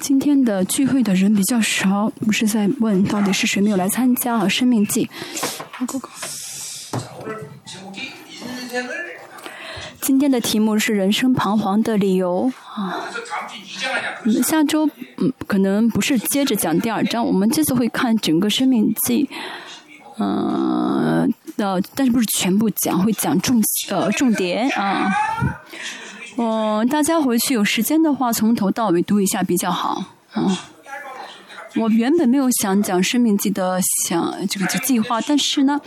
今天的聚会的人比较少，不是在问到底是谁没有来参加啊？生命记，今天的题目是人生彷徨的理由啊。我们下周嗯，可能不是接着讲第二章，我们这次会看整个生命记，嗯，呃，但是不是全部讲，会讲重呃重点啊。嗯，大家回去有时间的话，从头到尾读一下比较好。嗯，我原本没有想讲《生命记》的想这个计划，但是呢，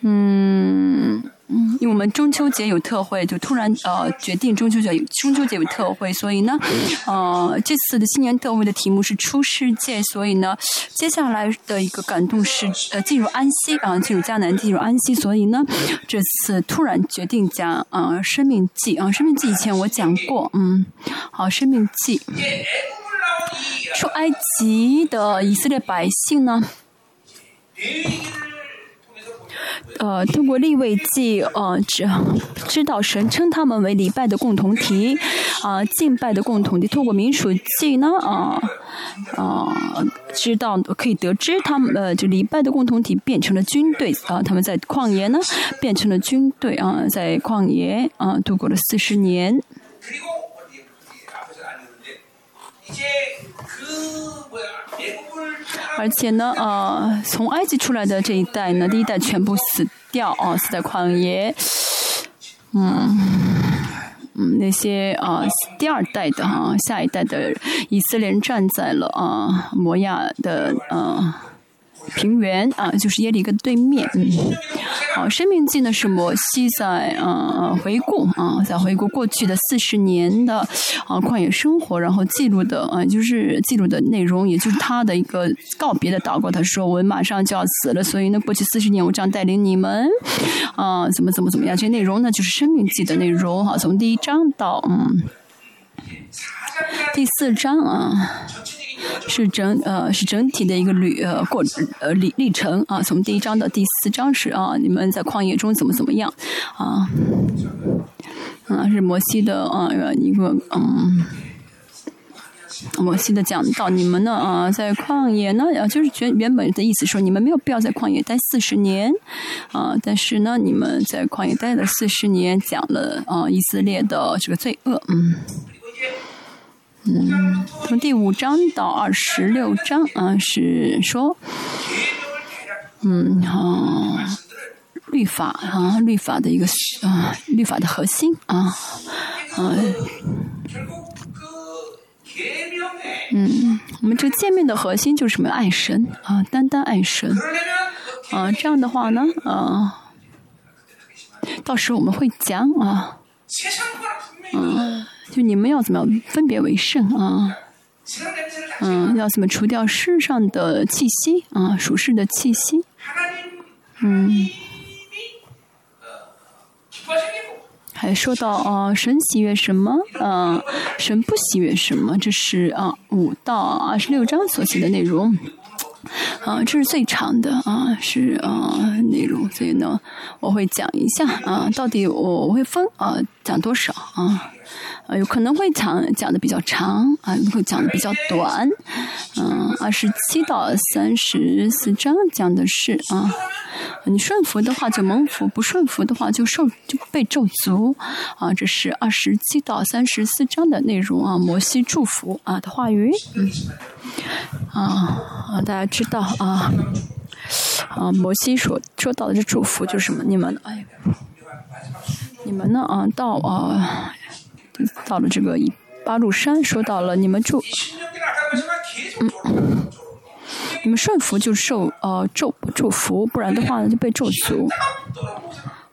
嗯。嗯，因为我们中秋节有特惠，就突然呃决定中秋节中秋节有特惠，所以呢，呃这次的新年特惠的题目是出世界，所以呢，接下来的一个感动是呃进入安息啊，进入迦南，进入安息，所以呢，这次突然决定讲啊生命记啊生命记以前我讲过，嗯，好生命记。出埃及的以色列百姓呢。呃，通过立位记，呃，知知道神称他们为礼拜的共同体，啊，敬拜的共同体。通过民属记呢，啊，啊，知道可以得知他们呃，就礼拜的共同体变成了军队啊，他们在旷野呢变成了军队啊，在旷野啊度过了四十年。而且呢，呃，从埃及出来的这一代呢，第一代全部死掉啊，死在旷野。嗯，嗯，那些啊，第二代的哈，下一代的以色列人站在了啊，摩亚的啊。平原啊，就是耶利哥对面。嗯，好，生命记呢是摩西在呃回顾啊，在回顾过去的四十年的啊旷野生活，然后记录的啊，就是记录的内容，也就是他的一个告别的祷告。他说：“我马上就要死了，所以呢，过去四十年我这样带领你们啊，怎么怎么怎么样？这些内容呢，就是生命记的内容哈，从第一章到嗯第四章啊。”是整呃是整体的一个旅呃过呃历历程啊，从第一章到第四章是啊，你们在旷野中怎么怎么样啊？啊，是摩西的啊一个嗯，摩西的讲到你们呢啊，在旷野呢啊，就是原原本的意思说你们没有必要在旷野待四十年啊，但是呢你们在旷野待了四十年，讲了啊以色列的这个罪恶嗯。嗯，从第五章到二十六章啊，是说，嗯啊，律法啊，律法的一个啊，律法的核心啊，啊，嗯，我们这见面的核心就是什么？爱神啊，单单爱神啊，这样的话呢，啊，到时候我们会讲啊，嗯。就你们要怎么样分别为圣啊？嗯，要怎么除掉世上的气息啊？属世的气息。嗯。还说到啊，神喜悦什么？啊，神不喜悦什么？这是啊，五到二十六章所写的内容。啊，这是最长的啊，是啊内容，所以呢，我会讲一下啊，到底我我会分啊讲多少啊。啊，有可能会讲讲的比较长啊，会讲的比较短，嗯，二十七到三十四章讲的是啊，你顺服的话就蒙福，不顺服的话就受就被咒诅啊，这是二十七到三十四章的内容啊，摩西祝福啊的话语，嗯，啊啊，大家知道啊，啊，摩西所说到的这祝福就是什么？你们哎，你们呢啊，到啊。到了这个八路山，说到了你们祝，嗯，你们顺服就受呃咒祝福，不然的话呢就被咒诅。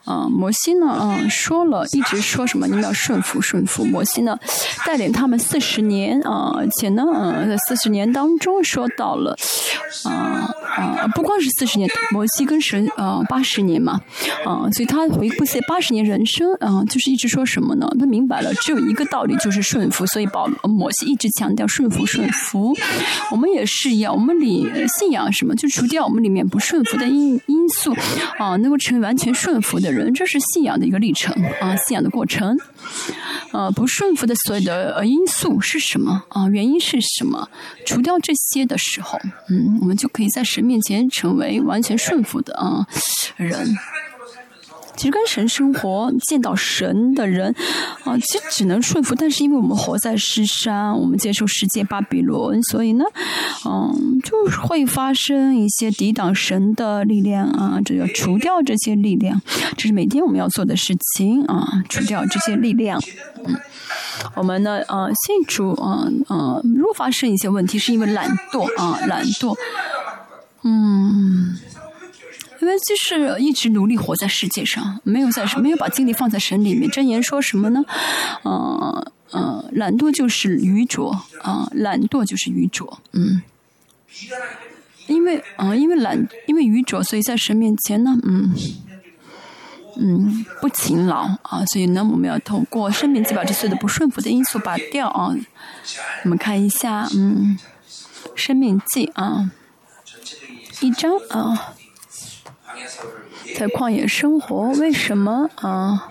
啊，摩西呢，啊，说了一直说什么？你们要顺服，顺服。摩西呢，带领他们四十年啊，而且呢，在四十年当中说到了，啊啊，不光是四十年，摩西跟神啊八十年嘛，啊，所以他回顾这八十年人生啊，就是一直说什么呢？他明白了，只有一个道理，就是顺服。所以保摩西一直强调顺服，顺服。我们也是一样，我们里信仰什么，就除掉我们里面不顺服的因因素啊，能够成为完全顺服的人。这是信仰的一个历程啊，信仰的过程呃不顺服的所有的呃因素是什么啊？原因是什么？除掉这些的时候，嗯，我们就可以在神面前成为完全顺服的啊人。其实跟神生活、见到神的人，啊，其实只能顺服。但是因为我们活在世上，我们接受世界巴比伦，所以呢，嗯，就会发生一些抵挡神的力量啊。这要除掉这些力量，这是每天我们要做的事情啊，除掉这些力量。嗯，我们呢，啊，信主，啊啊，如果发生一些问题，是因为懒惰啊，懒惰，嗯。因为就是一直努力活在世界上，没有在没有把精力放在神里面。箴言说什么呢？嗯嗯，懒惰就是愚拙啊，懒惰就是愚拙。嗯，因为啊，因为懒，因为愚拙，所以在神面前呢，嗯嗯，不勤劳啊，所以呢，我们要通过生命记把这所有的不顺服的因素拔掉啊。我们看一下，嗯，生命记啊，一章啊。在旷野生活，为什么啊？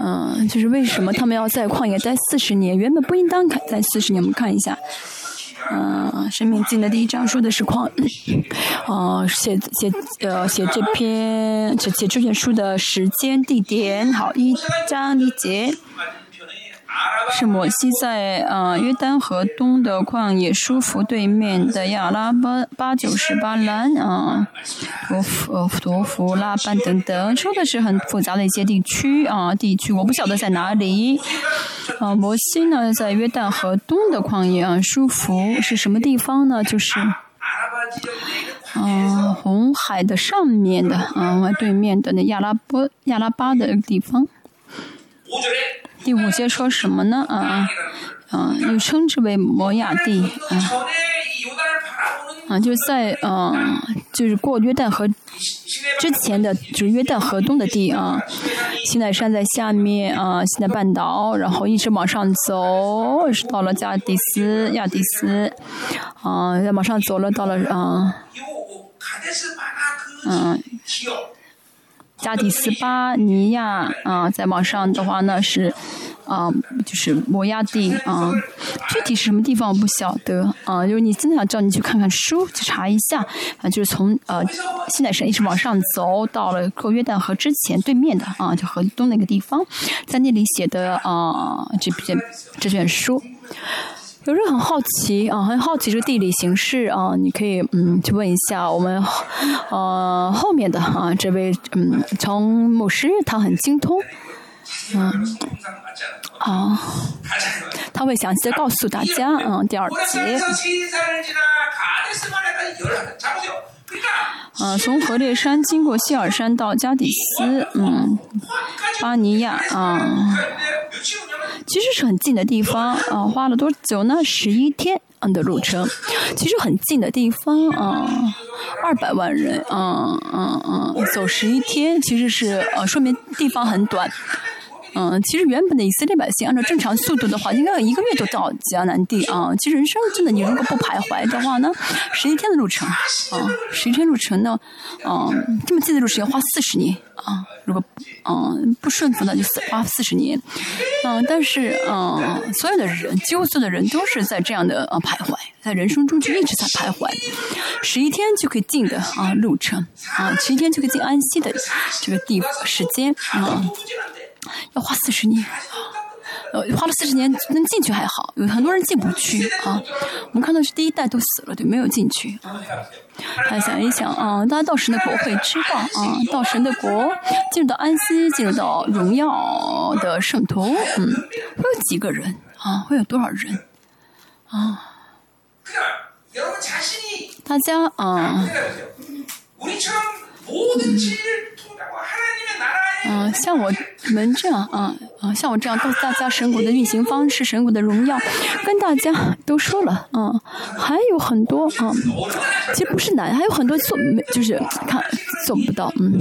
嗯，就是为什么他们要在旷野待四十年？原本不应当在四十年。我们看一下，嗯，《生命记》的第一章说的是旷，呃，写写呃写这篇写写这卷书的时间地点。好，一章一节。是摩西在呃约旦河东的旷野舒服对面的亚拉巴八九十八兰啊，多福拉班等等，说的是很复杂的一些地区啊地区，我不晓得在哪里。啊，摩西呢在约旦河东的旷野啊舒服是什么地方呢？就是嗯红海的上面的啊对面的那亚拉波亚拉巴的地方。第五节说什么呢？啊啊，又称之为摩亚地啊啊，就在啊，就是过约旦河之前的，就是约旦河东的地啊。西奈山在下面啊，西奈半岛，然后一直往上走，是到了加迪斯亚迪斯啊，再往上走了，到了啊，嗯。加迪斯巴尼亚啊，在往上的话呢是啊，就是摩亚地啊，具体是什么地方我不晓得啊。就是你真的想知道，你去看看书，去查一下啊。就是从呃西奈山一直往上走，到了过约旦河之前对面的啊，就河东那个地方，在那里写的啊这篇这卷书。有人很好奇啊，很好奇这个地理形势啊，你可以嗯去问一下我们呃后面的啊这位嗯从牧师他很精通，嗯，好，他会详细的告诉大家嗯第二节。啊，从河烈山经过希尔山到加底斯，嗯，巴尼亚啊，其实是很近的地方啊，花了多久呢？十一天的路程，其实很近的地方啊，二百万人，嗯嗯嗯，走十一天，其实是呃，说明地方很短。嗯，其实原本的以色列百姓按照正常速度的话，应该一个月就到迦南地啊。其实人生真的，你如果不徘徊的话呢，十一天的路程啊，十一天路程呢，嗯，这么近的路程要花四十年啊。如果嗯不顺服呢，就花四十年。嗯，但是嗯，所有的人，几乎所有的人都是在这样的呃徘徊，在人生中就一直在徘徊。十一天就可以进的啊路程啊，十一天就可以进安息的这个地时间啊。要花四十年，呃，花了四十年能进去还好，有很多人进不去啊。我们看到是第一代都死了，对，没有进去。大家想一想啊，大家到神的国会知道啊，到神的国进入到安息，进入到荣耀的圣徒，嗯，会有几个人啊？会有多少人啊？大家啊。嗯，像我们这样啊啊，像我这样告诉大家神谷的运行方式、神谷的荣耀，跟大家都说了啊，还有很多啊，其实不是难，还有很多做没，就是看做不到，嗯，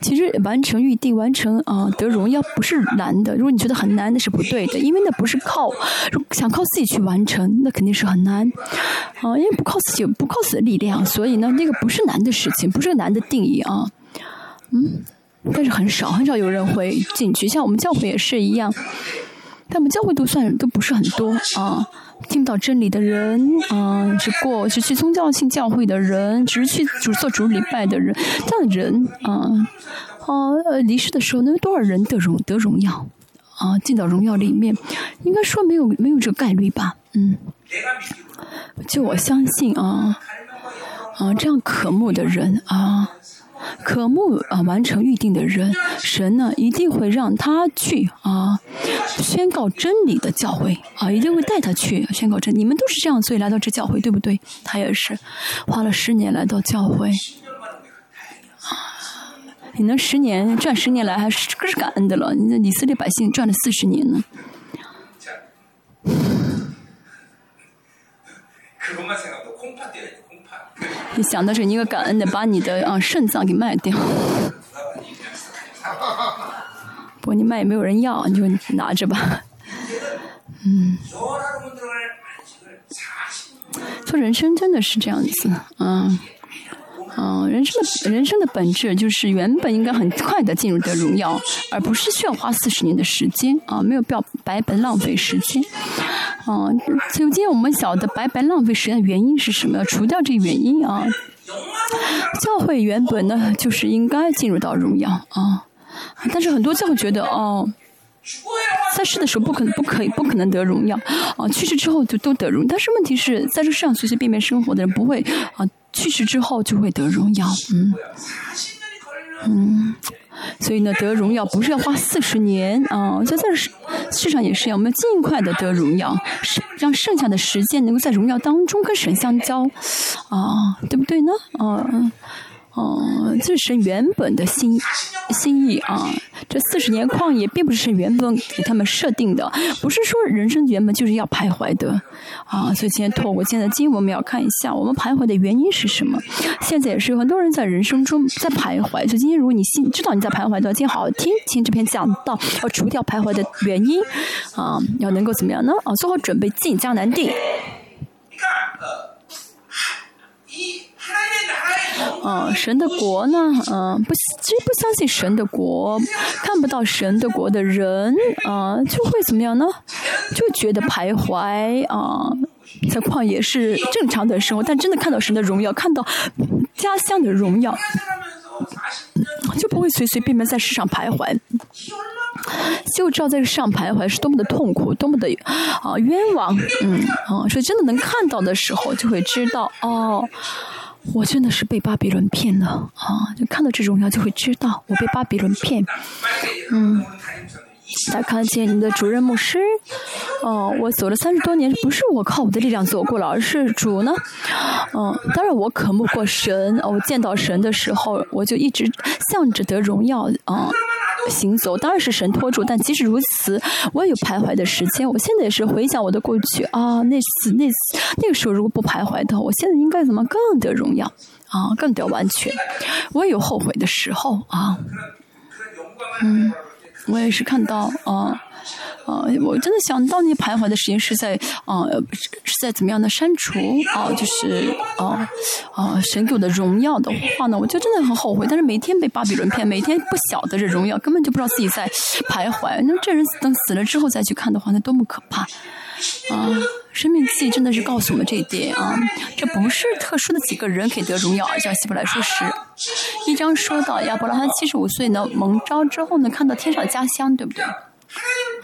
其实完成预定、完成啊得荣耀不是难的，如果你觉得很难，那是不对的，因为那不是靠想靠自己去完成，那肯定是很难啊，因为不靠自己，不靠自己的力量，所以呢，那个不是难的事情，不是个难的定义啊，嗯。但是很少很少有人会进去，像我们教会也是一样。但我们教会都算都不是很多啊，听不到真理的人啊，是过是去宗教性教会的人，只是去主做主礼拜的人，这样的人啊，啊呃离世的时候能有多少人得荣得荣耀啊？进到荣耀里面，应该说没有没有这个概率吧？嗯，就我相信啊啊，这样渴慕的人啊。渴慕啊，完成预定的人，神呢一定会让他去啊，宣告真理的教会啊，一定会带他去宣告真。你们都是这样，所以来到这教会，对不对？他也是花了十年来到教会，你能十年赚十年来还是可是感恩的了。你以色列百姓赚了四十年呢。你想的是你一个感恩的，把你的啊肾脏给卖掉。不过你卖也没有人要，你就拿着吧。嗯。做人生真的是这样子，嗯。嗯，人生的人生的本质就是原本应该很快的进入的荣耀，而不是需要花四十年的时间啊，没有必要白白浪费时间。啊，就今天我们晓得白白浪费时间的原因是什么？除掉这原因啊，教会原本呢就是应该进入到荣耀啊，但是很多教会觉得哦，在世的时候不可能不可以不可能得荣耀啊，去世之后就都得荣，但是问题是在这世上随随便便生活的人不会啊。去世之后就会得荣耀，嗯，嗯，所以呢，得荣耀不是要花四十年啊，在这世世上也是要我们尽快的得荣耀，让剩下的时间能够在荣耀当中跟神相交，啊，对不对呢？啊。哦，这是原本的心心意啊！这四十年旷野并不是神原本给他们设定的，不是说人生原本就是要徘徊的啊！所以今天透过今天的经，我们要看一下我们徘徊的原因是什么。现在也是有很多人在人生中在徘徊，所以今天如果你心知道你在徘徊的话，今天好好听听这篇讲道，要除掉徘徊的原因啊，要能够怎么样呢？啊，做好准备进江南地。嗯，神的国呢？嗯，不，其实不相信神的国，看不到神的国的人，啊，就会怎么样呢？就觉得徘徊啊，在旷野是正常的生活，但真的看到神的荣耀，看到家乡的荣耀，就不会随随便便在世上徘徊，就知道在世上徘徊是多么的痛苦，多么的啊冤枉，嗯，啊，所以真的能看到的时候，就会知道哦。我真的是被巴比伦骗了啊！就看到这荣耀，就会知道我被巴比伦骗。嗯，再看见你的主任牧师，哦，我走了三十多年，不是我靠我的力量走过了，而是主呢。嗯，当然我渴慕过神，我见到神的时候，我就一直向着得荣耀啊。行走当然是神托住，但即使如此，我也有徘徊的时间。我现在也是回想我的过去啊，那次那次那个时候如果不徘徊的话，我现在应该怎么更得荣耀啊，更得完全。我也有后悔的时候啊，嗯，我也是看到啊。啊，我真的想到你徘徊的时间是在啊，是在怎么样的删除啊？就是啊啊，神给我的荣耀的话呢，我就真的很后悔。但是每天被巴比伦骗，每天不晓得这荣耀，根本就不知道自己在徘徊。那这人等死了之后再去看的话，那多么可怕啊！生命记真的是告诉我们这一点啊，这不是特殊的几个人可以得荣耀，像希伯来说是一章说到亚伯拉罕七十五岁呢蒙召之后呢，看到天上家乡，对不对？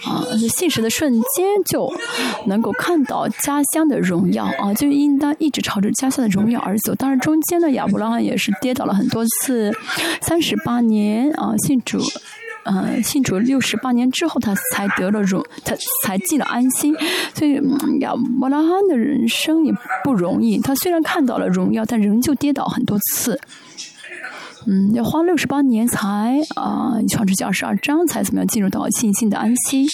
啊，信实的瞬间就能够看到家乡的荣耀啊，就应当一直朝着家乡的荣耀而走。当然，中间的亚伯拉罕也是跌倒了很多次，三十八年啊，信主，呃，信主六十八年之后，他才得了荣，他才进了安心。所以亚伯拉罕的人生也不容易，他虽然看到了荣耀，但仍旧跌倒很多次。嗯，要花六十八年才啊，创世纪二十二章才怎么样进入到信心的安息？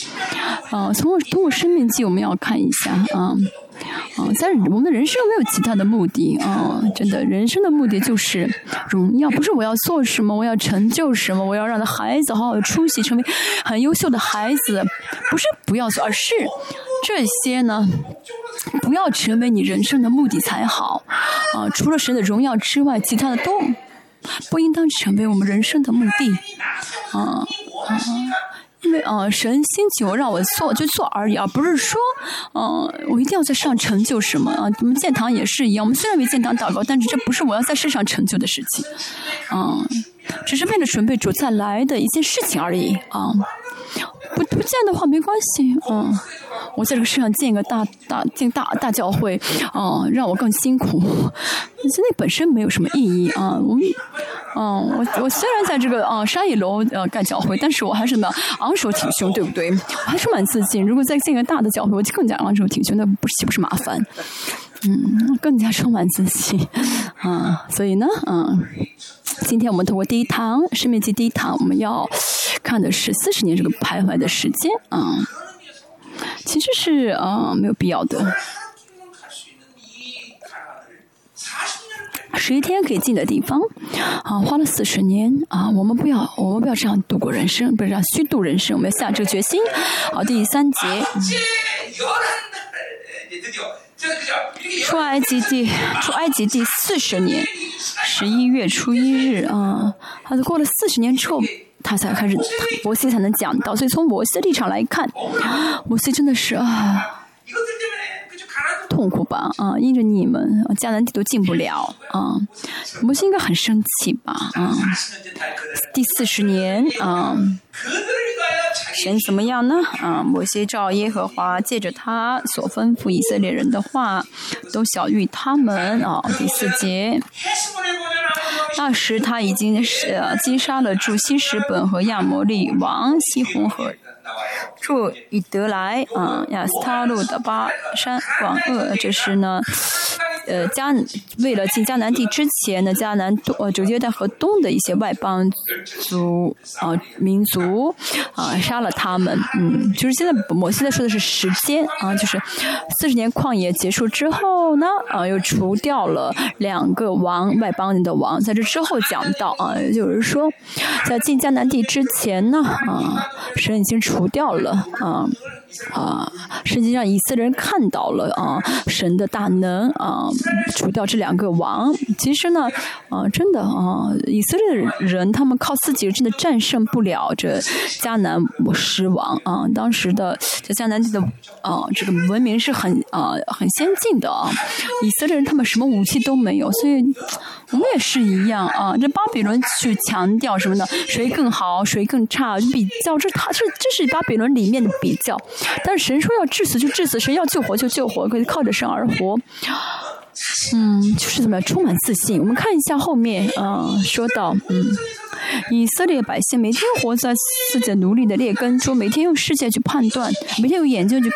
啊，从通过生命记我们要看一下啊啊，在我们的人生没有其他的目的啊，真的，人生的目的就是荣耀，不是我要做什么，我要成就什么，我要让的孩子好好的出息，成为很优秀的孩子，不是不要做，而是这些呢，不要成为你人生的目的才好啊。除了神的荣耀之外，其他的都。不应当成为我们人生的目的。啊啊，因为啊，神兴起我让我做就做而已，而不是说，嗯，我一定要在上成就什么啊。我们建堂也是一样，我们虽然为建堂祷告，但是这不是我要在世上成就的事情，啊，只是为了准备主再来的一件事情而已啊。不不见的话没关系，嗯。我在这个世上建一个大大建大大教会，啊，让我更辛苦。现在本身没有什么意义啊。我，嗯，我我虽然在这个啊商业楼呃干教会，但是我还是么昂首挺胸，对不对？我还充满自信。如果再建一个大的教会，我就更加昂首挺胸，那不岂不是麻烦？嗯，更加充满自信啊。所以呢，嗯，今天我们通过第一堂《生命记》第一堂，我们要看的是四十年这个徘徊的时间啊。其实是啊，没有必要的。十一天可以进的地方，啊，花了四十年啊，我们不要，我们不要这样度过人生，不是这样虚度人生，我们要下这个决心。好，第三节，出埃及第出埃及第四十年十一月初一日啊，他过了四十年之后。他才开始，摩西才能讲到，所以从摩西的立场来看，摩西真的是啊，痛苦吧啊，因着你们迦南地都进不了啊，摩西应该很生气吧啊，第四十年啊。神怎么样呢？啊，摩西照耶和华借着他所吩咐以色列人的话，都晓谕他们啊。第四节，那时他已经是击杀了住西什本和亚摩利王西红河。住以德来啊，亚斯塔路的巴山广鄂，这是呢。呃，迦为了进迦南地之前呢，迦南东呃，九约旦河东的一些外邦族啊民族啊，杀了他们。嗯，就是现在我现在说的是时间啊，就是四十年旷野结束之后呢，啊，又除掉了两个王外邦人的王。在这之后讲到啊，就是说在进迦南地之前呢，啊，神已经除掉了啊。啊，实际上以色列人看到了啊，神的大能啊，除掉这两个王。其实呢，啊，真的啊，以色列人他们靠自己真的战胜不了这迦南狮王啊。当时的在迦南地的啊，这个文明是很啊很先进的啊，以色列人他们什么武器都没有，所以。我们也是一样啊！这巴比伦去强调什么呢？谁更好，谁更差？比较这，他是这是巴比伦里面的比较。但是神说要致死就致死，神要救活就救活，可以靠着神而活。嗯，就是怎么样，充满自信。我们看一下后面啊，说到嗯，以色列百姓每天活在自己奴隶的劣根中，每天用世界去判断，每天用眼睛去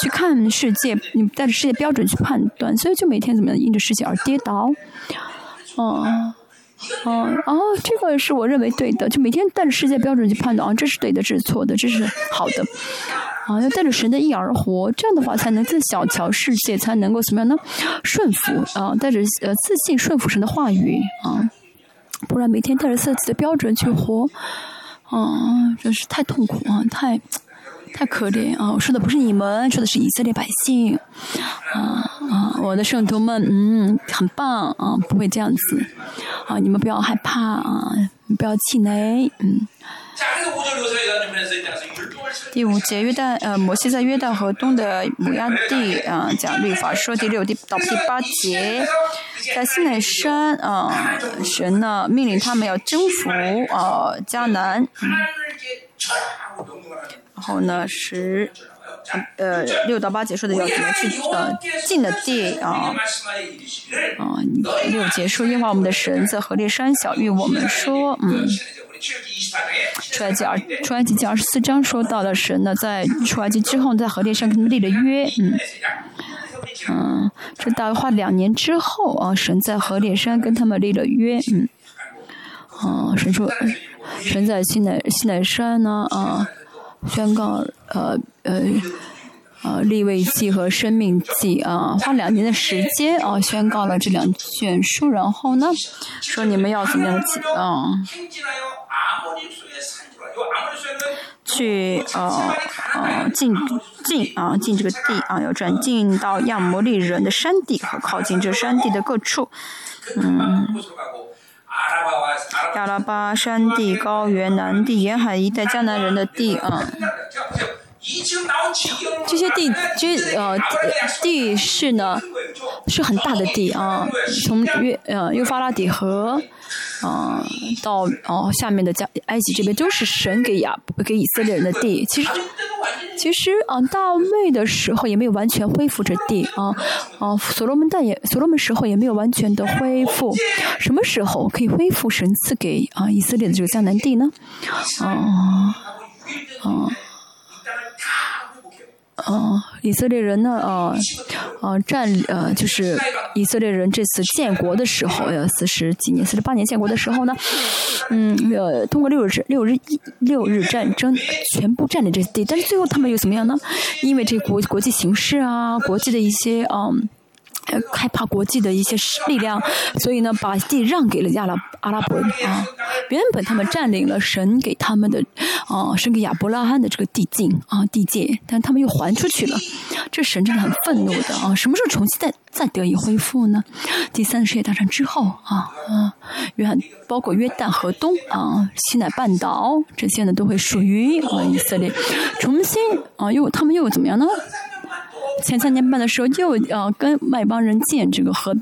去看世界，你带着世界标准去判断，所以就每天怎么样，因着世界而跌倒。哦，哦，哦，这个是我认为对的，就每天带着世界标准去判断啊，这是对的，这是错的，这是好的，啊，要带着神的意而活，这样的话才能更小瞧世界，才能够怎么样呢？顺服啊，带着呃自信顺服神的话语啊，不然每天带着自己的标准去活，啊，真是太痛苦啊，太。太可怜啊！我说的不是你们，说的是以色列百姓。啊啊，我的圣徒们，嗯，很棒啊，不会这样子。啊，你们不要害怕啊，不要气馁，嗯。第五节约旦呃，摩西在约旦河东的摩崖地啊讲律法说第六第到第八节，在西奈山啊，神呢命令他们要征服啊迦南。然后呢，十呃六到八节说的要怎么去呃进的地啊啊六节说因为我们的神在河烈山小玉我们说嗯，出埃及二出埃及记二十四章说到了神呢在出埃及之后在河烈山跟他们立了约嗯嗯这大概花两年之后啊神在河烈山跟他们立了约嗯啊神说神在西奈西奈山呢啊。宣告呃呃呃立位记和生命记啊，花两年的时间啊，宣告了这两卷书，然后呢，说你们要怎么样记啊？去呃呃进进啊进这个地啊，要转进到亚摩利人的山地和靠近这山地的各处，嗯。亚拉巴山地、高原、南地、沿海一带迦南人的地啊。这些地，这呃地势呢，是很大的地啊，从约呃幼发拉底河，啊到哦下面的加埃及这边都是神给亚给以色列人的地。其实其实啊大卫的时候也没有完全恢复这地啊啊所罗门但也所罗门时候也没有完全的恢复。什么时候可以恢复神赐给啊以色列的这个迦南地呢？啊啊。哦，以色列人呢？呃，呃，占呃，就是以色列人这次建国的时候，呃，四十几年、四十八年建国的时候呢，嗯，呃，通过六日六日六日战争，全部占领这些地，但是最后他们又怎么样呢？因为这国国际形势啊，国际的一些嗯。害怕国际的一些力量，所以呢，把地让给了亚拉阿拉伯人啊。原本他们占领了神给他们的啊，神给亚伯拉罕的这个地境啊地界，但他们又还出去了。这神真的很愤怒的啊！什么时候重新再再得以恢复呢？第三次世界大战之后啊啊，约翰包括约旦河东啊、西奈半岛这些呢，都会属于啊以色列。重新啊，又他们又怎么样呢？前三年半的时候，又呃跟外邦人建这个和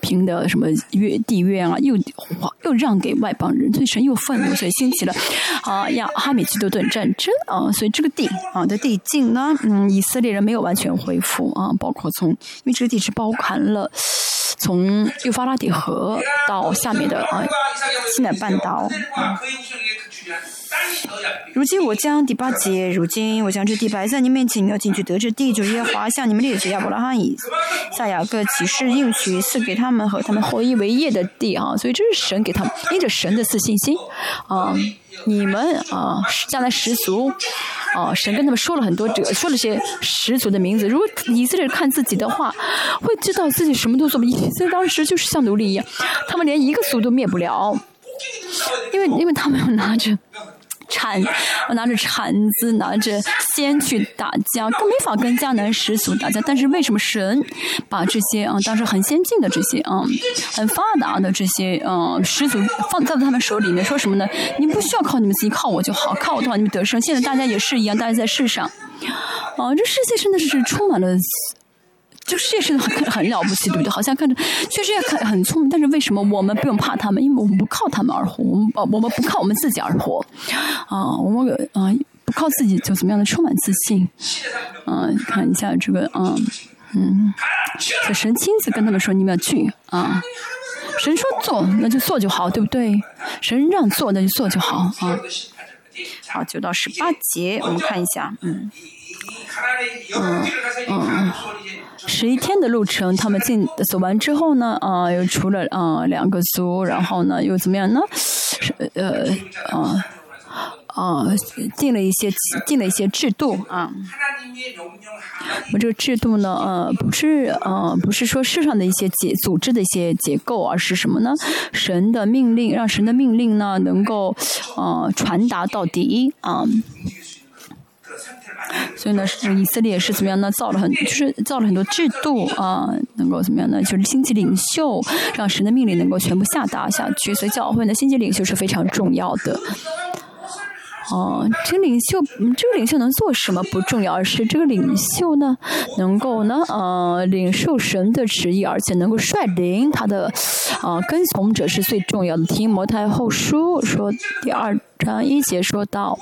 平的什么约地约啊，又又让给外邦人，所以神又愤怒，所以兴起了啊亚哈米基多顿战争啊，所以这个地啊的地境呢，嗯，以色列人没有完全恢复啊，包括从因为这个地是包含了从幼发拉底河到下面的啊西南半岛。如今我将第八节，如今我将这地摆在你面前，你要进去得这地，就耶和华向你们列举亚伯拉罕以撒雅各启示应许赐给他们和他们后裔为业的地啊，所以这是神给他们因着神的自信心啊，你们啊将来十族啊，神跟他们说了很多这说了些十族的名字，如果以色列看自己的话，会知道自己什么都做不，以色列当时就是像奴隶一样，他们连一个族都灭不了，因为因为他们要拿着。铲，拿着铲子，拿着先去打架，更没法跟迦南始祖打架。但是为什么神把这些啊，当时很先进的这些啊，很发达的这些啊始祖放在他们手里面？说什么呢？你不需要靠你们自己，靠我就好，靠我的话你们得胜。现在大家也是一样，大家在世上，啊，这世界真的是充满了。这个世界是很很了不起，对不对？好像看着确实也很很聪明，但是为什么我们不用怕他们？因为我们不靠他们而活，我们我们不靠我们自己而活，啊，我们啊不靠自己就怎么样的充满自信，嗯，看一下这个，嗯嗯，神亲自跟他们说你们要去啊，神说做那就做就好，对不对？神让做那就做就好啊。好，九到十八节我们看一下，嗯嗯嗯。十一天的路程，他们进走完之后呢，啊，又除了啊两个族，然后呢又怎么样呢？是呃啊啊，定了一些定了一些制度啊。我这个制度呢，呃，不是呃不是说世上的一些结组织的一些结构，而是什么呢？神的命令，让神的命令呢能够呃传达到底啊。所以呢，是以色列是怎么样呢？造了很，就是造了很多制度啊，能够怎么样呢？就是星级领袖，让神的命令能够全部下达下去。所以教会的，星级领袖是非常重要的。哦，这个领袖，这个领袖能做什么不重要，而是这个领袖呢，能够呢，呃，领受神的旨意，而且能够率领他的，呃，跟从者是最重要的。听摩太后书说第二章一节说到，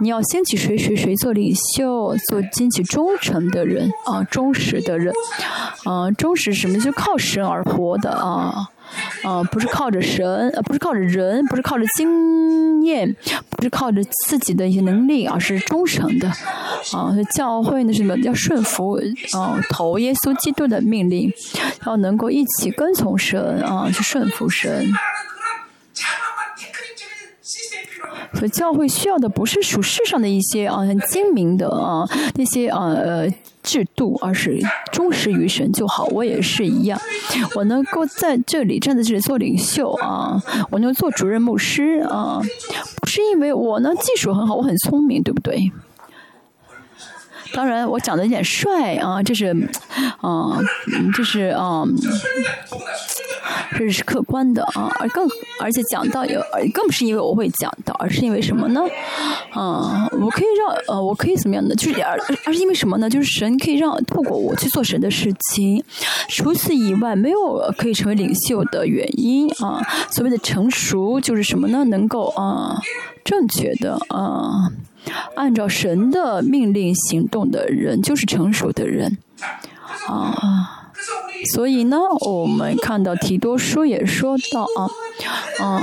你要掀起谁谁谁做领袖，做兴起忠诚的人啊，忠实的人，啊，忠实什么就靠神而活的啊。啊，不是靠着神，呃，不是靠着人，不是靠着经验，不是靠着自己的一些能力，而是忠诚的。啊，教会呢什么？要顺服，啊，投耶稣基督的命令，要能够一起跟从神，啊，去顺服神。所以教会需要的不是属世上的一些啊很精明的啊那些啊呃制度，而是忠实于神就好。我也是一样，我能够在这里站在这里做领袖啊，我能做主任牧师啊，不是因为我呢技术很好，我很聪明，对不对？当然，我长得有点帅啊，这是，啊，这是啊，这是客观的啊，而更而且讲到有，更不是因为我会讲到，而是因为什么呢？啊，我可以让呃，我可以怎么样呢？就是而而是因为什么呢？就是神可以让透过我去做神的事情，除此以外没有可以成为领袖的原因啊。所谓的成熟就是什么呢？能够啊正确的啊按照神的命令行动的人，就是成熟的人啊。所以呢，我们看到提多书也说到啊，嗯，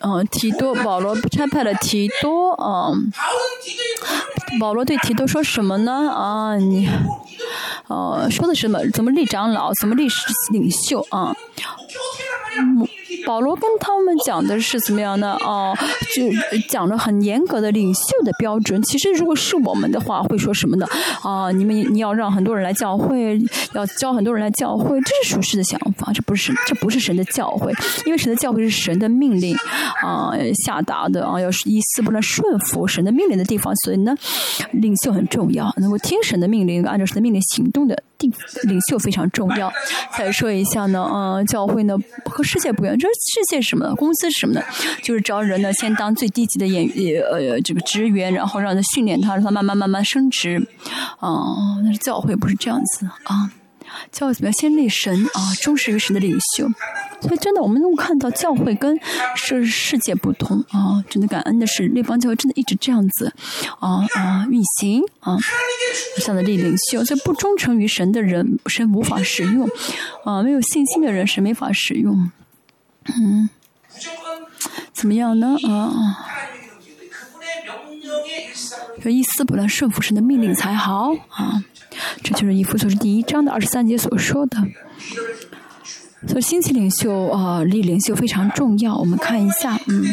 嗯，提多保罗差派了提多啊，保罗对提多说什么呢？啊，你，呃，说的什么？怎么立长老？怎么立领袖啊？保罗跟他们讲的是怎么样的哦，就讲了很严格的领袖的标准。其实如果是我们的话，会说什么呢？啊，你们你要让很多人来教会，要教很多人来教会，这是属实的想法，这不是这不是神的教会，因为神的教会是神的命令啊下达的啊，要是一丝不乱顺服神的命令的地方，所以呢，领袖很重要，能够听神的命令，按照神的命令行动的定领袖非常重要。再说一下呢，嗯，教会呢和世界不一样，这。世界什么呢公司是什么呢，就是招人呢，先当最低级的演呃这个职员，然后让他训练他，让他慢慢慢慢升职。啊，但是教会不是这样子啊，会怎么样？先立神啊，忠实于神的领袖。所以真的，我们能够看到教会跟世世界不同啊。真的感恩的是，那帮教会真的一直这样子啊啊运行啊，这样的立领袖。所以不忠诚于神的人，神无法使用啊；没有信心的人，神没法使用。嗯，怎么样呢？啊，有一丝不乱顺服神的命令才好啊！这就是以弗所是第一章的二十三节所说的。所以，新奇领袖啊，立领袖非常重要。我们看一下，嗯，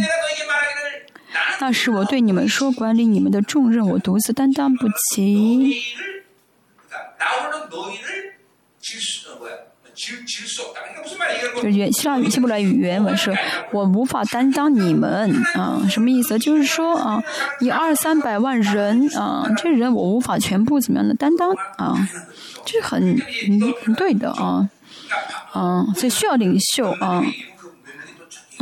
那是我对你们说，管理你们的重任，我独自担当不起。就原希腊语希伯来语原文是，我无法担当你们啊，什么意思？就是说啊，一二三百万人啊，这人我无法全部怎么样的担当啊，这是很很对的啊，啊，所以需要领袖啊，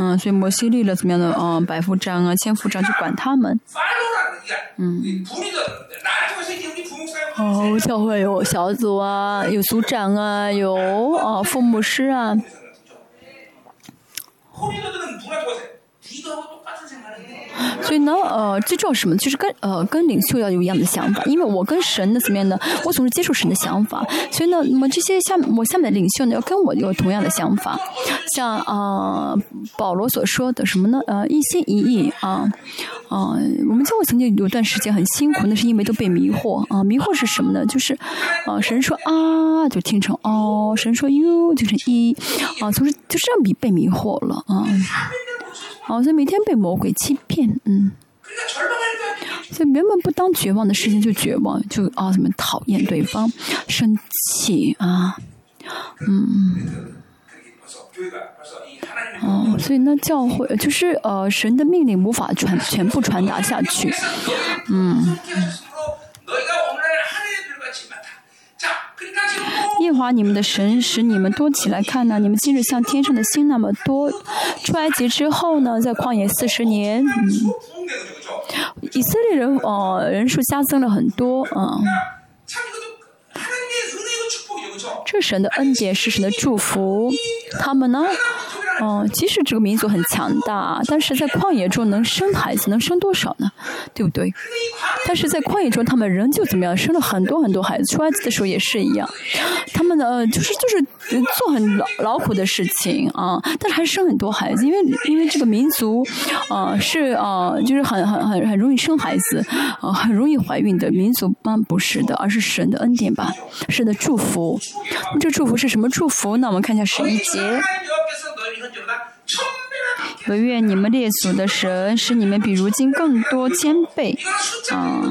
嗯，所以摩西立了怎么样的嗯，百夫长啊，千夫长去管他们，嗯。哦，教会有小组啊，有组长啊，有啊，父母师啊。所以呢，呃，最重要什么？就是跟呃跟领袖要有一样的想法，因为我跟神的怎么样呢？我总是接受神的想法，所以呢，那么这些下我下面的领袖呢，要跟我有同样的想法。像啊，保罗所说的什么呢？呃，一心一意啊啊，我们教会曾经有段时间很辛苦，那是因为都被迷惑啊。迷惑是什么呢？就是啊，神说啊，就听成哦；神说 u 就成一啊，总是就这样被被迷惑了啊。好像每天被魔鬼欺骗，嗯，所以原本不当绝望的事情就绝望，就啊，什么讨厌对方，生气啊，嗯，哦，所以呢，教会就是呃，神的命令无法传全部传达下去，嗯。耶华你们的神使你们多起来看呢？你们今日像天上的星那么多。出埃及之后呢，在旷野四十年，以色列人哦人数加增了很多啊。这神的恩典是神的祝福，他们呢？哦，即使这个民族很强大，但是在旷野中能生孩子，能生多少呢？对不对？但是在旷野中，他们仍旧怎么样？生了很多很多孩子。出埃及的时候也是一样，他们呢，就是就是做很劳劳苦的事情啊，但是还生很多孩子，因为因为这个民族啊是啊，就是很很很很容易生孩子啊，很容易怀孕的民族吗？不是的，而是神的恩典吧，神的祝福。这祝福是什么祝福？那我们看一下十一节。我愿你们列祖的神使你们比如今更多谦卑，啊，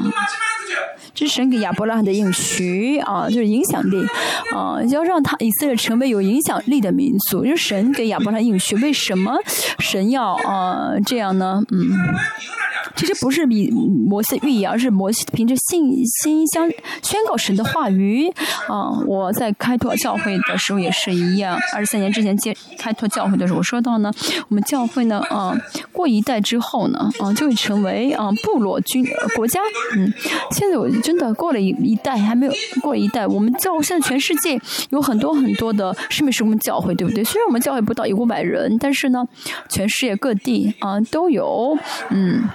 这是神给亚伯拉罕的应许啊，就是影响力啊，要让他以色列成为有影响力的民族。就是神给亚伯拉罕应许，为什么神要啊这样呢？嗯，其实不是以摩西预言，而是摩西凭着信心相宣告神的话语。啊，我在开拓教会的时候也是一样。二十三年之前接开拓教会的时候，我说到呢，我们教会呢，啊，过一代之后呢，啊，就会成为啊部落军国家。嗯，现在我真的过了一一代，还没有过一代，我们教现在全世界有很多很多的是不是我们教会，对不对？虽然我们教会不到一五百人，但是呢，全世界各地啊都有，嗯。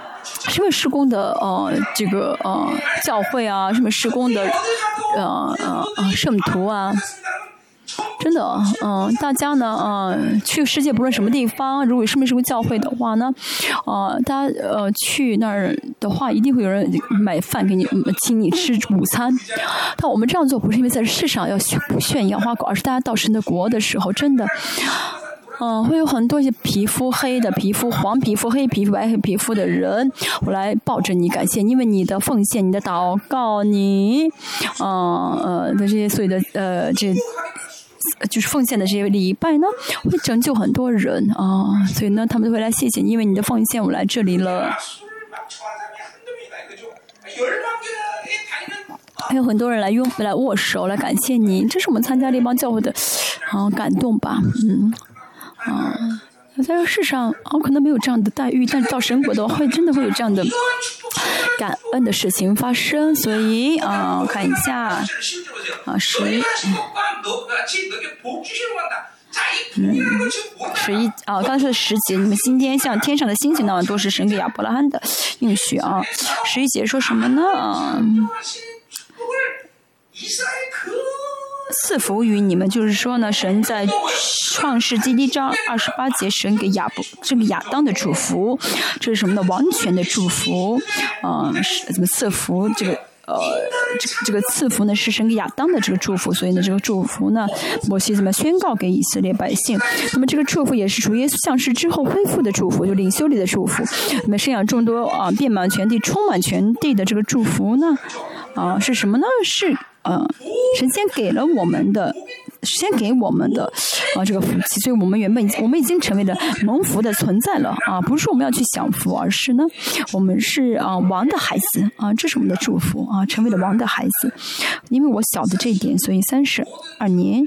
什么施工的呃这个呃教会啊，什么施工的呃呃呃圣徒啊，真的嗯，大家呢嗯去世界不论什么地方，如果是没什么教会的话呢，呃大家呃去那儿的话，一定会有人买饭给你，请你吃午餐。但我们这样做不是因为在世上要炫耀花果，而是大家到神的国的时候，真的。嗯，会有很多一些皮肤黑的、皮肤黄皮肤、黑皮肤、白黑皮肤的人，我来抱着你感谢，因为你的奉献、你的祷告、你，嗯呃的这些所有的呃这，就是奉献的这些礼拜呢，会拯救很多人啊，所以呢，他们都会来谢谢你，因为你的奉献，我来这里了。还有很多人来拥来握手来感谢你，这是我们参加这帮教会的啊感动吧，嗯。啊，在这世上，我可能没有这样的待遇，但是到神国的话，会真的会有这样的感恩的事情发生。所以啊，看一下啊，十，嗯，十一啊，刚才说的十节，你们今天像天上的星星那样都，是神给亚伯拉罕的应许啊。十一节说什么呢？赐福于你们，就是说呢，神在创世第一章二十八节，神给亚伯这个亚当的祝福，这是什么呢？王权的祝福，嗯，是怎么赐福？这个呃，这个赐福呢，是神给亚当的这个祝福，所以呢，这个祝福呢，摩西怎么宣告给以色列百姓？那么这个祝福也是主耶稣降世之后恢复的祝福，就领袖里的祝福。那么生养众多啊，遍满全地，充满全地的这个祝福呢，啊，是什么呢？是。嗯，神先给了我们的，先给我们的啊这个福气，所以我们原本我们已经成为了蒙福的存在了啊，不是说我们要去享福，而是呢，我们是啊王的孩子啊，这是我们的祝福啊，成为了王的孩子。因为我晓得这一点，所以三十二年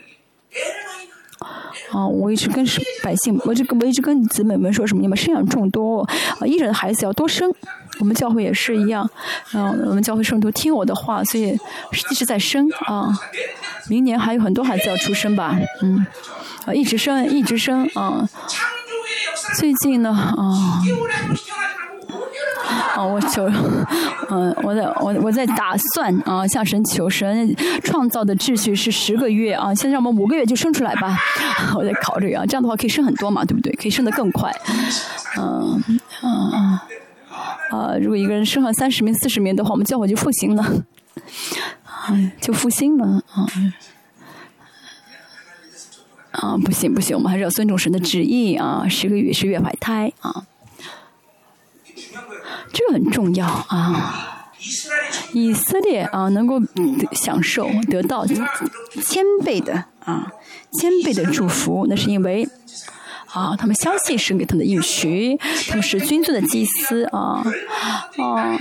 啊，我一直跟百姓，我就我一直跟姊妹们说什么，你们生养众多啊，一人的孩子要多生。我们教会也是一样，啊，我们教会圣徒听我的话，所以一直在生啊。明年还有很多孩子要出生吧，嗯，啊，一直生，一直生啊。最近呢，啊，我求，嗯，我在我我在打算啊，向神求神创造的秩序是十个月啊，现在我们五个月就生出来吧。我在考虑啊，这样的话可以生很多嘛，对不对？可以生得更快，嗯，嗯。啊，如果一个人生上三十名、四十名的话，我们教会就复兴了，就复兴了啊！啊，不行不行，我们还是要尊重神的旨意啊！十个月是月怀胎啊，这个很重要啊！以色列啊，能够享受得到千倍的啊，千倍的祝福，那是因为。啊，他们相信神给他们的应许，他们是君尊的祭司啊，啊。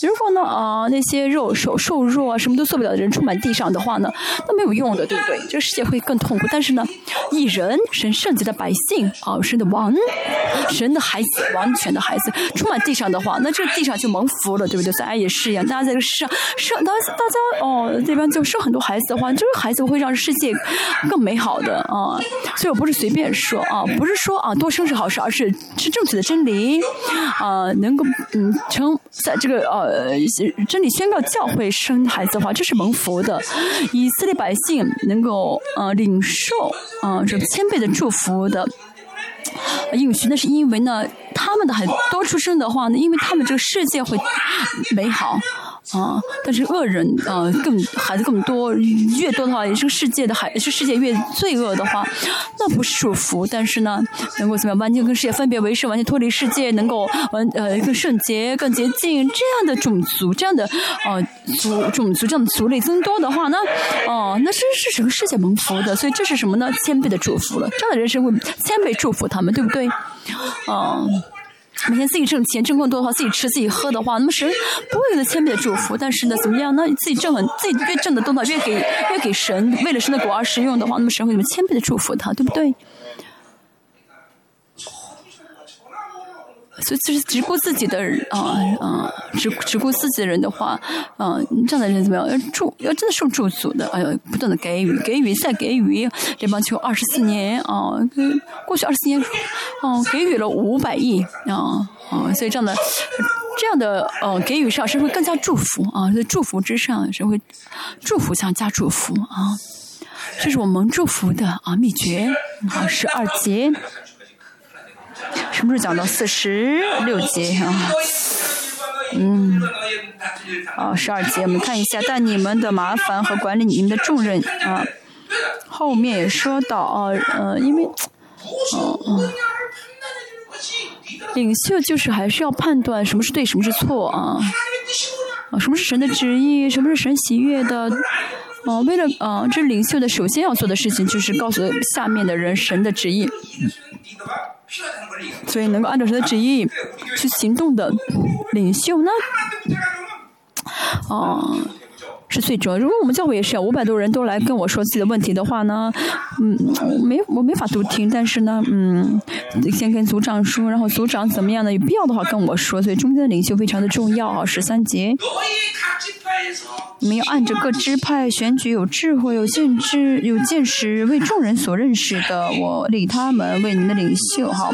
如果呢啊那些肉瘦瘦弱啊什么都做不了的人充满地上的话呢，那没有用的，对不对？这个世界会更痛苦。但是呢，一人神圣洁的百姓啊，神的王，神的孩子，完全的孩子充满地上的话，那这地上就蒙福了，对不对？咱也是一样，大家在这个世上生，大大家哦这边就生很多孩子的话，这个孩子会让世界更美好的啊。所以我不是随便说啊，不是说啊多生是好事，而是是正确的真理啊，能够嗯成在这个啊。呃，真理宣告教会生孩子的话，这是蒙福的。以色列百姓能够呃领受啊这千倍的祝福的应许，那是因为呢，他们的孩子多出生的话呢，因为他们这个世界会美好。啊，但是恶人啊，更孩子更多，越多的话，也是世界的孩，是世界越罪恶的话，那不是祝福。但是呢，能够怎么样，完全跟世界分别为是，完全脱离世界，能够完呃更圣洁、更洁净，这样的种族，这样的呃族种族，这样的族类增多的话呢，哦，那是是整个世界蒙福的。所以这是什么呢？千倍的祝福了。这样的人生会千倍祝福他们，对不对？哦。每天自己挣钱挣更多的话，自己吃自己喝的话，那么神不会给他千倍的祝福。但是呢，怎么样呢？自己挣很自己越挣的多呢，越给越给神，为了神的国而使用的话，那么神会怎么千倍的祝福他，对不对？所以，就是只顾自己的人啊啊，只只顾自己的人的话，啊，这样的人怎么样？要祝，要真的受祝福的，哎呦，不断的给予，给予，再给予。联邦球二十四年啊，过去二十四年，哦，给予了五百亿啊啊，所以这样的这样的呃给予上，是会更加祝福啊，在祝福之上，是会祝福上加祝福啊，这是我们祝福的啊秘诀啊，十二节。什么时候讲到四十六节啊？嗯，啊，十二节，我们看一下，但你们的麻烦和管理你们的重任啊，后面也说到啊，呃，因为，哦哦，领袖就是还是要判断什么是对，什么是错啊，啊，什么是神的旨意，什么是神喜悦的，啊，为了啊，这领袖的首先要做的事情就是告诉下面的人神的旨意。所以能够按照神的旨意去行动的领袖呢，哦。是最重要。如果我们教会也是五百多人都来跟我说自己的问题的话呢，嗯，没我没法都听。但是呢，嗯，先跟组长说，然后组长怎么样呢？有必要的话跟我说。所以中间的领袖非常的重要啊。十三节，你们要按着各支派选举有智慧、有见知、有见识、为众人所认识的，我立他们为你们的领袖哈。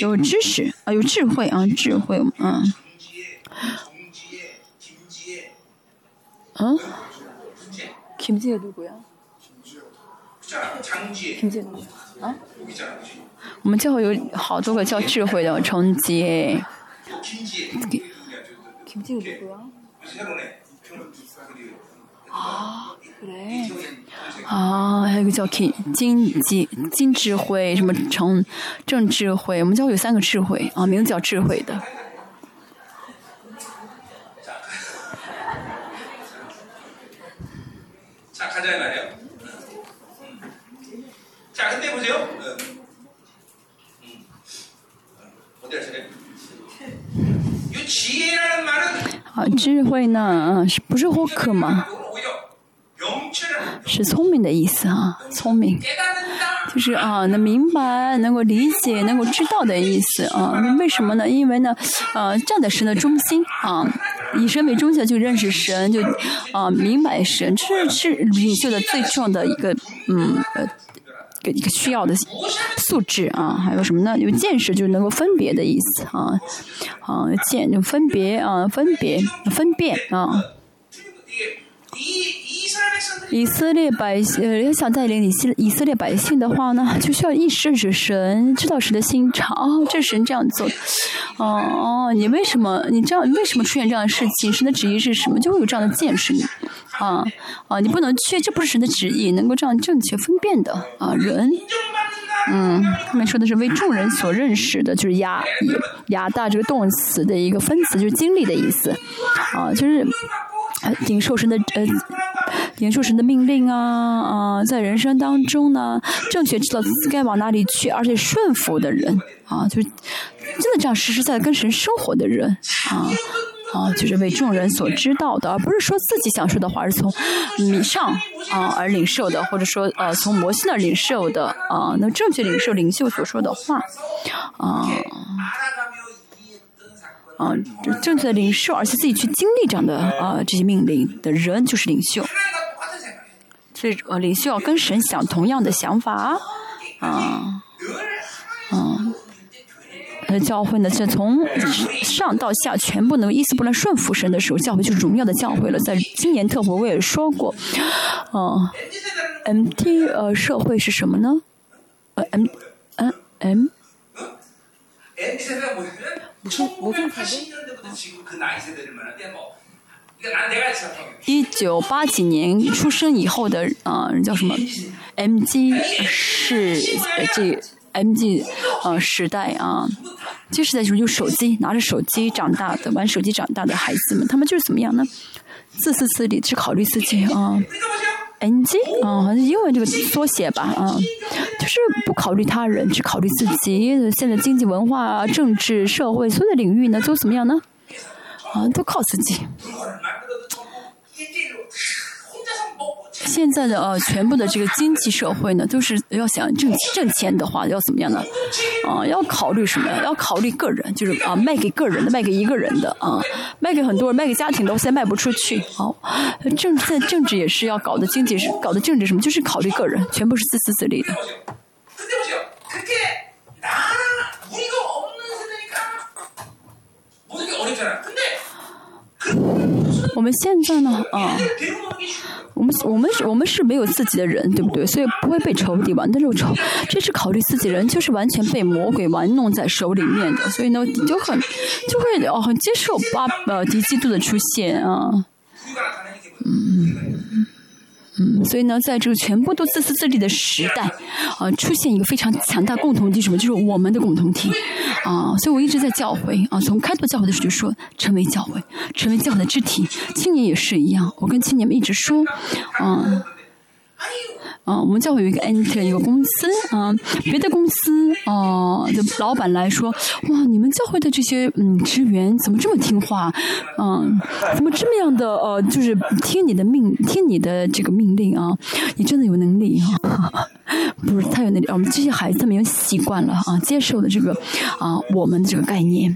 有知识啊，有智慧啊，智慧嗯。嗯，김지혜누구야 김지혜啊？我们教会有好多个叫智慧的成杰。김지혜누구야 啊，对。啊，还有个叫金金金金智慧，什么成郑智慧？我们教会有三个智慧啊，名字叫智慧的。啊，智慧呢？是不是霍克吗？是聪明的意思啊，聪明，就是啊，能明白、能够理解、能够知道的意思啊。为什么呢？因为呢，呃，站在神的中心啊，以神为中心就认识神，就啊，明白神，这是领袖的最重要的一个嗯呃。个一个需要的素质啊，还有什么呢？有见识，就是能够分别的意思啊，啊，见就分别啊，分别分辨啊。以色列百姓呃，要想带领以色以色列百姓的话呢，就需要意识着神，知道神的心肠。哦，这神这样做，哦哦，你为什么你这样？为什么出现这样的事情？神的旨意是什么？就会有这样的见识。啊啊！你不能去，这不是神的旨意，能够这样正确分辨的啊人。嗯，后面说的是为众人所认识的，就是亚亚大这个动词的一个分词，就是经历的意思。啊，就是领受神的呃，领受神的命令啊啊，在人生当中呢，正确知道该往哪里去，而且顺服的人啊，就是真的这样实实在在跟神生活的人啊。啊，就是为众人所知道的，而不是说自己想说的话，是从米上啊而领受的，或者说呃从摩西那领受的啊，那正确领受领袖所说的话，啊啊正确的领受，而且自己去经历这样的啊这些命令的人就是领袖。所以呃领袖要跟神想同样的想法啊，嗯。的教会呢，是从上到下全部能一丝不乱顺服神的时候，教会就是荣耀的教会了。在今年特会我也说过，哦，M T 呃社会是什么呢？呃 M 嗯 M，一九八几年出生以后的啊，叫什么？M G 是这。M G，呃，时代啊，这时代就是用手机，拿着手机长大的，玩手机长大的孩子们，他们就是怎么样呢？自私自利，只考虑自己啊。NG 啊，好像英文这个缩写吧，啊，就是不考虑他人，只考虑自己。现在经济、文化、政治、社会所有的领域呢，都怎么样呢？啊，都靠自己。现在的呃，全部的这个经济社会呢，都是要想挣挣钱的话，要怎么样呢？啊，要考虑什么？要考虑个人，就是啊，卖给个人的，卖给一个人的啊，卖给很多人，卖给家庭的，现在卖不出去。好，政在政治也是要搞的，经济是搞的政治什么，就是考虑个人，全部是自私自利的。我们现在呢，啊。我们我们是我们是没有自己的人，对不对？所以不会被仇敌玩的仇，这是考虑自己人，就是完全被魔鬼玩弄在手里面的。所以呢，就很就会哦，很接受巴呃敌基督的出现啊，嗯。嗯，所以呢，在这个全部都自私自利的时代，啊，出现一个非常强大共同体，什么？就是我们的共同体，啊，所以我一直在教诲，啊，从开拓教会的时候就说，成为教会，成为教会的肢体，青年也是一样，我跟青年们一直说，啊。啊，我们教会有一个 enter 一个公司啊，别的公司啊的老板来说，哇，你们教会的这些嗯职员怎么这么听话？嗯，怎么这么样的呃，就是听你的命，听你的这个命令啊？你真的有能力啊？不是，太有能力，我们这些孩子们有习惯了啊，接受的这个啊，我们的这个概念。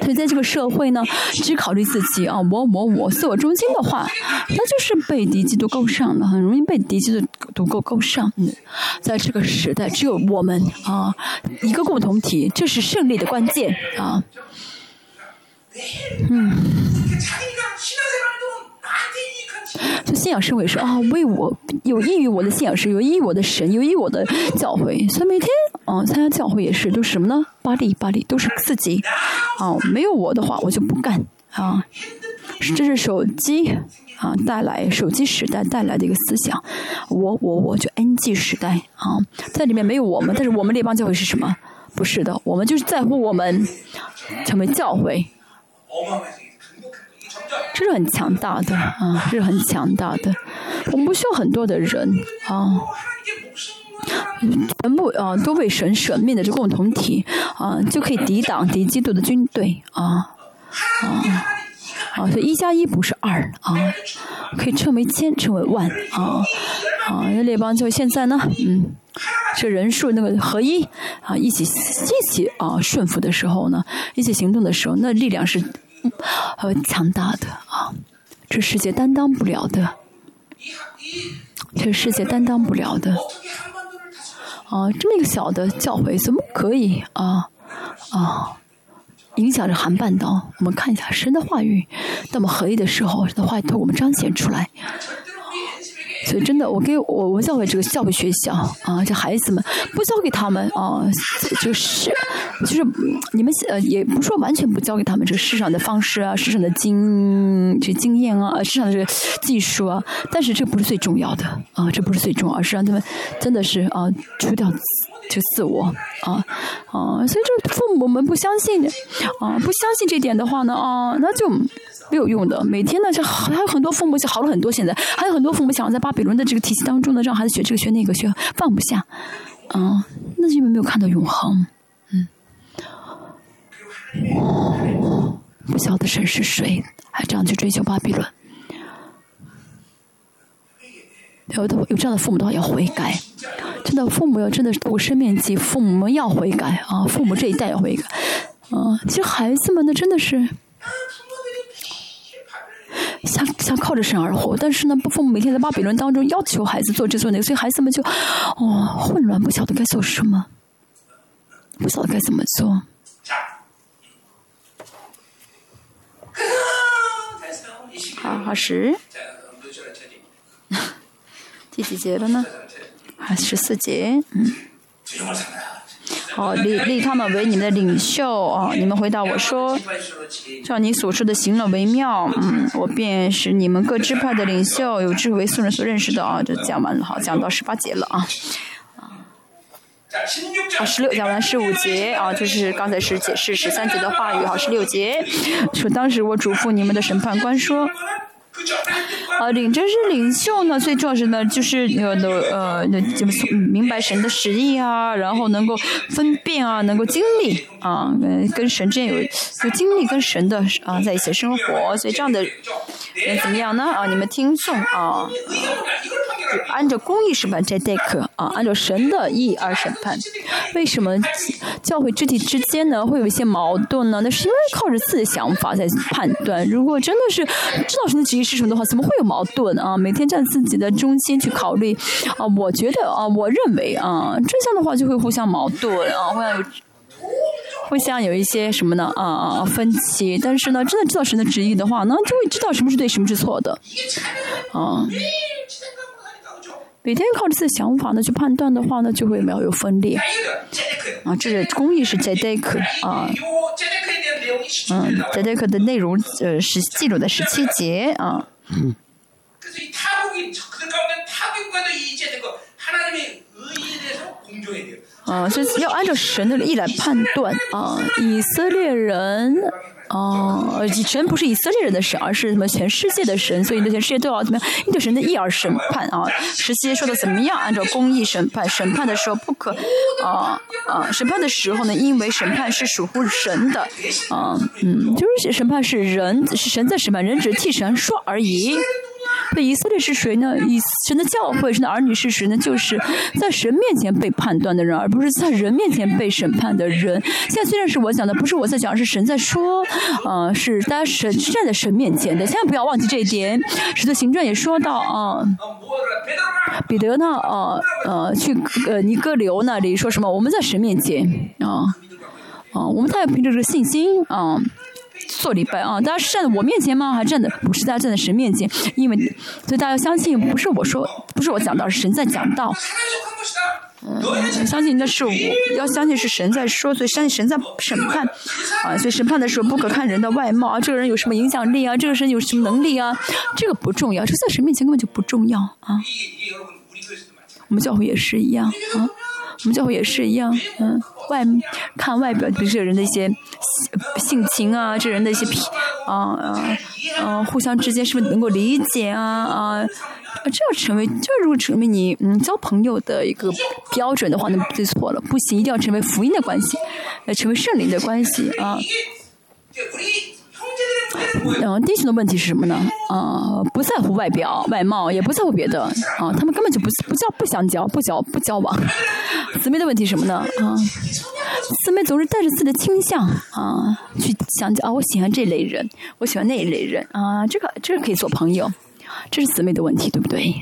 所以在这个社会呢，只考虑自己啊，我我我，自我中心的话，那就是被敌基督勾上了，很容易被敌基督足够够上。嗯，在这个时代，只有我们啊，一个共同体，这是胜利的关键啊。嗯。就信仰社会说啊，为我有益于我的信仰是有益于我的神，有益于我的教会，所以每天啊参加教会也是都是什么呢？巴利巴利都是自己啊，没有我的话我就不干啊。这是手机啊带来手机时代带来的一个思想，我我我就 NG 时代啊，在里面没有我们，但是我们列邦教会是什么？不是的，我们就是在乎我们成为教会。这是很强大的啊，这是很强大的。我们不需要很多的人啊，全部啊都为神舍命的这共同体啊，就可以抵挡敌基督的军队啊啊！啊所以一加一不是二啊，可以称为千，称为万啊啊！那列邦就现在呢，嗯，这人数那个合一啊，一起一起啊顺服的时候呢，一起行动的时候，那力量是。很强大的啊，这世界担当不了的，这世界担当不了的啊！这么一个小的教会，怎么可以啊啊影响着韩半岛？我们看一下神的话语，那么合一的时候，神的话语透过我们彰显出来。所以真的，我给我我教会这个教会学校啊，这孩子们不交给他们啊，就是就是你们呃，也不说完全不教给他们这个市场的方式啊，市场的经这经验啊，市场的这个技术啊，但是这不是最重要的啊，这不是最重要，而是让他们真的是啊，除掉就自我啊啊，所以这父母们不相信啊，不相信这点的话呢啊，那就。没有用的，每天呢，就还有很多父母就好了很多。现在还有很多父母想要在巴比伦的这个体系当中呢，让孩子学这个学那个学，放不下，啊，那是因为没有看到永恒，嗯，不晓得神是谁，还这样去追求巴比伦。有的有这样的父母的话要悔改，真的父母要真的是过生命记，父母们要悔改啊，父母这一代要悔改，啊，其实孩子们呢真的是。想想靠着神而活，但是呢，父母每天在巴比伦当中要求孩子做这做那，所以孩子们就哦混乱，不晓得该做什么，不晓得该怎么做。好，好十，第几节了呢？还十四节，嗯。好，立立他们为你们的领袖啊！你们回答我说，照你所说的行了为妙，嗯，我便是你们各支派的领袖，有智慧为素人所认识的啊！就讲完了，好，讲到十八节了啊。好，十六讲完十五节啊，就是刚才是解释十三节的话语，好，十六节说当时我嘱咐你们的审判官说。啊，领真是领袖呢，最重要是呢，就是有的呃，那怎么明白神的旨意啊，然后能够分辨啊，能够经历啊，跟跟神之间有有经历跟神的啊在一起生活，所以这样的人怎么样呢？啊，你们听众啊，按照公义审判这代课啊，按照神的意而审判。为什么教会肢体之间呢会有一些矛盾呢？那是因为靠着自己的想法在判断。如果真的是知道神的旨意是什么的话，怎么会有矛盾啊？每天站自己的中心去考虑啊，我觉得啊，我认为啊，这样的话就会互相矛盾啊，互相有互相有一些什么呢？啊啊分歧。但是呢，真的知道神的旨意的话呢，就会知道什么是对，什么是错的啊。每天靠着自己想法呢去判断的话呢，就会没有有分裂啊。这是公益是在 deck 啊，嗯，Zedek 的内容呃是记录的十七节啊。啊，所以要按照神的意来判断啊，以色列人。哦，以神不是以色列人的神，而是什么全世界的神，所以那全世界都要怎么样？因对神的意而审判啊。十七说的怎么样？按照公义审判，审判的时候不可，啊啊，审判的时候呢，因为审判是属乎神的，啊嗯，就是审判是人，是神在审判，人只是替神说而已。那以色列是谁呢？以神的教会，神的儿女是谁呢？就是在神面前被判断的人，而不是在人面前被审判的人。现在虽然是我讲的，不是我在讲，是神在说，啊，是大家神站在神面前的。千万不要忘记这一点。使徒行传也说到啊，彼得呢，啊呃，去呃尼哥流那里说什么？我们在神面前啊啊，我们他要凭着这个信心啊。做礼拜啊！大家站在我面前吗？还站在不是？大家站在神面前，因为所以大家相信，不是我说，不是我讲道，是神在讲道。嗯，相信那是我，要相信是神在说，所以相信神在审判啊！所以审判的时候不可看人的外貌啊，这个人有什么影响力啊？这个人有什么能力啊？这个不重要，这在神面前根本就不重要啊！我们教会也是一样啊。我们教会也是一样，嗯，外看外表，比如这个人的一些性情啊，这人的一些脾啊啊啊，互相之间是不是能够理解啊啊？这要成为，这如果成为你嗯交朋友的一个标准的话，那就错了，不行，一定要成为福音的关系，要成为圣灵的关系啊。嗯，弟兄的问题是什么呢？啊，不在乎外表、外貌，也不在乎别的啊，他们根本就不不叫不相交，不交不交往。姊妹的问题是什么呢？啊，姊妹总是带着自己的倾向啊去相交啊，我喜欢这类人，我喜欢那一类人啊，这个这个可以做朋友，这是姊妹的问题，对不对？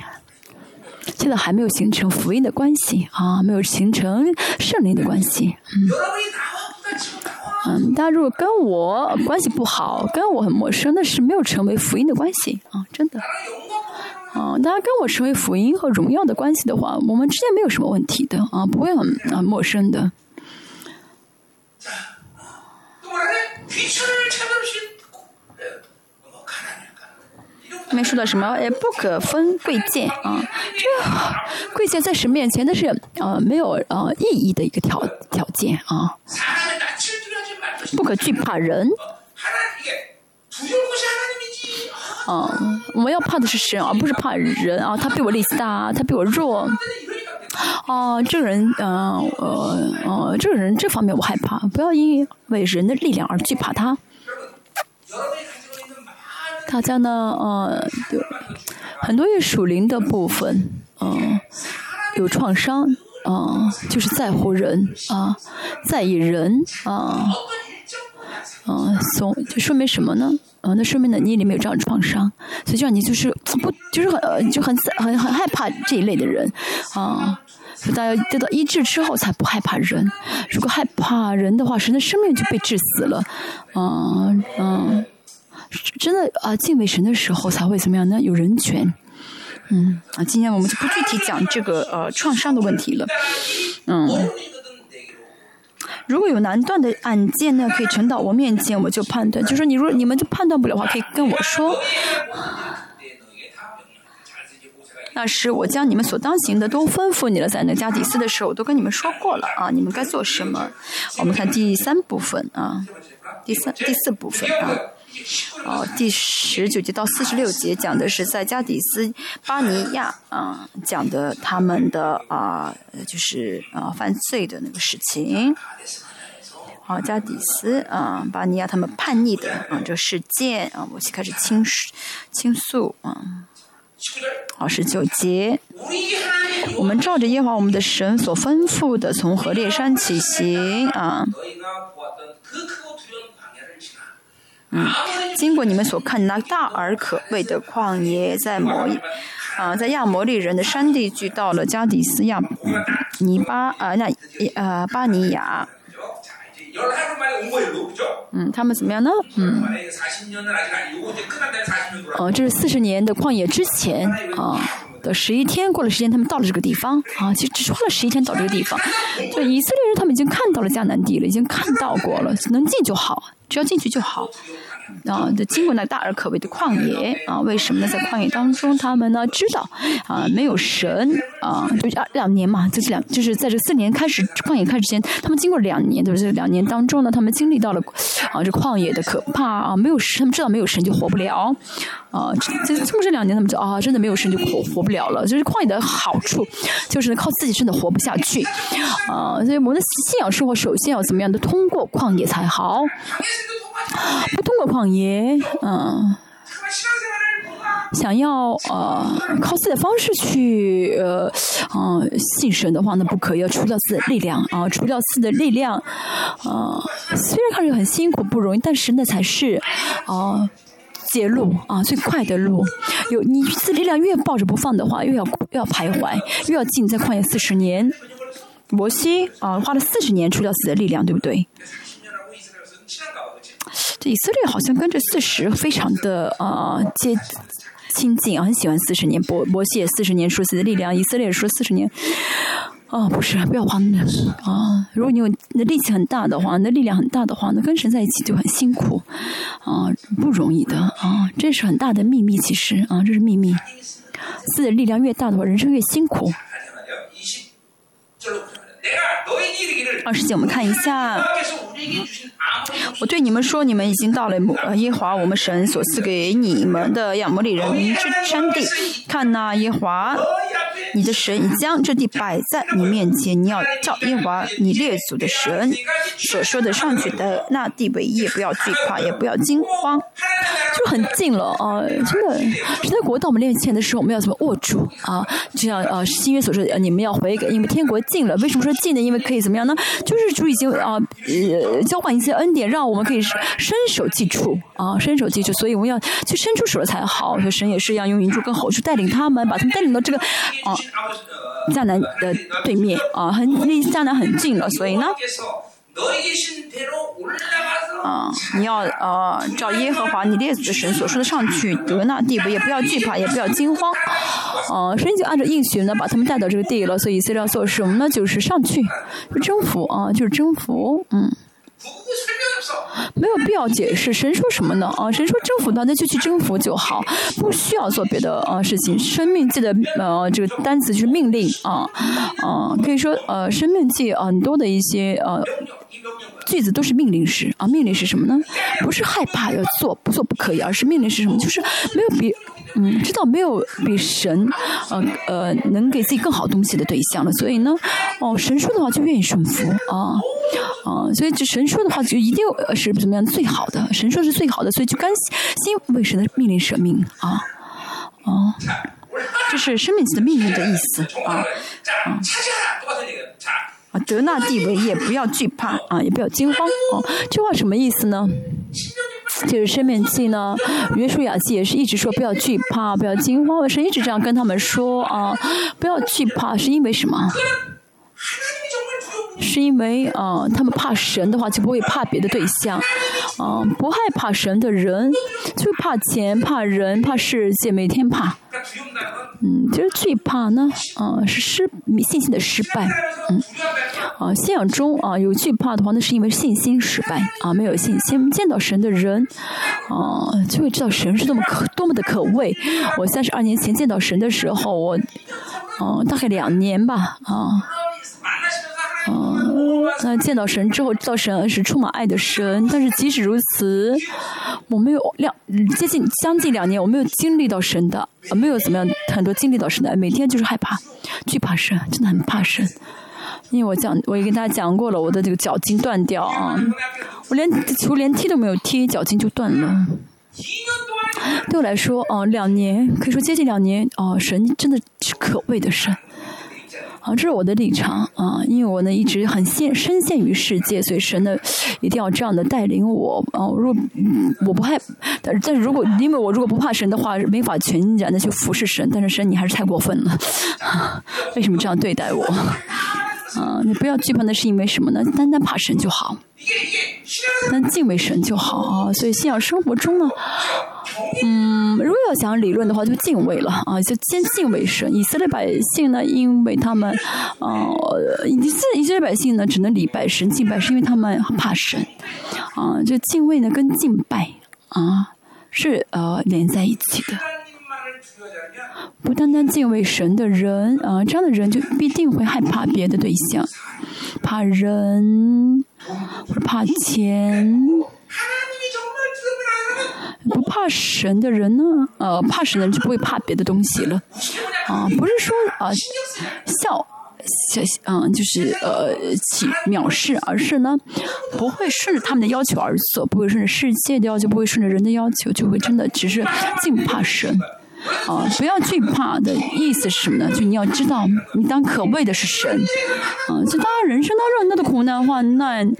现在还没有形成福音的关系啊，没有形成圣灵的关系，嗯。嗯，大家如果跟我关系不好，跟我很陌生，那是没有成为福音的关系啊，真的。啊，大家跟我成为福音和荣耀的关系的话，我们之间没有什么问题的啊，不会很啊陌生的。后面说到什么？也不可分贵贱啊，这贵贱在神面前那是呃没有呃意义的一个条条件啊。不可惧怕人。嗯，我们要怕的是神，而不是怕人啊！他比我力气大，他比我弱。哦，这个人，嗯，呃，呃，这个人这方面我害怕，不要因为人的力量而惧怕他。大家呢，呃，很多有属灵的部分，嗯，有创伤，啊，就是在乎人，啊，在意人，啊。嗯，从就说明什么呢？嗯，那说明呢你里面有这样的创伤，所以这样你就是不就是很就很很很害怕这一类的人啊。所以大家得到医治之后才不害怕人，如果害怕人的话，神的生命就被治死了。嗯嗯，真的啊，敬畏神的时候才会怎么样呢？有人权。嗯啊，今天我们就不具体讲这个呃创伤的问题了。嗯。如果有难断的案件呢，可以呈到我面前，我就判断。就说你如果你们就判断不了的话，可以跟我说。那时我将你们所当行的都吩咐你了，在那加底斯的时候，我都跟你们说过了啊，你们该做什么？我们看第三部分啊，第三第四部分啊。哦，第十九节到四十六节讲的是在加底斯巴尼亚啊讲的他们的啊就是啊犯罪的那个事情。好，加底斯啊巴尼亚他们叛逆的啊这事件啊，摩西开始倾倾诉啊。好，十九节，我们照着耶和华我们的神所吩咐的，从何烈山起行啊。嗯，经过你们所看那大而可畏的旷野，在摩啊，在亚摩利人的山地去到了加底斯亚尼巴啊那呃巴尼亚。嗯，他们怎么样呢？嗯，哦，这是四十年的旷野之前啊的十一天，过了时间，他们到了这个地方啊，其实只是花了十一天到这个地方。就以色列人，他们已经看到了迦南地了，已经看到过了，能进就好，只要进去就好。啊，就经过那大而可畏的旷野啊，为什么呢？在旷野当中，他们呢知道啊，没有神啊，就两两年嘛，就是两，就是在这四年开始旷野开始前，他们经过两年，对不对？两年当中呢，他们经历到了啊，这旷野的可怕啊，没有神，他们知道没有神就活不了啊。这这么这两年，他们就啊，真的没有神就活活不了了。就是旷野的好处，就是靠自己真的活不下去啊。所以我们的信仰生活首先要怎么样的通过旷野才好。不通过旷野，嗯，想要呃靠自己的方式去呃嗯信神的话，那不可以，要除掉自己的力量啊，除掉自己的力量啊。虽然看着很辛苦不容易，但是那才是啊捷路啊最快的路。有你自力量越抱着不放的话，又要又要徘徊，又要进在旷野四十年。摩西啊花了四十年除掉自己的力量，对不对？这以色列好像跟着四十非常的呃接亲近啊，很喜欢四十年。摩摩西四十年说自己的力量，以色列说四十年。哦，不是，不要慌啊！如果你有那力气很大的话，那力量很大的话，那跟神在一起就很辛苦啊，不容易的啊，这是很大的秘密，其实啊，这是秘密。自己的力量越大的话，人生越辛苦。二十节，我们看一下。我对你们说，你们已经到了耶华我们神所赐给你们的亚摩利人之山地。看那耶华。你的神已将这地摆在你面前，你要照耶和华你列祖的神所说的上去的那地为业，不要惧怕，也不要惊慌，就很近了啊！真的，神在国到我们面前的时候，我们要怎么握住啊？就像呃新约所说的，你们要回给，因为天国近了。为什么说近呢？因为可以怎么样呢？就是主已经啊呃交换一些恩典，让我们可以伸手记住啊，伸手记住。所以我们要去伸出手了才好。所以神也是要，用云柱跟好去带领他们，把他们带领到这个啊。迦南的对面啊，很离迦南很近了，所以呢，啊，你要呃照耶和华你列祖的神所说的上去得那地步，也不要惧怕，也不要惊慌，啊，神就按照应许呢把他们带到这个地了，所以以色列要做什么呢？就是上去就征服啊，就是征服，嗯。没有必要解释，神说什么呢？啊，神说征服到，那就去征服就好，不需要做别的啊事情。生命记的呃这个单词就是命令啊啊，可以说呃生命记很多的一些呃句子都是命令式啊。命令是什么呢？不是害怕要做不做不可以，而是命令是什么？就是没有必。嗯，知道没有比神，呃呃，能给自己更好东西的对象了。所以呢，哦，神说的话就愿意顺服啊啊，所以这神说的话就一定是怎么样最好的？神说是最好的，所以就甘心为神的命令舍命啊啊，这是生命的命令的意思啊啊啊，得那地为业，不要惧怕啊，也不要惊慌啊，这话什么意思呢？就是生命记呢，约书亚记也是一直说不要惧怕，不要惊慌。我是一直这样跟他们说啊？不要惧怕，是因为什么？是因为啊，他们怕神的话，就不会怕别的对象。啊，不害怕神的人，就怕钱、怕人、怕世界，每天怕。嗯，就是惧怕呢，啊，是失信心的失败。嗯，啊，信仰中啊有惧怕的话，那是因为信心失败。啊，没有信心，见到神的人，啊，就会知道神是多么可多么的可畏。我三十二年前见到神的时候，我，嗯，大概两年吧，啊。嗯，那见到神之后，知道神是充满爱的神。但是即使如此，我没有两接近将近两年，我没有经历到神的，没有怎么样很多经历到神的，每天就是害怕、惧怕神，真的很怕神。因为我讲，我也跟大家讲过了，我的这个脚筋断掉啊，我连球连踢都没有踢，脚筋就断了。对我来说，哦，两年可以说接近两年，哦，神真的是可畏的神。啊，这是我的立场啊，因为我呢一直很陷深陷于世界，所以神呢一定要这样的带领我啊。如果我不害，但是但是如果因为我如果不怕神的话，没法全然的去服侍神。但是神你还是太过分了，为什么这样对待我？啊，你不要惧怕，那是因为什么呢？单单怕神就好，单敬畏神就好啊。所以信仰生活中呢，嗯，如果要讲理论的话，就敬畏了啊，就先敬畏神。以色列百姓呢，因为他们，呃，以色以色列百姓呢，只能礼拜神、敬拜，是因为他们怕神啊。就敬畏呢，跟敬拜啊，是呃连在一起的。不单单敬畏神的人啊，这样的人就必定会害怕别的对象，怕人或者怕钱。不怕神的人呢，呃，怕神的人就不会怕别的东西了。啊，不是说啊笑笑，嗯，就是呃起藐视，而是呢不会顺着他们的要求而做，不会顺着世界的要求，不会顺着人的要求，就会真的只是敬怕神。啊，不要惧怕的意思是什么呢？就你要知道，你当可畏的是神。啊，就当人生当中很多的苦难、患难，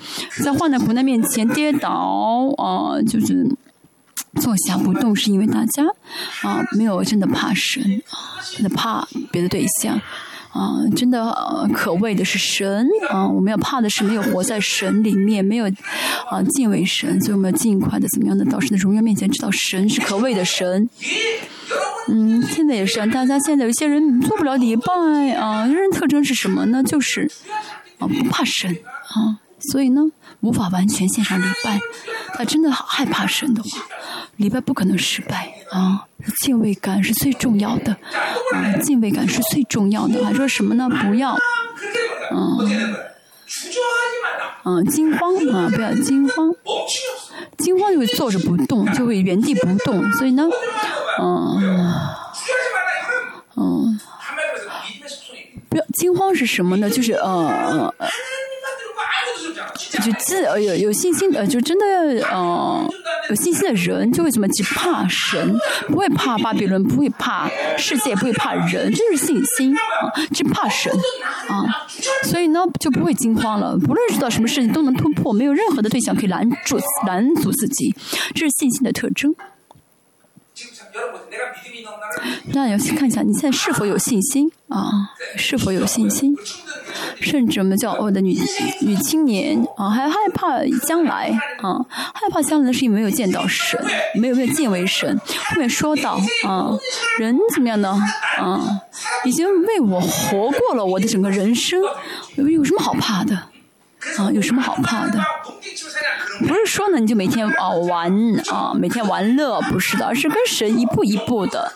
在患难苦难面前跌倒，啊，就是坐下不动，是因为大家啊没有真的怕神，啊，真的怕别的对象。啊，真的可畏的是神。啊，我们要怕的是没有活在神里面，没有啊敬畏神，所以我们要尽快的怎么样的到神的荣耀面前，知道神是可畏的神。嗯，现在也是啊，大家现在有些人做不了礼拜啊，有人特征是什么呢？就是啊不怕神啊，所以呢无法完全献上礼拜。他真的害怕神的话，礼拜不可能失败啊。敬畏感是最重要的啊，敬畏感是最重要的。还说什么呢？不要嗯嗯惊慌啊，不要惊慌，惊慌就会坐着不动，就会原地不动。所以呢。嗯，嗯，不要惊慌是什么呢？就是呃，就自呃有有信心的，就真的呃有信心的人就会怎么去怕神，不会怕巴比伦，不会怕世界，不会怕人，这是信心啊，只怕神啊，所以呢就不会惊慌了。不论遇到什么事情都能突破，没有任何的对象可以拦住拦阻自己，这是信心的特征。让有看一下，你现在是否有信心啊？是否有信心？甚至我们叫我的女女青年啊，还害怕将来啊，害怕将来是因为没有见到神，没有没有敬畏神。后面说到啊，人怎么样呢？啊，已经为我活过了我的整个人生，有有什么好怕的？啊，有什么好怕的？不是说呢，你就每天啊玩啊，每天玩乐，不是的，而是跟神一步一步的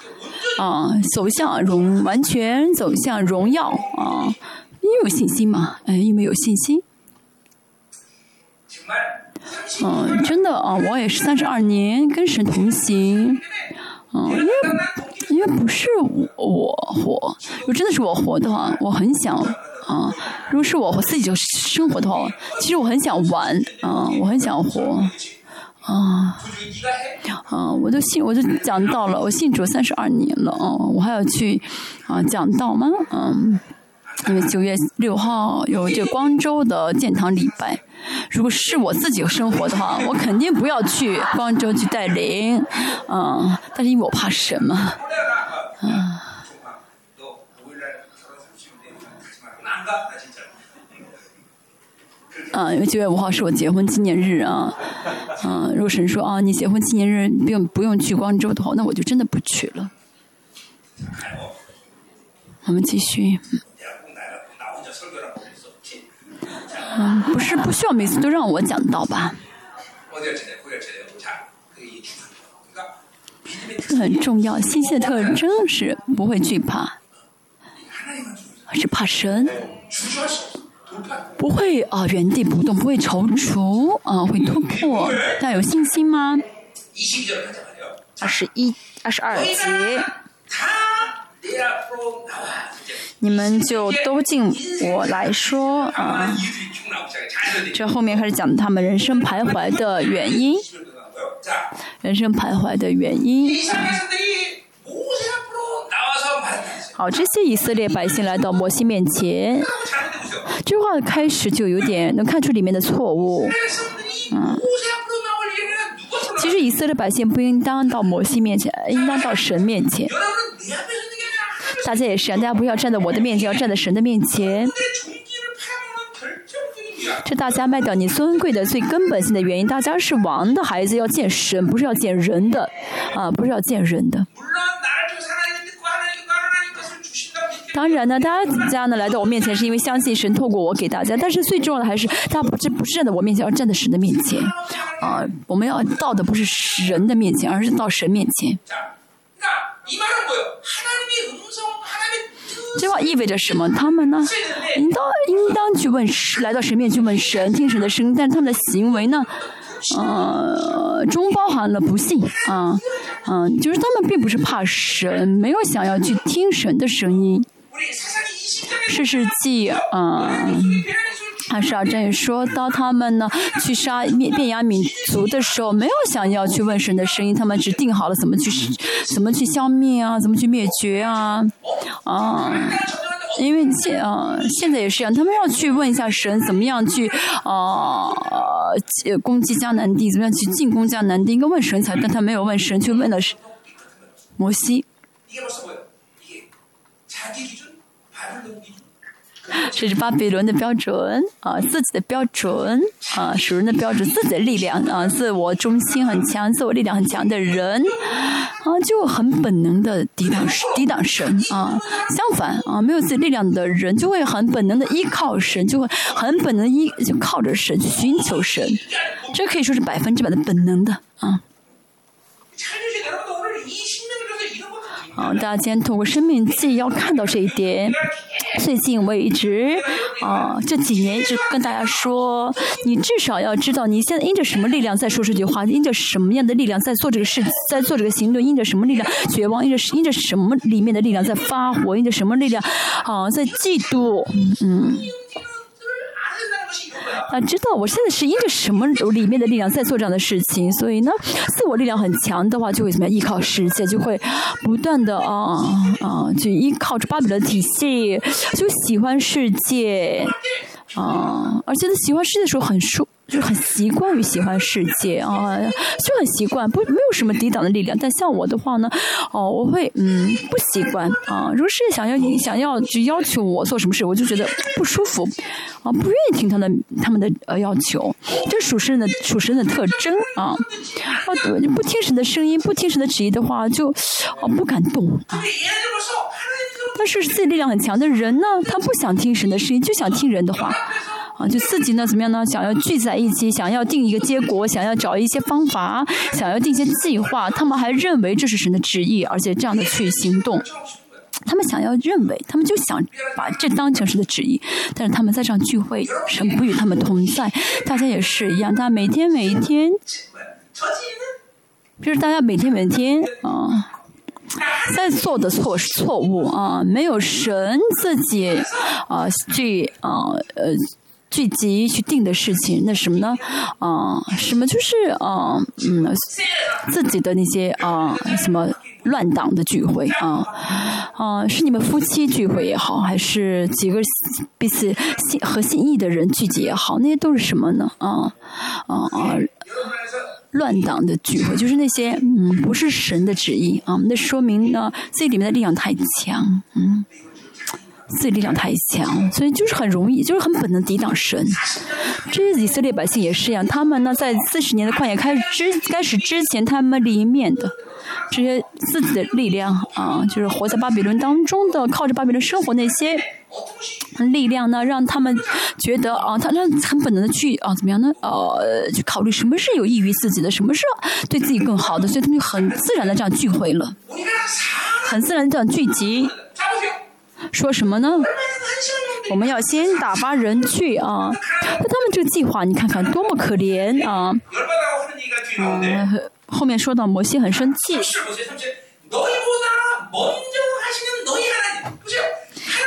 啊走向荣，完全走向荣耀啊。因为有信心嘛，哎，因为有信心。嗯，真的啊，我也是三十二年跟神同行，嗯，因为因为不是我活，如果真的是我活的话，我很想。啊，如果是我我自己就生活的话，其实我很想玩啊，我很想活啊啊！我就信，我就讲到了，我信主三十二年了啊，我还要去啊讲道吗？嗯，因为九月六号有这个光州的建堂礼拜，如果是我自己生活的话，我肯定不要去光州去带领啊，但是因为我怕神嘛，啊。啊，因为九月五号是我结婚纪念日啊，啊，如果神说啊，你结婚纪念日不用不用去光州的话，那我就真的不去了。我们继续。不是不需要每次都让我讲到吧？这很重要，信息的特征是不会惧怕，是怕神。不会啊原地不动，不会踌躇啊，会突破。大家有信心吗？二十一、二十二节，你们就都进我来说啊。这后面开始讲他们人生徘徊的原因，人生徘徊的原因。好，这些以色列百姓来到摩西面前，这句话开始就有点能看出里面的错误。嗯，其实以色列百姓不应当到摩西面前，应当到神面前。大家也是啊，大家不要站在我的面前，要站在神的面前。这大家卖掉你尊贵的最根本性的原因，大家是王的孩子，要见神，不是要见人的，啊，不是要见人的。当然呢，大家呢来到我面前，是因为相信神透过我给大家。但是最重要的还是，他不是不是站在我面前，而站在神的面前。啊，我们要到的不是人的面前，而是到神面前。这话意味着什么？他们呢，应当应当去问神，来到神面前去问神，听神的声音。但是他们的行为呢，呃，中包含了不信啊，嗯，就是他们并不是怕神，没有想要去听神的声音。世世纪，嗯，二十二章也说到他们呢，去杀灭变雅民族的时候，没有想要去问神的声音，他们只定好了怎么去，怎么去消灭啊，怎么去灭绝啊，啊，因为现啊现在也是一样，他们要去问一下神，怎么样去啊攻击迦南地，怎么样去进攻迦南地，应该问神才，但他没有问神，却问了摩西。这 是巴比伦的标准啊，自己的标准啊，属人的标准，自己的力量啊，自我中心很强，自我力量很强的人啊，就很本能的抵挡抵挡神啊。相反啊，没有自己力量的人，就会很本能的依靠神，就会很本能依就靠着神寻求神，这可以说是百分之百的本能的啊。啊，大家今天通过生命记要看到这一点。最近我一直啊，这几年一直跟大家说，你至少要知道你现在因着什么力量在说这句话，因着什么样的力量在做这个事，在做这个行动，因着什么力量绝望，因着因着什么里面的力量在发火，因着什么力量啊在嫉妒，嗯。啊，知道我现在是因着什么里面的力量在做这样的事情，所以呢，自我力量很强的话，就会怎么样？依靠世界，就会不断的啊啊，就依靠着巴比伦体系，就喜欢世界啊，而且他喜欢世界的时候很舒。就是很习惯于喜欢世界啊，就很习惯，不没有什么抵挡的力量。但像我的话呢，哦，我会嗯不习惯啊。如果世界想要想要去要求我做什么事，我就觉得不舒服啊，不愿意听他的他们的呃要求。这属神的属神的特征啊，啊，不听神的声音，不听神的旨意的话，就啊不敢动啊。但是自己力量很强的人呢，他不想听神的声音，就想听人的话。啊，就自己呢，怎么样呢？想要聚在一起，想要定一个结果，想要找一些方法，想要定一些计划。他们还认为这是神的旨意，而且这样的去行动。他们想要认为，他们就想把这当成是的旨意。但是他们在这样聚会，神不与他们同在。大家也是一样，大家每天每一天，就是大家每天每天啊，在做的错是错误啊，没有神自己啊去啊呃。聚集去定的事情，那什么呢？啊，什么就是啊，嗯，自己的那些啊，什么乱党的聚会啊，啊，是你们夫妻聚会也好，还是几个彼此心和心意的人聚集也好，那些都是什么呢？啊，啊啊，乱党的聚会，就是那些嗯，不是神的旨意啊，那说明呢，自己里面的力量太强，嗯。自己力量太强，所以就是很容易，就是很本能抵挡神。这些以色列百姓也是一样，他们呢在四十年的旷野开始之开始之前，他们里面的这些自己的力量啊，就是活在巴比伦当中的，靠着巴比伦生活那些力量呢，让他们觉得啊，他让很本能的去啊，怎么样呢？呃，去考虑什么是有益于自己的，什么是对自己更好的，所以他们就很自然的这样聚会了，很自然的这样聚集。说什么呢？我们要先打发人去啊。那他们这个计划，你看看多么可怜啊！嗯，后面说到摩西很生气。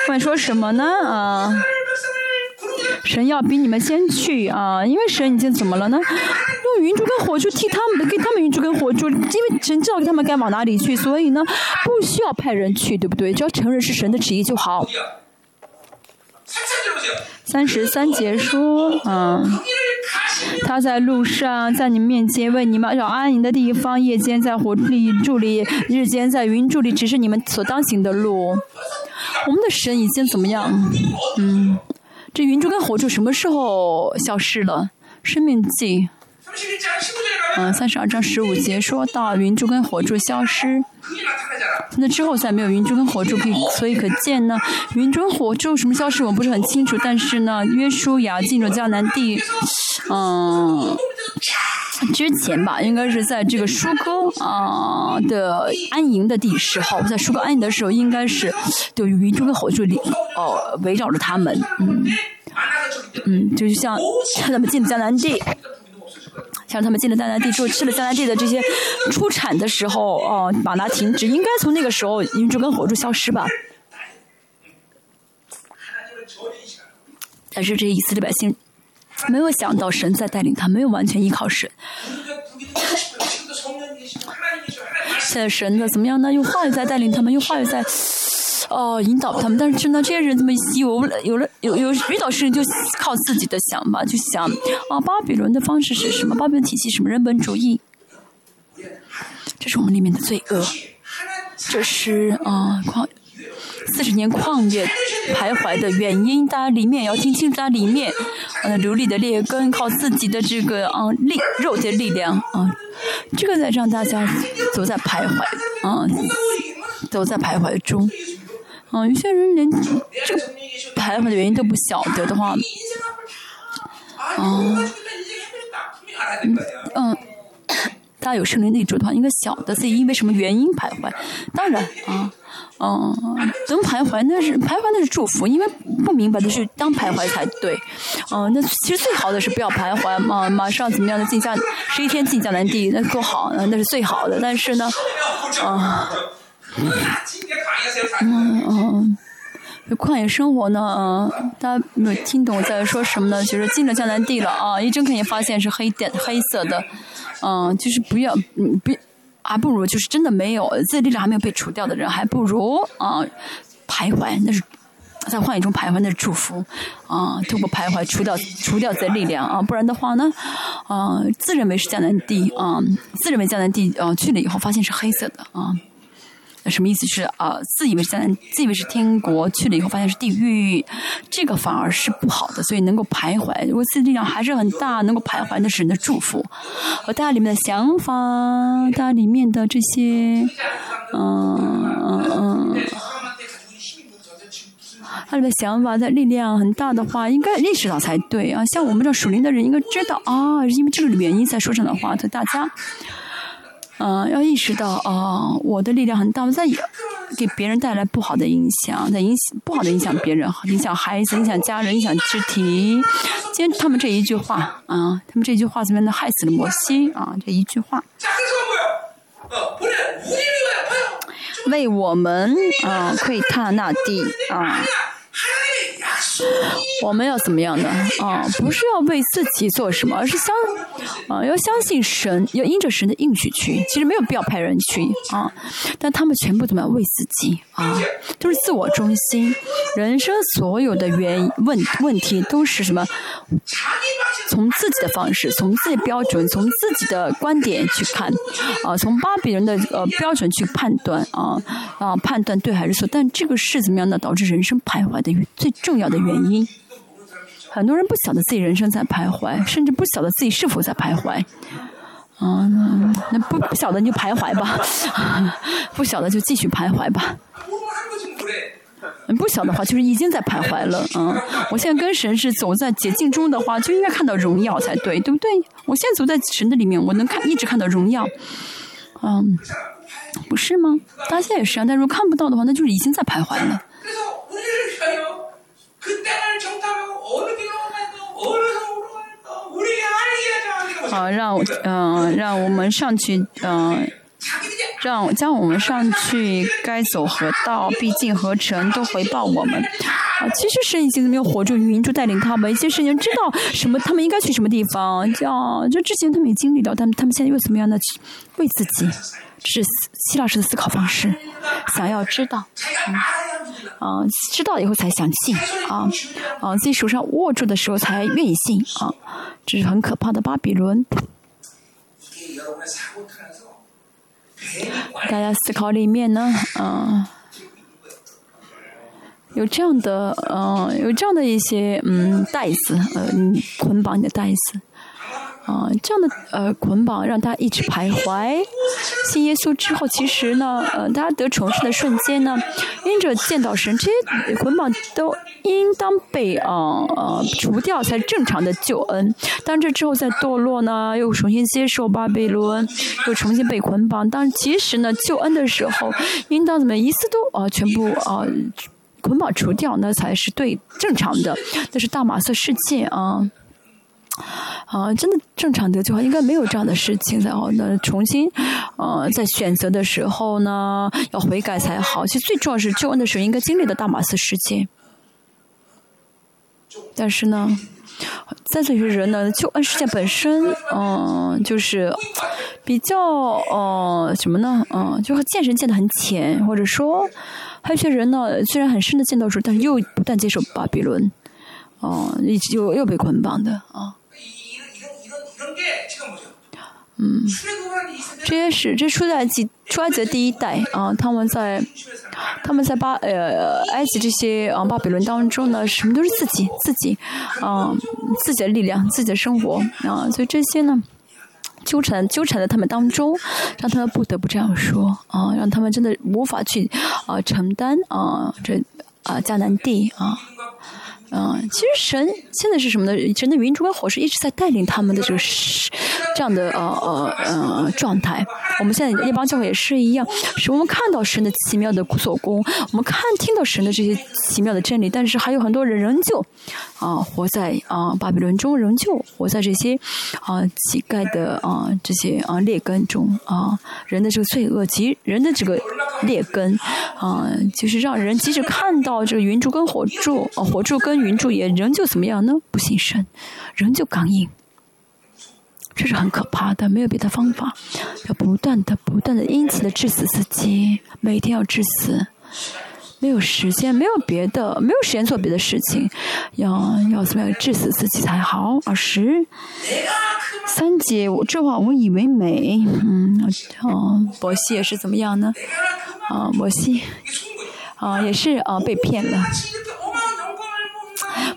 们说什么呢？啊，神要比你们先去啊，因为神已经怎么了呢？用云柱跟火柱替他们，给他们云柱跟火柱，因为神知道他们该往哪里去，所以呢，不需要派人去，对不对？只要承认是神的旨意就好。三十三节说，嗯，他在路上，在你面前为你们找安宁的地方，夜间在火里助力，日间在云助力，只是你们所当行的路。我们的神已经怎么样？嗯，这云柱跟火柱什么时候消失了？生命记。嗯，三十二章十五节说到云柱跟火柱消失，那之后再没有云柱跟火柱，可以所以可见呢，云柱火柱什么消失我不是很清楚，但是呢，约书亚进入迦南地，嗯，之前吧，应该是在这个舒哥啊的安营的地时候，在舒哥安营的时候，应该是对云柱跟火柱里哦。围绕着他们，嗯，嗯，就是像他们进迦南地。像他们进了迦南地之后，吃了迦南地的这些出产的时候，哦，马拿停止，应该从那个时候云柱跟火柱消失吧。但是这些以色列百姓没有想到神在带领他，没有完全依靠神。现在神呢怎么样呢？用话语在带领他们，用话语在。哦，引导他们，但是呢，这些人怎么有 有了有有遇到事情就靠自己的想法，就想啊，巴比伦的方式是什么？巴比伦体系什么？人本主义，这是我们里面的罪恶。这是啊，旷四十年旷野徘徊的原因。大家里面要听清楚，大家里面呃流利的劣根，靠自己的这个啊力肉的力量啊，这个在让大家走在徘徊啊，都在徘徊中。嗯，有些人连这个徘徊的原因都不晓得的话，嗯，嗯，大家有圣灵内住的话，应该晓得自己因为什么原因徘徊。当然，啊，嗯，能徘徊那是徘徊那是祝福，因为不明白的是当徘徊才对。嗯，那其实最好的是不要徘徊嘛，马上怎么样的进江十一天进江南地，那多好，那是最好的。但是呢，啊。嗯嗯，旷野生活呢？大家没有听懂我在说什么呢？就是进了江南地了啊！一睁开眼发现是黑点黑色的，嗯，就是不要，嗯，不，还不如就是真的没有自己力量还没有被除掉的人，还不如啊徘徊，那是在旷野中徘徊，那是祝福啊！通过徘徊除掉除掉自力量啊，不然的话呢，啊，自认为是江南地啊，自认为江南地啊，去了以后发现是黑色的啊。那什么意思是啊？自以为是在自以为是天国，去了以后发现是地狱，这个反而是不好的。所以能够徘徊，如果自己力量还是很大，能够徘徊，那是人的祝福。和大家里面的想法，大家里面的这些，嗯嗯嗯，他里面想法的力量很大的话，应该意识到才对啊。像我们这属灵的人，应该知道啊，因为这个原因才说这样的话，对大家。嗯，要意识到啊，我的力量很大，我在给别人带来不好的影响，在影响不好的影响别人，影响孩子，影响家人，影响肢体。今天他们这一句话啊，他们这句话怎么样的害死了摩西啊？这一句话，为我们啊窥探那地啊。我们要怎么样呢？啊，不是要为自己做什么，而是相啊，要相信神，要因着神的应许去。其实没有必要派人去啊，但他们全部怎么样为自己啊？都是自我中心。人生所有的原问问题都是什么？从自己的方式，从自己标准，从自己的观点去看啊，从巴比伦的呃标准去判断啊啊，判断对还是错。但这个是怎么样呢？导致人生徘徊的最重要的原原因。很多人不晓得自己人生在徘徊，甚至不晓得自己是否在徘徊。啊，那不不晓得你就徘徊吧，不晓得就继续徘徊吧。不晓得话就是已经在徘徊了。嗯，我现在跟神是走在捷径中的话，就应该看到荣耀才对，对不对？我现在走在神的里面，我能看一直看到荣耀。嗯，不是吗？大家现在也是啊，但如果看不到的话，那就是已经在徘徊了。好，让嗯，让我们上去嗯。让将我们上去该走河道，毕竟河城都回报我们。啊，其实神已经没有活住云柱带领他们，一些事情知道什么，他们应该去什么地方。叫就之前他们也经历到，但他们现在又怎么样呢？为自己，是希腊式的思考方式，想要知道，嗯，知道以后才想信，啊，啊，自己手上握住的时候才愿意信，啊，这是很可怕的巴比伦。大家思考里面呢，嗯，有这样的，嗯，有这样的一些，嗯，袋子，嗯，捆绑你的袋子。啊，这样的呃捆绑让他一直徘徊。信耶稣之后，其实呢，呃，大家得重生的瞬间呢，因着见到神，这些捆绑都应当被啊呃除掉，才正常的救恩。但这之后再堕落呢，又重新接受巴比伦，又重新被捆绑。但其实呢，救恩的时候，应当怎么一次都啊全部啊捆绑除掉，那才是对正常的。那是大马色世界啊。啊，真的正常得救话，应该没有这样的事情。然后呢，重新，呃，在选择的时候呢，要悔改才好。其实最重要是救恩的时候，应该经历的大马斯事件。但是呢，在这些人呢，救恩事件本身，嗯，就是比较，呃，什么呢？嗯，就是见神见的很浅，或者说，还有些人呢，虽然很深的见到主，但是又不断接受巴比伦，哦，又又被捆绑的啊。嗯，这些是这出埃及出埃及的第一代啊，他们在他们在巴呃埃及这些啊巴比伦当中呢，什么都是自己自己啊自己的力量自己的生活啊，所以这些呢纠缠纠缠在他们当中，让他们不得不这样说啊，让他们真的无法去啊承担啊这啊迦南地啊。嗯，其实神现在是什么呢？神的云柱跟火是一直在带领他们的这个是这样的呃呃呃状态。我们现在列邦教会也是一样，是我们看到神的奇妙的做工，我们看听到神的这些奇妙的真理，但是还有很多人仍旧啊活在啊巴比伦中，仍旧活在这些啊乞丐的啊这些啊劣根中啊人的这个罪恶及人的这个劣根啊，就是让人即使看到这个云柱跟火柱啊 火柱跟云柱也仍旧怎么样呢？不信神，仍旧刚硬，这是很可怕的。没有别的方法，要不断的、不断的、因此的致死自己，每天要致死。没有时间，没有别的，没有时间做别的事情，要要怎么样致死自己才好？二十三节，这话我以为美，嗯，哦，摩西也是怎么样呢？啊，摩西啊，也是啊，被骗了。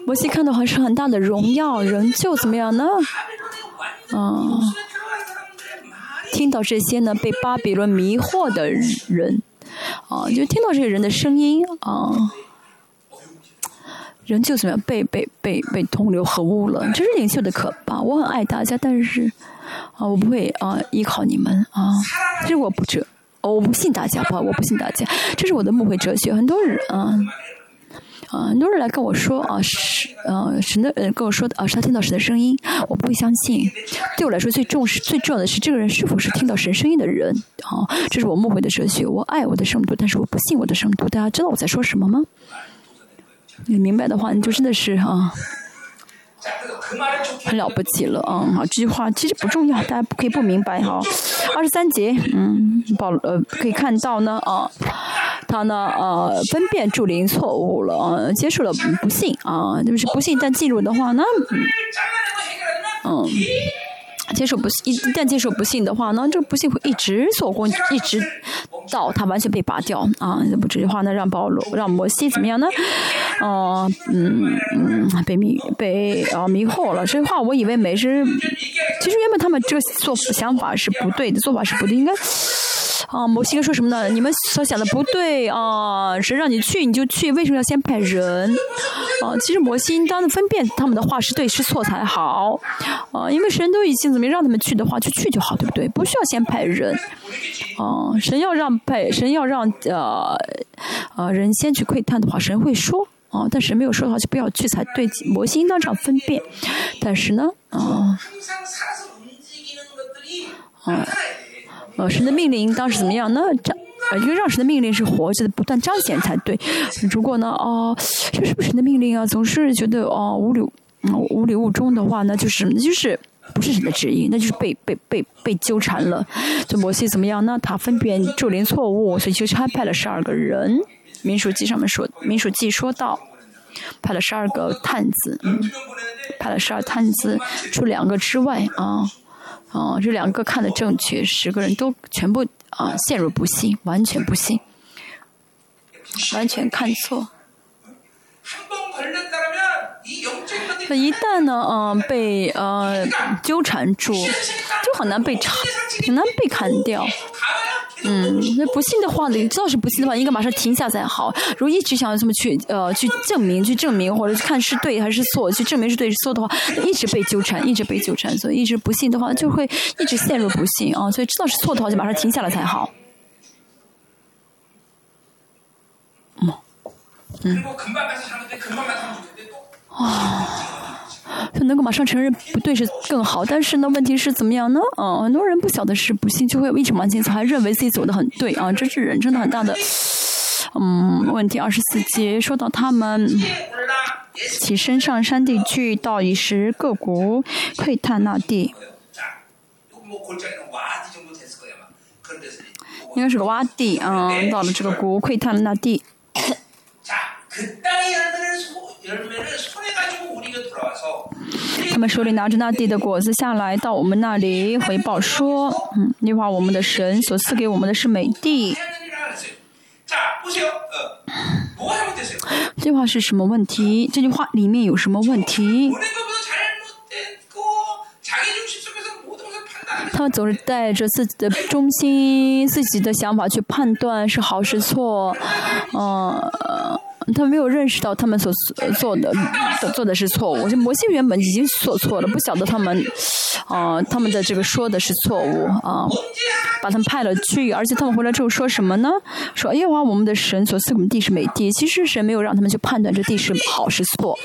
摩西看到还是很大的荣耀，仍旧怎么样呢？嗯，听到这些呢，被巴比伦迷惑的人，啊，就听到这个人的声音啊，人就怎么样？被被被被同流合污了，这是领袖的可怕。我很爱大家，但是啊，我不会啊依靠你们啊，这是我不哲，我不信大家，吧，我不信大家，这是我的误会哲学。很多人啊。啊，很多人来跟我说啊，是，呃，神的人跟我说的啊，是他听到神的声音，我不会相信。对我来说，最重视、最重要的是这个人是否是听到神声音的人。啊，这是我梦回的哲学。我爱我的圣徒，但是我不信我的圣徒。大家知道我在说什么吗？你明白的话，你就真的是啊。很了不起了，嗯，好，这句话其实不重要，大家可以不明白哈。二十三节，嗯，保呃可以看到呢，啊，他呢，呃，分辨助灵错误了，啊，接受了不幸啊，就是不幸，但记录的话呢，嗯。接受不一一旦接受不幸的话，呢这不幸会一直做工，一直到他完全被拔掉啊！不这句话呢，让保罗让摩西怎么样呢？哦，嗯嗯，被迷被啊迷惑了。这句话我以为没是，其实原本他们这个做想法是不对的，做法是不对，应该。啊，摩西说什么呢？你们所想的不对啊！谁让你去你就去，为什么要先派人？啊，其实摩西应当分辨他们的话是对是错才好。啊，因为神都已经怎么让他们去的话，就去就好，对不对？不需要先派人。啊，神要让派，神要让呃呃人先去窥探的话，神会说。啊，但是没有说的话就不要去才对。摩西应当这样分辨，但是呢，啊，啊，呃，神的命令当时怎么样呢？这呃，一个让神的命令是活着的，不断彰显才对。如果呢，哦，这是不是神的命令啊？总是觉得哦无理，嗯，无理无中的话，那就是那就是不是神的旨意，那就是被被被被纠缠了。这摩西怎么样呢？他分辨咒灵错误，所以就差派了十二个人。民书记上面说，民书记说到，派了十二个探子，嗯，派了十二探子，除两个之外啊，啊，这两个看的正确，十个人都全部啊陷入不幸，完全不幸，完全看错。那一旦呢，嗯，被呃纠缠住，就很难被查，很难被砍掉。嗯，那不信的话你？知道是不信的话，应该马上停下才好。如果一直想要这么去呃去证明、去证明，或者看是对还是错，去证明是对是错的话，一直被纠缠，一直被纠缠，所以一直不信的话，就会一直陷入不信啊。所以知道是错的话，就马上停下来才好。嗯，嗯。啊。他能够马上承认不对是更好，但是呢，问题是怎么样呢？嗯，很多人不晓得是不信，就会一直往前走，还认为自己走的很对啊，这是人真的很大的嗯问题。二十四节说到他们起身上山地去，到以时各国窥探那地，应该是个洼地啊，到了这个国窥探了那地。他们手里拿着那地的果子下来，到我们那里回报说：“嗯，那话我们的神所赐给我们的是美地。”这句话是什么问题？这句话里面有什么问题？他们总是带着自己的中心、自己的想法去判断是好是错，嗯。他没有认识到他们所做的做的是错误。就摩西原本已经做错了，不晓得他们，啊，他们的这个说的是错误啊，把他们派了去，而且他们回来之后说什么呢？说耶和华我们的神所赐我们地是美地。其实神没有让他们去判断这地是好是错，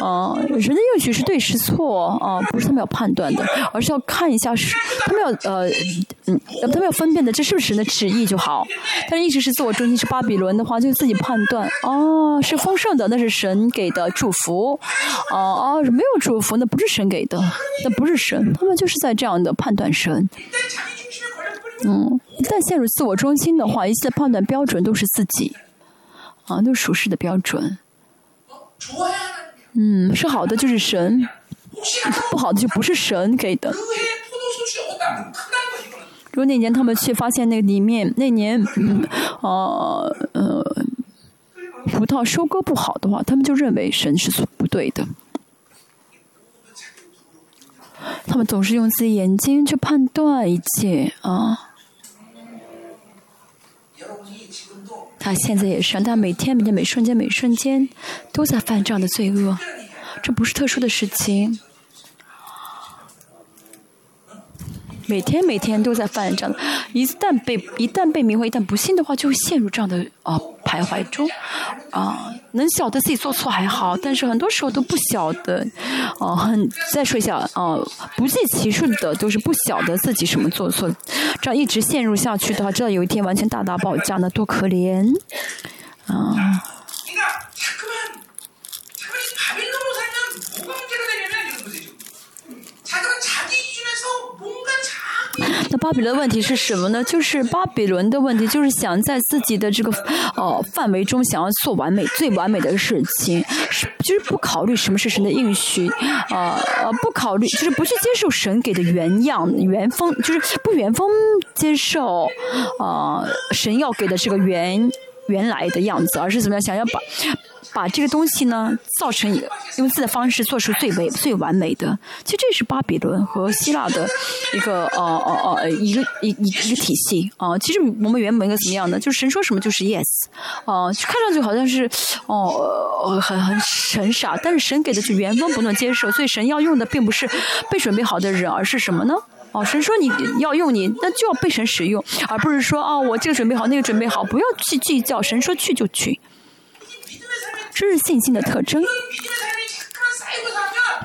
啊，人的应许是对是错啊，不是他们要判断的，而是要看一下是他们要呃嗯，他们要分辨的这是不是神的旨意就好。但一直是自我中心，是巴比伦的话，就自己判断哦。哦，是丰盛的，那是神给的祝福。哦哦，没有祝福，那不是神给的，那不是神。他们就是在这样的判断神。嗯，一旦陷入自我中心的话，一切判断标准都是自己，啊，都是属实的标准。嗯，是好的就是神，不好的就不是神给的。如果那年他们去发现那里面，那年，呃呃。葡萄收割不好的话，他们就认为神是不对的。他们总是用自己眼睛去判断一切啊。他现在也是，他每天、每天、每瞬间、每瞬间都在犯这样的罪恶，这不是特殊的事情。每天每天都在犯这样的，一旦被一旦被迷惑，一旦不信的话，就会陷入这样的啊徘徊中，啊，能晓得自己做错还好，但是很多时候都不晓得，哦，很再说一下，哦，不计其数的都是不晓得自己什么做错，这样一直陷入下去的话，知道有一天完全大大爆炸，那多可怜，啊。那巴比伦问题是什么呢？就是巴比伦的问题，就是想在自己的这个呃范围中，想要做完美、最完美的事情，是就是不考虑什么是神的应许，呃呃，不考虑就是不去接受神给的原样、原封，就是不原封接受，呃，神要给的这个原原来的样子，而是怎么样想要把。把这个东西呢，造成一个用自己的方式做出最为最完美的。其实这是巴比伦和希腊的一个呃呃呃一个一一一个体系啊。其实我们原本应该怎么样呢？就是神说什么就是 yes，啊，看上去好像是哦很很很傻，但是神给的是原封不动接受。所以神要用的并不是被准备好的人，而是什么呢？哦，神说你要用你，那就要被神使用，而不是说哦我这个准备好那个准备好，不要去计较。神说去就去。这是信心的特征。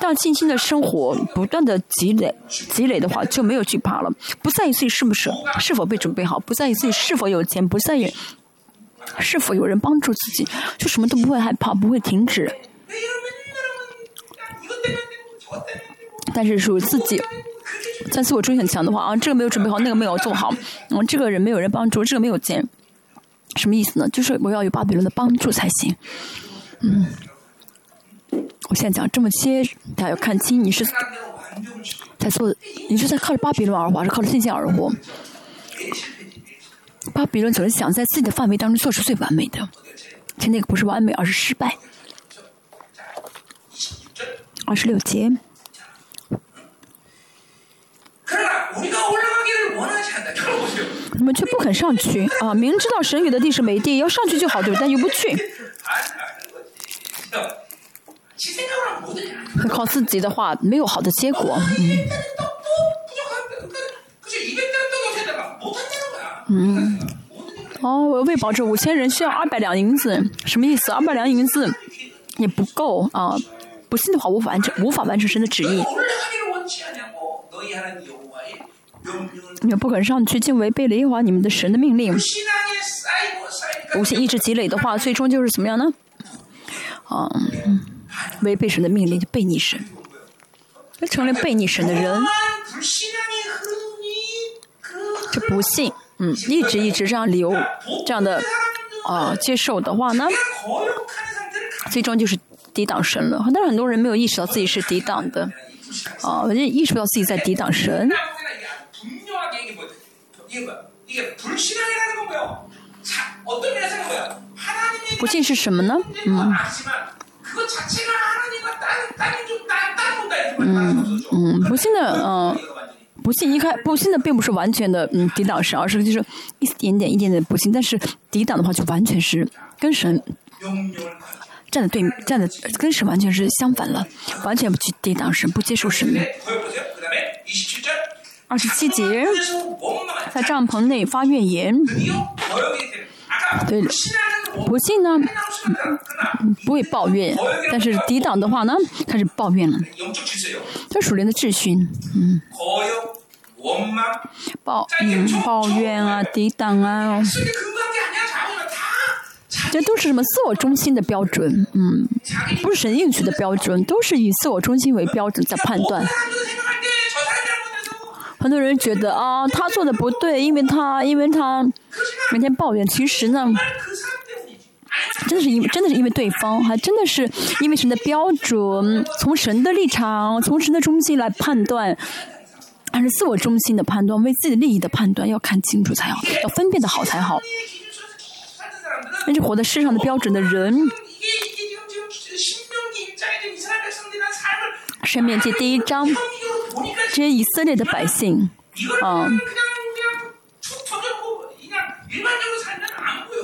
当信心的生活不断的积累积累的话，就没有惧怕了。不在意自己是不是是否被准备好，不在意自己是否有钱，不在意是否有人帮助自己，就什么都不会害怕，不会停止。但是属于自己，在自我中心很强的话啊，这个没有准备好，那个没有做好，嗯，这个人没有人帮助，这个没有钱，什么意思呢？就是我要有巴比伦的帮助才行，嗯。我现在讲这么些，大家要看清你是在做，你是在靠着巴比伦而活，还是靠着信心而活？巴比伦总是想在自己的范围当中做出最完美的，其实那个不是完美，而是失败。二十六节。你们却不肯上去啊！明知道神给的地是美地，要上去就好，对不对？但又不去。靠自己的话，没有好的结果。嗯。哦，我为保证五千人需要二百两银子，什么意思？二百两银子也不够啊！不信的话，无法完成，无法完成神的旨意。你们不肯上去，竟违背了耶和华你们的神的命令。不信一直积累的话，最终就是怎么样呢？啊。违背神的命令就背逆神，就成了背逆神的人。这不信，嗯，一直一直这样流，这样的啊接受的话呢，最终就是抵挡神了。但是很多人没有意识到自己是抵挡的，啊，就意识不到自己在抵挡神。不信是什么呢？嗯。嗯嗯，不信的嗯，不信一开不信的并不是完全的嗯抵挡神，而是就是一点点一点点不信，但是抵挡的话就完全是跟神站的对站的跟神完全是相反了，完全不去抵挡神，不接受神。二十七节，在帐篷内发怨言，对。不信呢，不会抱怨；但是抵挡的话呢，开始抱怨了。这属灵的秩序，嗯，抱抱怨啊，抵挡啊，这都是什么自我中心的标准？嗯，不是神应许的标准，都是以自我中心为标准在判断。很多人觉得啊，他做的不对，因为他因为他每天抱怨。其实呢。真的是因为真的是因为对方，还真的是因为神的标准，从神的立场，从神的中心来判断，还是自我中心的判断，为自己的利益的判断，要看清楚才好，要分辨的好才好。那就活在世上的标准的人，《生命记》第一章，这些以色列的百姓，啊。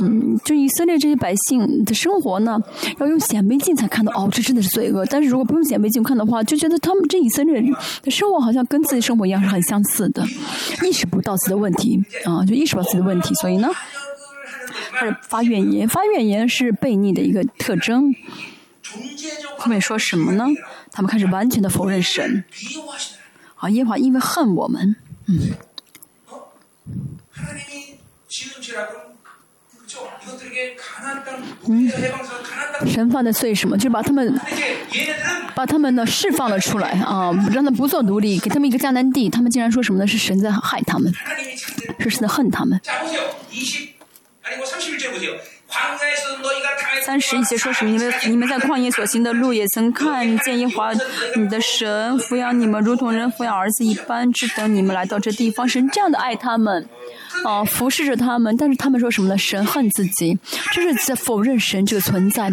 嗯，就以色列这些百姓的生活呢，要用显微镜才看到哦，这真的是罪恶。但是如果不用显微镜看的话，就觉得他们这以色列的生活好像跟自己生活一样是很相似的，意识不到自己的问题啊，就意识不到自己的问题，所以呢，开始发怨言，发怨言是悖逆的一个特征。后面说什么呢？他们开始完全的否认神，啊，耶和华因为恨我们，嗯。嗯，神放的罪什么？就把他们，把他们呢释放了出来啊，让他不做奴隶，给他们一个迦南地。他们竟然说什么呢？是神在害他们，是神在恨他们。三十一节说什么？你们你们在旷野所行的路，也曾看见耶华你的神抚养你们，如同人抚养儿子一般，只等你们来到这地方。神这样的爱他们。啊，服侍着他们，但是他们说什么呢？神恨自己，这是在否认神这个存在，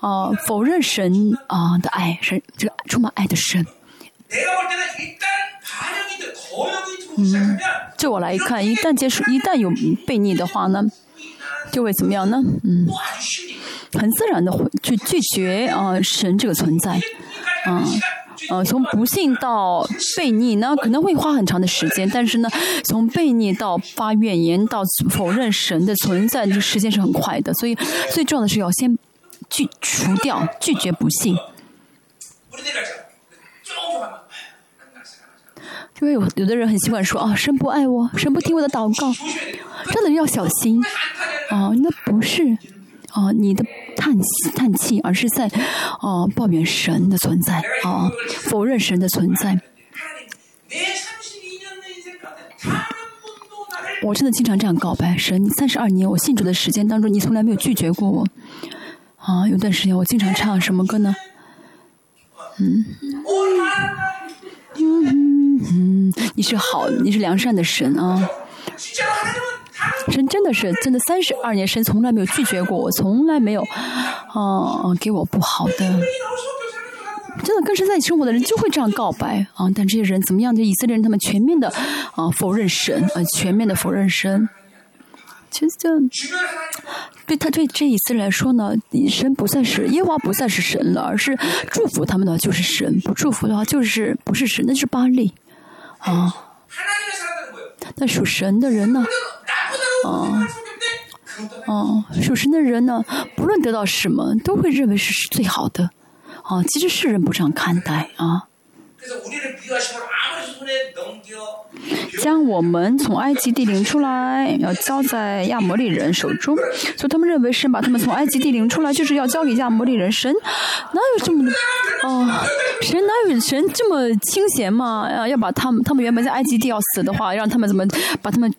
啊，否认神啊的爱，神这个充满爱的神。嗯，就我来看，一旦接触，一旦有悖逆的话呢，就会怎么样呢？嗯，很自然的会去拒绝啊神这个存在，啊。呃，从不信到悖逆呢，可能会花很长的时间，但是呢，从悖逆到发怨言到否认神的存在，这时间是很快的。所以最重要的是要先拒除掉，拒绝不幸。因为有有的人很喜欢说啊，神不爱我，神不听我的祷告，真的要小心。啊，那不是啊，你的叹息叹气，而是在啊抱怨神的存在啊，否认神的存在。我真的经常这样告白神，三十二年我信主的时间当中，你从来没有拒绝过我。啊，有段时间我经常唱什么歌呢？嗯。嗯嗯，你是好，你是良善的神啊！神真的是真的，三十二年神从来没有拒绝过我，从来没有啊给我不好的。真的跟神在一起生活的人就会这样告白啊！但这些人怎么样？的以色列人他们全面的啊否认神啊，全面的否认神。其实这对他对这以色列来说呢，神不再是耶和华不再是神了，而是祝福他们的就是神，不祝福的话就是不是神，那是巴利啊。但属神的人呢？啊啊，属神的人呢，不论得到什么，都会认为是最好的啊。其实世人不这样看待啊。将我们从埃及地领出来，要交在亚摩利人手中，所以他们认为神把他们从埃及地领出来，就是要交给亚摩利人。神哪有这么哦？神哪有神这么清闲嘛？啊，要把他们，他们原本在埃及地要死的话，让他们怎么把他们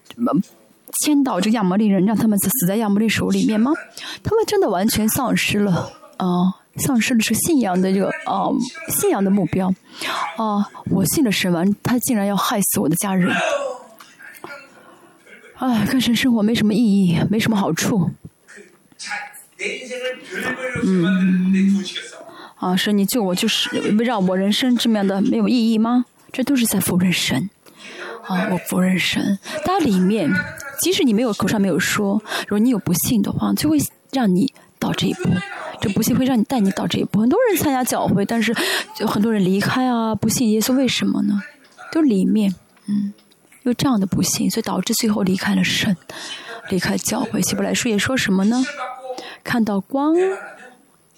迁到这亚摩利人，让他们死在亚摩利手里面吗？他们真的完全丧失了啊！丧失的是信仰的这个啊，信仰的目标啊！我信了神完，他竟然要害死我的家人，哎，跟神生活没什么意义，没什么好处。嗯，啊，神你救我就是让我人生这么样的没有意义吗？这都是在否认神啊！我否认神，它里面即使你没有口上没有说，如果你有不信的话，就会让你到这一步。这不幸会让你带你到这一步。很多人参加教会，但是就很多人离开啊，不信耶稣，为什么呢？就里面，嗯，有这样的不幸，所以导致最后离开了神，离开教会。希伯来书也说什么呢？看到光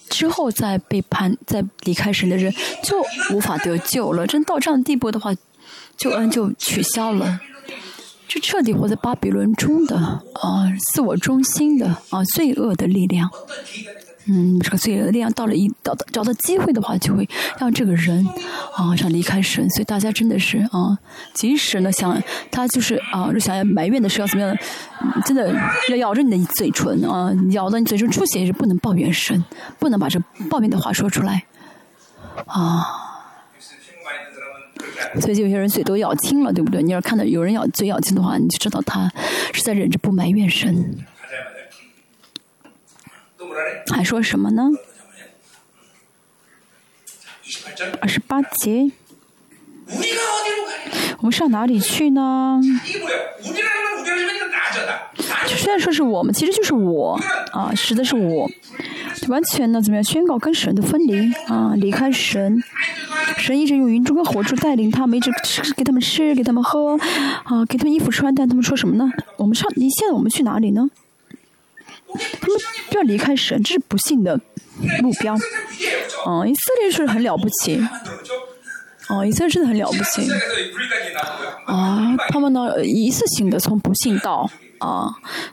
之后再背叛、再离开神的人，就无法得救了。真到这样地步的话，救恩就取消了，就彻底活在巴比伦中的啊，自我中心的啊，罪恶的力量。嗯，这个罪恶力量到了一到找到机会的话，就会让这个人啊想离开神。所以大家真的是啊，即使呢想他就是啊想要埋怨的时候怎么样，真的要咬着你的嘴唇啊，咬到你嘴唇出血也是不能抱怨神，不能把这抱怨的话说出来啊。所以就有些人嘴都咬青了，对不对？你要看到有人咬嘴咬青的话，你就知道他是在忍着不埋怨神。还说什么呢？二十八节，我们上哪里去呢？虽然说是我们，其实就是我啊，实的是我，完全呢怎么样宣告跟神的分离啊，离开神，神一直用云柱跟火柱带领他们，一直吃给他们吃，给他们喝啊，给他们衣服穿，但他们说什么呢？我们上，你现在我们去哪里呢？他们要离开神，这是不幸的目标。嗯，以色列是很了不起。哦，以色列真的很了不起。啊，他们呢一次性的从不幸到啊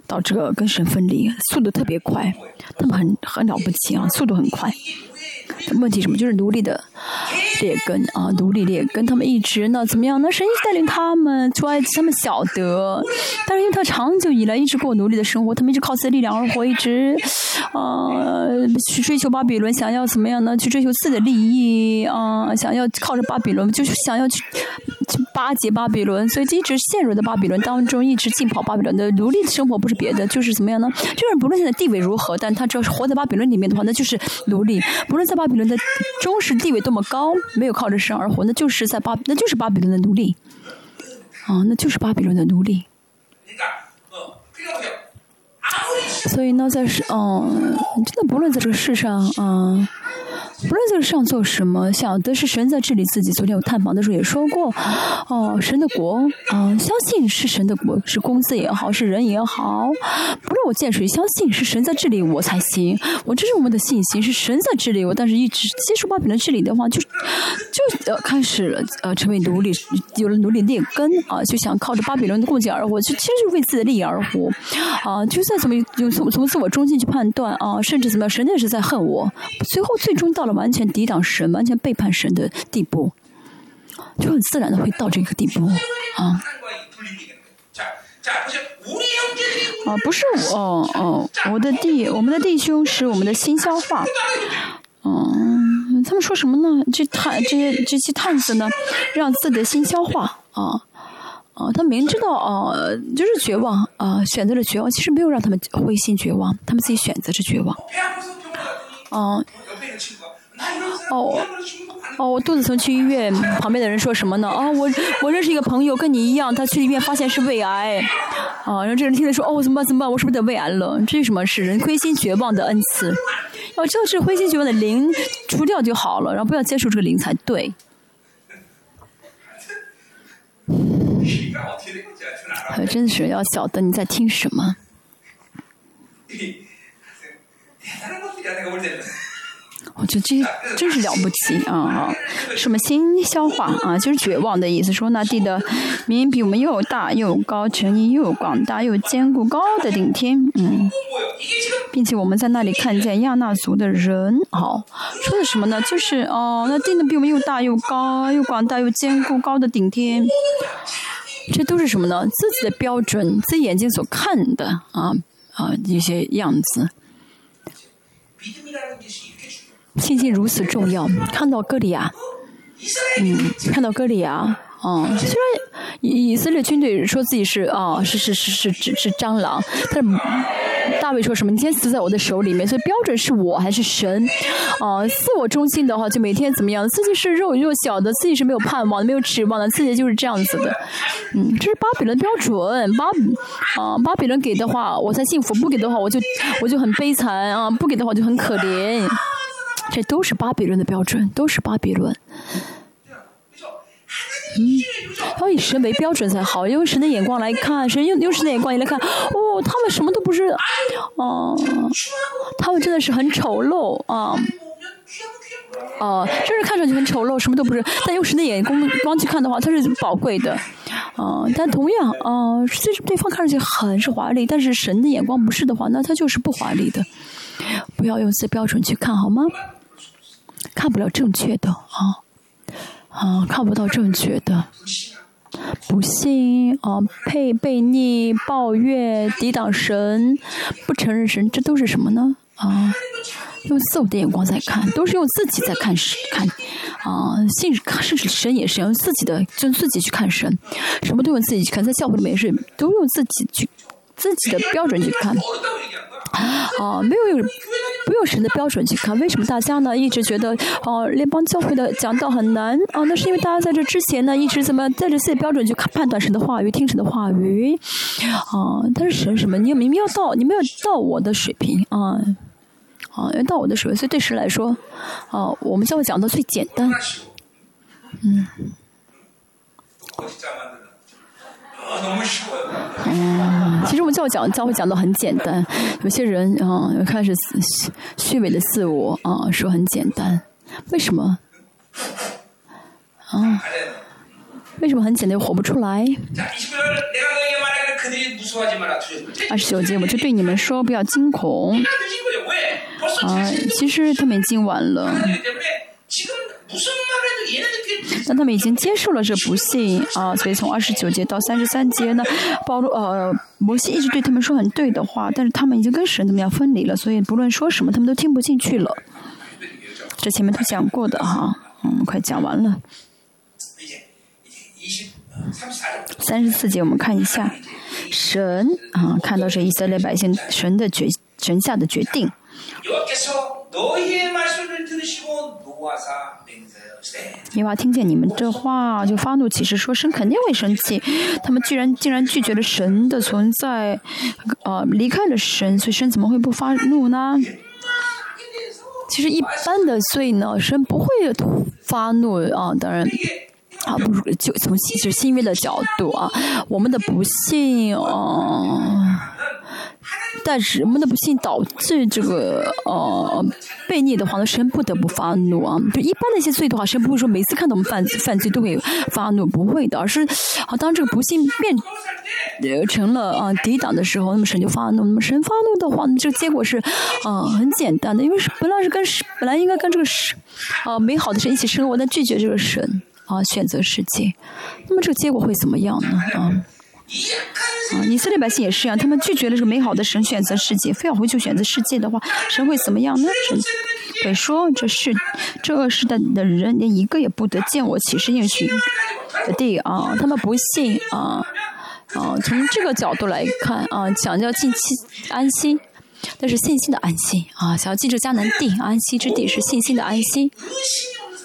到这个跟神分离，速度特别快。他们很很了不起啊，速度很快。问题什么？就是奴隶的劣根啊，奴隶劣根，他们一直呢怎么样？那神一直带领他们出埃及，他们晓得，但是因为他长久以来一直过奴隶的生活，他们一直靠自己的力量而活，一直啊去追求巴比伦，想要怎么样呢？去追求自己的利益啊，想要靠着巴比伦，就是想要去去巴结巴比伦，所以一直陷入在巴比伦当中，一直浸泡巴比伦的奴隶的生活，不是别的，就是怎么样呢？就是不论现在地位如何，但他只要是活在巴比伦里面的话，那就是奴隶，不论在巴比伦的忠实地位多么高，没有靠着神而活，那就是在巴，那就是巴比伦的奴隶，啊，那就是巴比伦的奴隶。所以呢，在世，嗯，真的不论在这个世上，嗯，不论在上做什么，想的是神在治理自己。昨天我探访的时候也说过，哦，神的国，嗯，相信是神的国，是公司也好，是人也好，不论我见谁，相信是神在治理我才行。我这是我们的信心，是神在治理我。但是一直接受巴比伦治理的话，就就呃开始呃成为奴隶，有了奴隶劣根啊，就想靠着巴比伦的供给而活，就其实是为自己的利益而活啊。就算怎么用从从自我中心去判断啊，甚至怎么样，神也是在恨我。最后最终到了完全抵挡神、完全背叛神的地步，就很自然的会到这个地步啊。啊，不是我，哦，我的弟，我们的弟兄使我们的心消化。嗯，他们说什么呢？这探这些这些探子呢，让自己的心消化啊啊！他明知道啊，就是绝望啊，选择了绝望，其实没有让他们灰心绝望，他们自己选择着绝望。哦，哦，哦，我肚子疼去医院，旁边的人说什么呢？啊，我我认识一个朋友，跟你一样，他去医院发现是胃癌，啊，然后这人听了说，哦，怎么办？怎么办？我是不是得胃癌了？这是什么？事人灰心绝望的恩赐。要知道，这灰心绝望的灵除掉就好了，然后不要接受这个灵才对。还真是要晓得你在听什么。我觉得这真是了不起啊啊！什么新消化啊，就是绝望的意思。说那地的民比我们又大又高，城邑又广大又坚固，高的顶天。嗯，并且我们在那里看见亚纳族的人。好，说的什么呢？就是哦，那地的比我们又大又高又广大又坚固，高的顶天。这都是什么呢？自己的标准，自己眼睛所看的啊啊一些样子。信心如此重要，看到哥利亚，嗯，看到哥利亚，嗯，虽然以色列军队说自己是啊，是是是是是是蟑螂，但是大卫说什么？你先死在我的手里面，所以标准是我还是神？啊，自我中心的话，就每天怎么样？自己是肉弱小的，自己是没有盼望，没有指望的，自己就是这样子的。嗯，这是巴比伦标准，巴啊，巴比伦给的话我才幸福，不给的话我就我就很悲惨啊，不给的话就很可怜。这都是巴比伦的标准，都是巴比伦。嗯，要以神为标准才好，用神的眼光来看，神用用神的眼光来看，哦，他们什么都不是，哦，他们真的是很丑陋啊，哦，真是看上去很丑陋，什么都不是。但用神的眼光光去看的话，它是宝贵的，啊，但同样，啊，虽对方看上去很是华丽，但是神的眼光不是的话，那它就是不华丽的。不要用这标准去看好吗？看不了正确的啊啊，看不到正确的，不信啊，配悖逆、抱怨、抵挡神、不承认神，这都是什么呢？啊，用自我的眼光在看，都是用自己在看神看啊，信甚至神也是用自己的，用自己去看神，什么都用自己去看，在教会里面也是都用自己去自己的标准去看。啊，没有用不用神的标准去看，为什么大家呢一直觉得哦联邦教会的讲道很难啊？那是因为大家在这之前呢一直怎么带着自己标准去看判断神的话语，听神的话语啊？但是神什么？你明明要到，你没有到我的水平啊啊，要到我的水平，所以对神来说啊，我们教会讲的最简单，嗯。嗯，其实我们教讲教会讲的很简单，有些人啊又开始虚伪的自我啊说很简单，为什么？啊？为什么很简单又活不出来？二十九节我就对你们说不要惊恐。啊，其实他们已经晚了。但他们已经接受了这不幸啊，所以从二十九节到三十三节呢，保罗呃摩西一直对他们说很对的话，但是他们已经跟神怎么样分离了，所以不论说什么，他们都听不进去了。这前面都讲过的哈，嗯，快讲完了。三十四节我们看一下，神啊，看到这以色列百姓神的决神下的决定。耶娃听见你们这话，就发怒其实说：“神肯定会生气。他们居然竟然拒绝了神的存在，呃，离开了神，所以神怎么会不发怒呢？”其实一般的罪呢，神不会发怒啊，当然。啊，不如就从就是新约的角度啊，我们的不幸啊，但是我们的。不幸导致这个呃悖逆的。话呢，神不得不发怒啊。就一般的。一些罪的。话，神不会说每次看到我们犯犯罪都会发怒，不会的，而是啊，当这个不幸变成了啊抵挡的。时候，那么神就发怒。那么神发怒的。话，那这个结果是啊很简单的，因为是本来是跟本来应该跟这个神啊美好的。神一起生活，但拒绝这个神。啊，选择世界，那么这个结果会怎么样呢？啊，啊，以色列百姓也是啊，他们拒绝了这个美好的神，选择世界，非要回去选择世界的话，神会怎么样呢？神会说：“这是这个时代的人，连一个也不得见我启示应许的地啊！他们不信啊啊！从这个角度来看啊，想要近期安心，那是信心的安心啊！想要进这迦南地安息之地，是信心的安息。”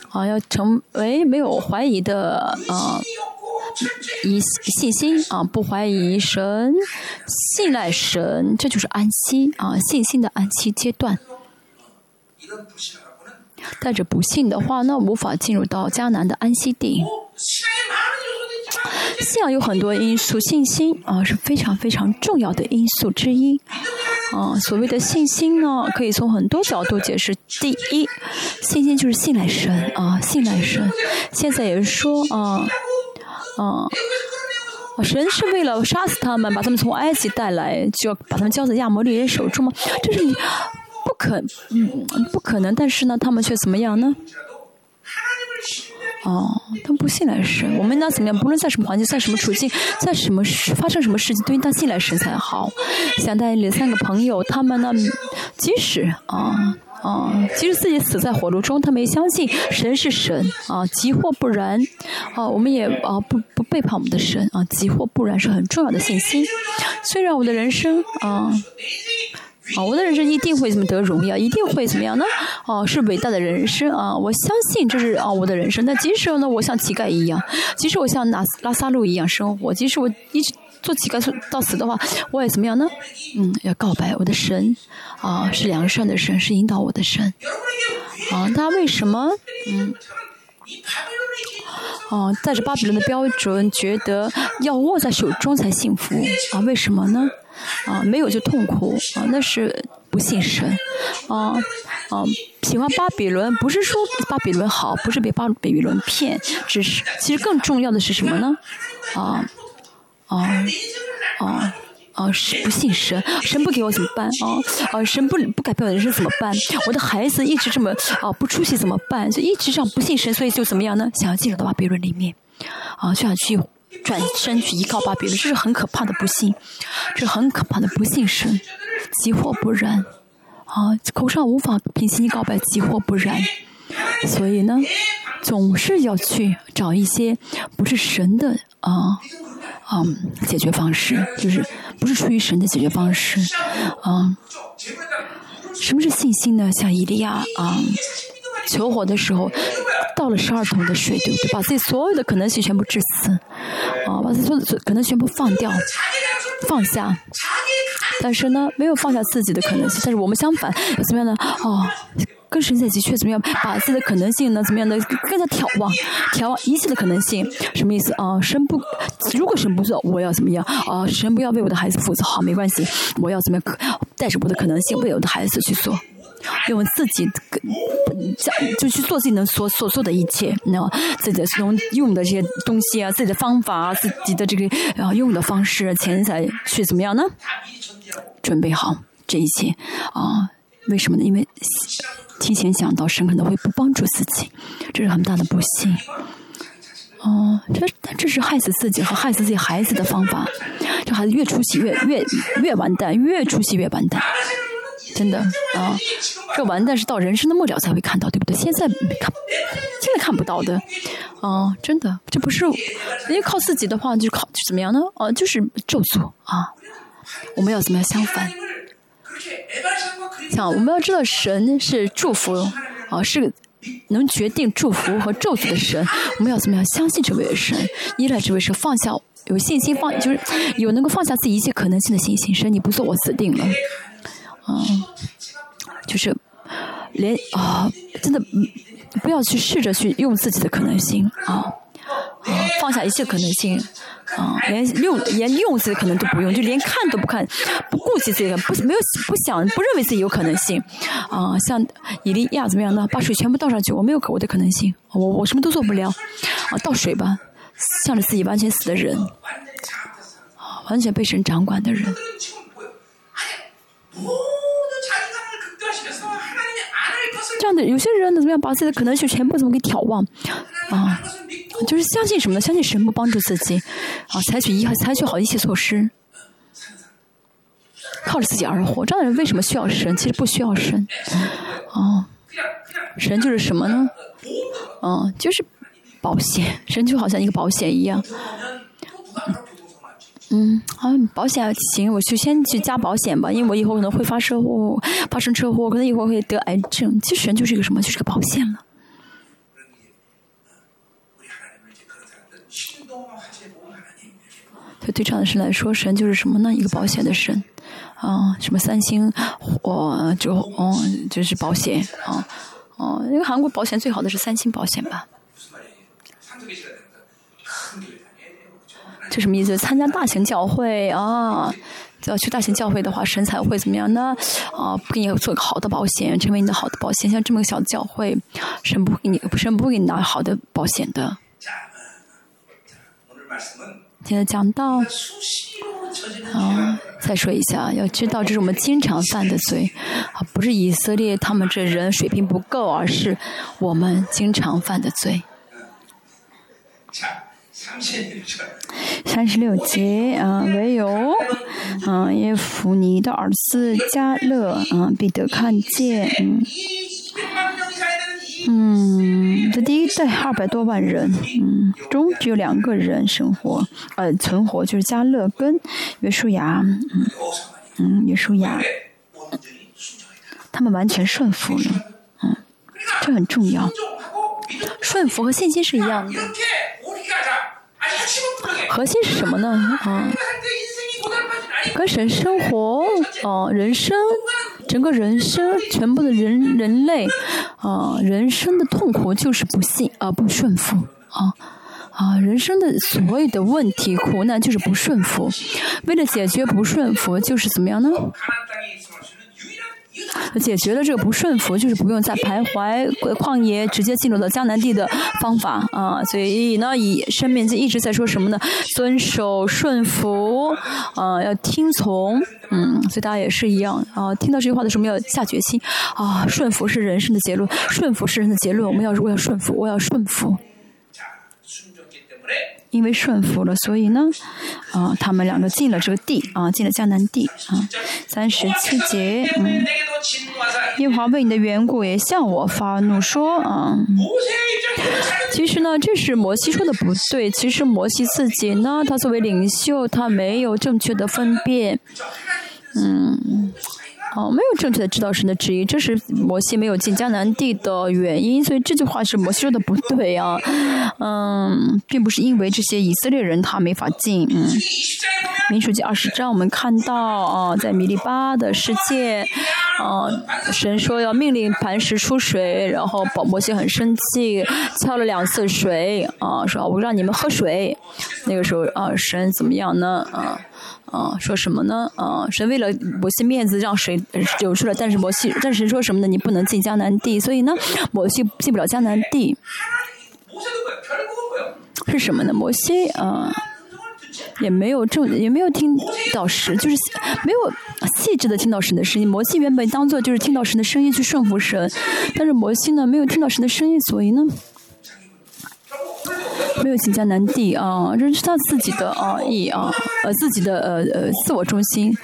啊，要成为没有怀疑的啊，以信心啊，不怀疑神，信赖神，这就是安息啊，信心的安息阶段。带着不幸的话，那无法进入到迦南的安息地。信仰有很多因素，信心啊是非常非常重要的因素之一。啊，所谓的信心呢，可以从很多角度解释。第一，信心就是信赖神啊，信赖神。现在也是说啊，啊，神是为了杀死他们，把他们从埃及带来，就要把他们交在亚摩利人手中吗？这是不可，嗯，不可能。但是呢，他们却怎么样呢？哦，他们不信赖神。我们应当怎么样？不论在什么环境，在什么处境，在什么事发生什么事情，都应当信赖神才好。想带领三个朋友，他们呢，即使啊啊，即使自己死在火炉中，他没相信神是神啊，急或不然啊，我们也啊不不背叛我们的神啊，急或不然是很重要的信心。虽然我的人生啊。啊，我的人生一定会怎么得荣耀，一定会怎么样呢？哦，是伟大的人生啊！我相信这是啊我的人生。那即使呢，我像乞丐一样，即使我像拉拉萨路一样生活，即使我一直做乞丐到死的话，我也怎么样呢？嗯，要告白我的神啊，是良善的神，是引导我的神。啊，他为什么嗯？哦，带着巴比伦的标准，觉得要握在手中才幸福啊？为什么呢？啊，没有就痛苦啊，那是不信神啊啊！喜欢巴比伦，不是说巴比伦好，不是被巴比伦骗，只是其实更重要的是什么呢？啊啊啊啊！是不信神，神不给我怎么办啊？啊，神不不改变我的人生怎么办？我的孩子一直这么啊不出息怎么办？就一直这样不信神，所以就怎么样呢？想要进入到巴比伦里面啊，就想去。转身去依靠巴比伦，这是很可怕的不幸，这是很可怕的不信神，急或不然，啊，口上无法凭信心告白，急或不然，所以呢，总是要去找一些不是神的啊啊解决方式，就是不是出于神的解决方式，啊，什么是信心呢？像以利亚啊。求火的时候，倒了十二桶的水，对不对？把自己所有的可能性全部致死，啊，把自己所有的可能全部放掉，放下。但是呢，没有放下自己的可能性。但是我们相反，怎么样呢？哦，跟神在一起却怎么样？把自己的可能性呢？怎么样的更加眺望，眺望一切的可能性？什么意思啊？神不，如果神不做，我要怎么样？啊，神不要为我的孩子负责，好，没关系，我要怎么样？带着我的可能性为我的孩子去做。用自己的，就去做自己能所所做的一切，那自己的用用的这些东西啊，自己的方法啊，自己的这个啊用的方式，钱财去怎么样呢？准备好这一切啊？为什么呢？因为提前想到神可能会不帮助自己，这是很大的不幸。哦，这这是害死自己和害死自己孩子的方法。这孩子越出息越越越完蛋，越出息越完蛋。真的啊，这完蛋是到人生的末了才会看到，对不对？现在没看，现在看不到的，啊，真的，这不是人家靠自己的话，就靠怎么样呢？啊，就是咒诅啊！我们要怎么样相反？我们要知道，神是祝福啊，是能决定祝福和咒诅的神。我们要怎么样相信这位神，依赖这位神，放下有信心放，就是有能够放下自己一切可能性的信心。神，你不做，我死定了。啊，就是连啊，真的不要去试着去用自己的可能性啊啊，放下一切可能性啊，连用连用自己可能都不用，就连看都不看，不顾及自己的，不没有不想不认为自己有可能性啊，像以利亚怎么样呢？把水全部倒上去，我没有可我的可能性，我我什么都做不了啊，倒水吧，向着自己完全死的人啊，完全被神掌管的人。这有些人呢，怎么样把自己的可能性全部怎么给挑旺啊？就是相信什么呢？相信神不帮助自己啊，采取一采取好一切措施，靠着自己而活。这样的人为什么需要神？其实不需要神。哦，神就是什么呢？嗯，就是保险。神就好像一个保险一样。嗯，好，保险行，我就先去加保险吧，因为我以后可能会发车祸，发生车祸，可能以后会得癌症。其实人就是一个什么，就是个保险了。对对这样的神来说，神就是什么呢？一个保险的神啊，什么三星，我就哦，就是保险啊，哦，因为韩国保险最好的是三星保险吧。这什么意思？参加大型教会啊，要去大型教会的话，神才会怎么样呢？啊，不给你做个好的保险，成为你的好的保险。像这么个小的教会，神不给你，神不会给你拿好的保险的。现在讲到，啊，再说一下，要知道这是我们经常犯的罪，啊，不是以色列他们这人水平不够，而是我们经常犯的罪。三十六节啊，唯有啊耶夫尼的儿子加勒啊，彼得看见嗯，嗯，这第一代二百多万人，嗯，中只有两个人生活呃存活，就是加勒跟约书亚，嗯嗯，约书亚，他们完全顺服了，嗯，这很重要，顺服和信心是一样的。核心是什么呢？啊，跟神生活，啊，人生，整个人生，全部的人人类，啊，人生的痛苦就是不幸，啊，不顺服，啊，啊，人生的所有的问题、苦难就是不顺服。为了解决不顺服，就是怎么样呢？解决了这个不顺服，就是不用再徘徊旷野，直接进入到迦南地的方法啊。所以呢，以生命就一直在说什么呢？遵守顺服啊，要听从。嗯，所以大家也是一样啊。听到这句话的时候，我们要下决心啊。顺服是人生的结论，顺服是人的结论。我们要我要顺服，我要顺服。因为顺服了，所以呢，啊，他们两个进了这个地啊，进了江南地啊。三十七节，嗯，耶和华为你的缘故也向我发怒说啊。其实呢，这是摩西说的不对。其实摩西自己呢，他作为领袖，他没有正确的分辨，嗯。哦，没有正确的知道神的旨意，这是摩西没有进迦南地的原因。所以这句话是摩西说的不对啊，嗯，并不是因为这些以色列人他没法进。嗯，民数记二十章我们看到啊，在米利巴的世界，啊，神说要命令磐石出水，然后保摩西很生气，敲了两次水，啊，说我让你们喝水。那个时候啊，神怎么样呢？啊。啊，说什么呢？啊，神为了摩西面子让水流出来，但是摩西，但是神说什么呢？你不能进江南地，所以呢，摩西进不了江南地。是什么呢？摩西啊，也没有正，也没有听到神，就是没有细致的听到神的声音。摩西原本当做就是听到神的声音去顺服神，但是摩西呢，没有听到神的声音，所以呢。没有进江南地啊，这是他自己的啊意啊，呃自己的呃呃自我中心，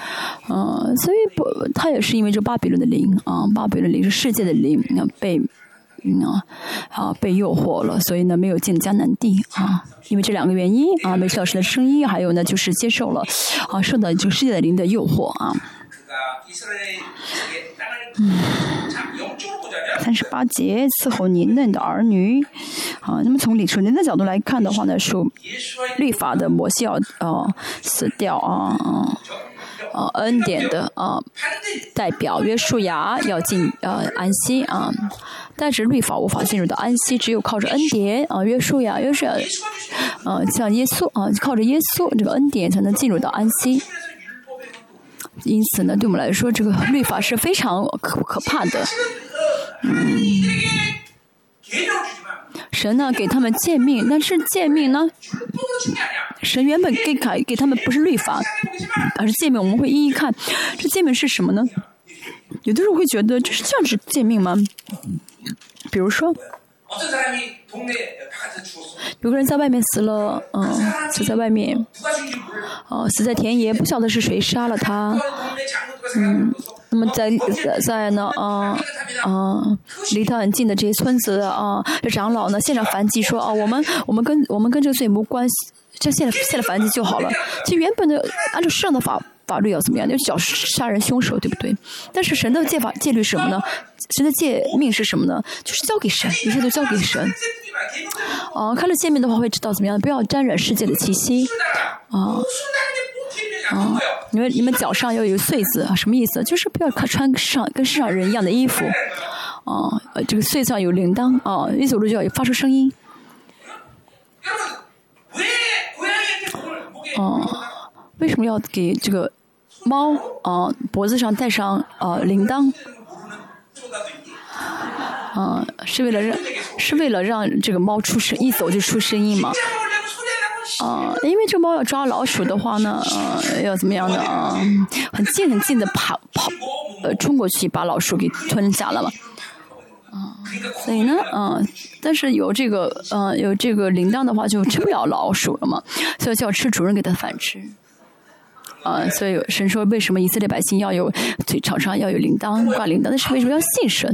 嗯，所以不，他也是因为这巴比伦的灵啊，巴比伦灵是世界的灵啊，被嗯啊啊被诱惑了，所以呢没有进迦南地啊，因为这两个原因啊，没听到神的声音，还有呢就是接受了啊受到这个世界的灵的诱惑啊。三十八节伺候你嫩的儿女，啊，那么从李纯林的角度来看的话呢，属律法的摩西要呃死掉啊呃恩典的啊代表约书亚要进呃安息啊，但是律法无法进入到安息，只有靠着恩典啊约书亚约书亚呃像耶稣啊靠着耶稣这个恩典才能进入到安息。因此呢，对我们来说，这个律法是非常可可怕的。神呢给他们诫命，但是诫命呢，神原本给给给他们不是律法，而是诫命。我们会一一看，这诫命是什么呢？有的时候会觉得这是这样子诫命吗？比如说。有个人在外面死了，嗯，死在外面，哦，死在田野，不晓得是谁杀了他，嗯，那么在在呢，啊啊，离他很近的这些村子啊，这长老呢，现场反击说，哦，我们我们跟我们跟这个罪没关系，这现在现在反击就好了，其实原本的按照世上的法。法律要怎么样？就小杀人凶手，对不对？但是神的戒法戒律是什么呢？神的诫命是什么呢？就是交给神，一切都交给神。哦，看了诫命的话会知道怎么样？不要沾染世界的气息。啊啊！你们你们脚上要有穗子啊？什么意思？就是不要穿上跟世上人一样的衣服。啊，这个穗子上有铃铛啊，一走路就要发出声音。哦。为什么要给这个猫啊脖子上戴上呃铃铛？啊，是为了让是为了让这个猫出声，一走就出声音嘛？啊，因为这猫要抓老鼠的话呢，呃，要怎么样的啊？很近很近的跑跑呃冲过去把老鼠给吞下了嘛？啊，所以呢，嗯，但是有这个呃有这个铃铛的话就吃不了老鼠了嘛，所以就要吃主人给它饭吃。啊，所以神说，为什么以色列百姓要有腿场上要有铃铛挂铃铛？那是为什么要信神？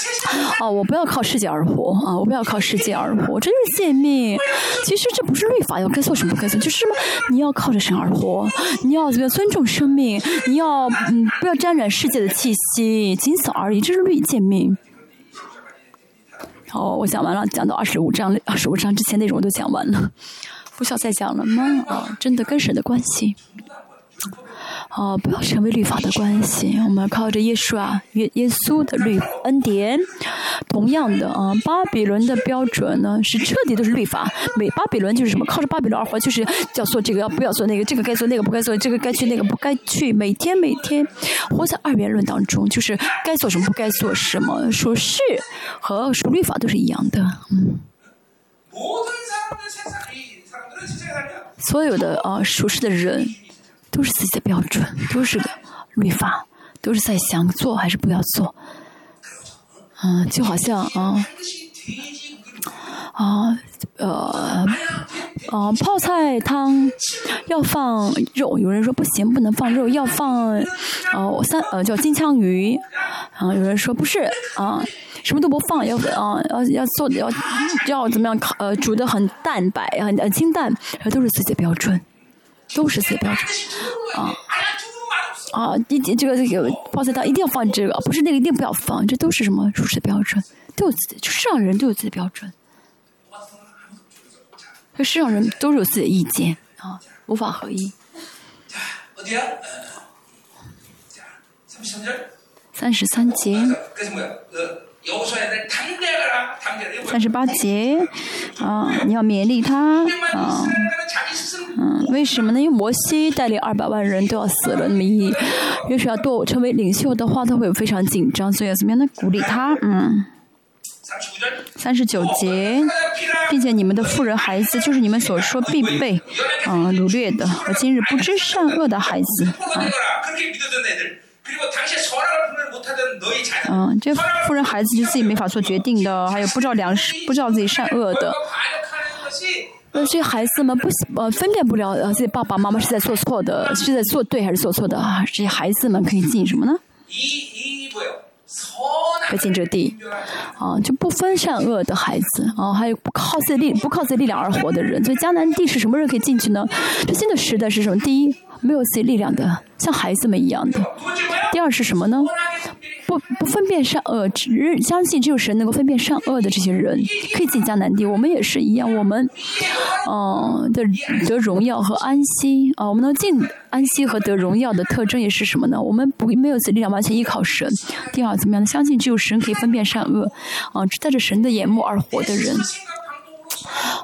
哦，我不要靠世界而活啊！我不要靠世界而活，这就是贱命。其实这不是律法，要该做什么该做，就是什么？你要靠着神而活，你要怎么样尊重生命？你要嗯，不要沾染世界的气息，仅此而已。这是律诫命。好，我讲完了，讲到二十五章，二十五章之前内容都讲完了，不需要再讲了吗？啊，真的跟神的关系。哦，不要成为律法的关系，我们靠着耶稣啊，耶耶稣的律恩典。同样的啊，巴比伦的标准呢是彻底都是律法。每巴比伦就是什么，靠着巴比伦而活，就是要做这个，要不要做那个，这个该做那个不该做，这个该去那个不该去。每天每天活在二元论当中，就是该做什么不该做什么，说是和说律法都是一样的。嗯。所有的啊，属世的人。都是自己的标准，都是个律法，都是在想做还是不要做。嗯，就好像啊啊呃啊泡菜汤要放肉，有人说不行，不能放肉，要放呃三呃叫金枪鱼。啊，有人说不是啊，什么都不放，要啊要要做要要怎么样烤呃煮的很淡白很很清淡，这都是自己的标准。都是自己标准，啊啊！一这个这个泡菜汤一定要放这个，不是那个一定不要放，这都是什么属实的标准？都有自己，就世上人都有自己的标准，这世上人都是有自己的意见啊，无法合一。三十三节。三十八节，啊，你要勉励他，啊，嗯，为什么呢？因为摩西带领二百万人都要死了，那么一，约是要多成为领袖的话，他会非常紧张，所以要怎么样呢？鼓励他，嗯。三十九节，并且你们的富人孩子，就是你们所说必备，嗯，掳掠的和今日不知善恶的孩子，啊。嗯，嗯这富人孩子就自己没法做决定的，还有不知道良食、不知道自己善恶的。那这些孩子们不呃分辨不了呃自己爸爸妈妈是在做错的，是在做对还是做错的啊？这些孩子们可以进什么呢？可以进这地啊，就不分善恶的孩子啊，还有不靠自己力不靠自己力量而活的人。所以迦南地是什么人可以进去呢？这新的时代是什么？第一。没有自己力量的，像孩子们一样的。第二是什么呢？不不分辨善恶，只相信只有神能够分辨善恶的这些人，可以进迦南地。我们也是一样，我们嗯的得荣耀和安息啊，我们能进安息和得荣耀的特征也是什么呢？我们不没有自己力量，完全依靠神。第二，怎么样呢？相信只有神可以分辨善恶啊，带着神的眼目而活的人。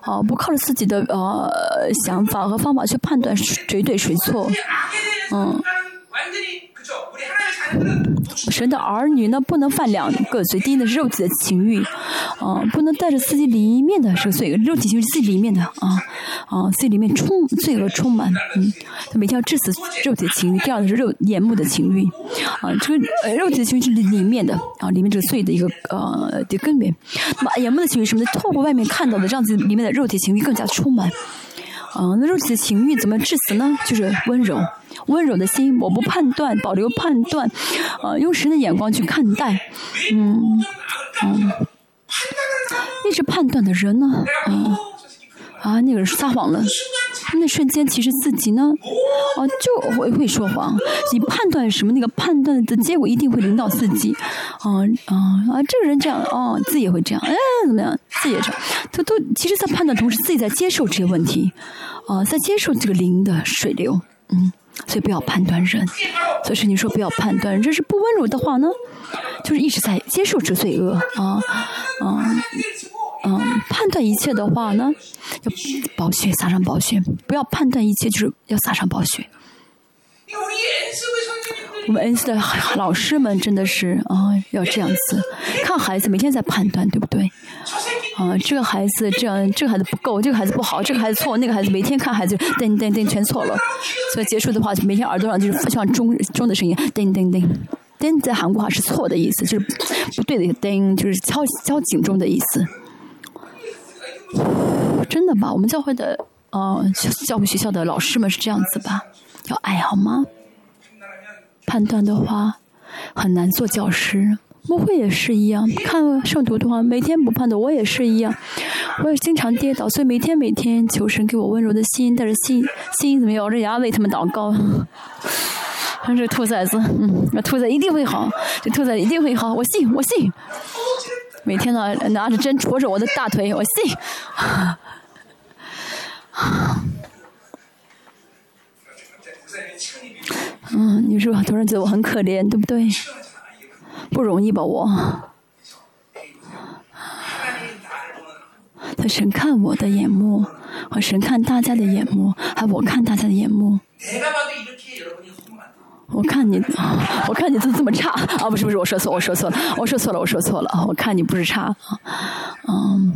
啊，不靠着自己的呃想法和方法去判断谁对谁错，嗯。神的儿女呢，不能犯两个罪。第一呢是肉体的情欲，啊，不能带着自己里面的这个罪，肉体情欲自己里面的啊，啊，自己里面充罪恶充满，嗯，他每天要致死肉体的情欲。第二呢是肉眼目的情欲，啊，这个呃肉体的情欲是里面的啊，里面这个罪的一个呃的根源。那么眼目的情欲什么呢？透过外面看到的，让自己里面的肉体情欲更加充满。啊，那肉体的情欲怎么致死呢？就是温柔，温柔的心，我不判断，保留判断，啊，用神的眼光去看待，嗯，嗯，一直判断的人呢，啊，啊，那个人撒谎了，那瞬间其实自己呢，啊，就会会说谎。你判断什么？那个判断的结果一定会领导自己，啊啊啊，这个人这样，哦，自己也会这样，哎，怎么样？自己也这样，他都其实，在判断同时，自己在接受这些问题。啊，在接受这个灵的水流，嗯，所以不要判断人。所以是你说不要判断，这是不温柔的话呢，就是一直在接受这罪恶啊，啊嗯，判断一切的话呢，要宝血撒上宝血，不要判断一切，就是要撒上宝血。我们恩赐的老师们真的是啊，要这样子看孩子，每天在判断，对不对？啊，这个孩子这样，这个孩子不够，这个孩子不好，这个孩子错，那个孩子每天看孩子，噔噔噔，全错了。所以结束的话，每天耳朵上就是像钟钟的声音，噔噔噔，噔在韩国话是错的意思，就是不对的一个叮，就是敲敲警钟的意思。真的吧？我们教会的呃教会学校的老师们是这样子吧？要爱好吗？判断的话很难做教师，牧会也是一样。看圣徒的话，每天不判断，我也是一样。我也经常跌倒，所以每天每天求神给我温柔的心，但是心心怎么咬着牙为他们祷告。看这兔崽子，嗯，那兔崽一定会好，这兔崽一定会好，我信，我信。每天呢，拿着针戳着我的大腿，我信。嗯，你说突然觉得我很可怜，对不对？不容易吧我？他神看我的眼目，和神看大家的眼目，还我看大家的眼目。我看你，我看你都这么差啊！不是不是，我说错，我说错了，我说错了，我说错了！我看你不是差，嗯，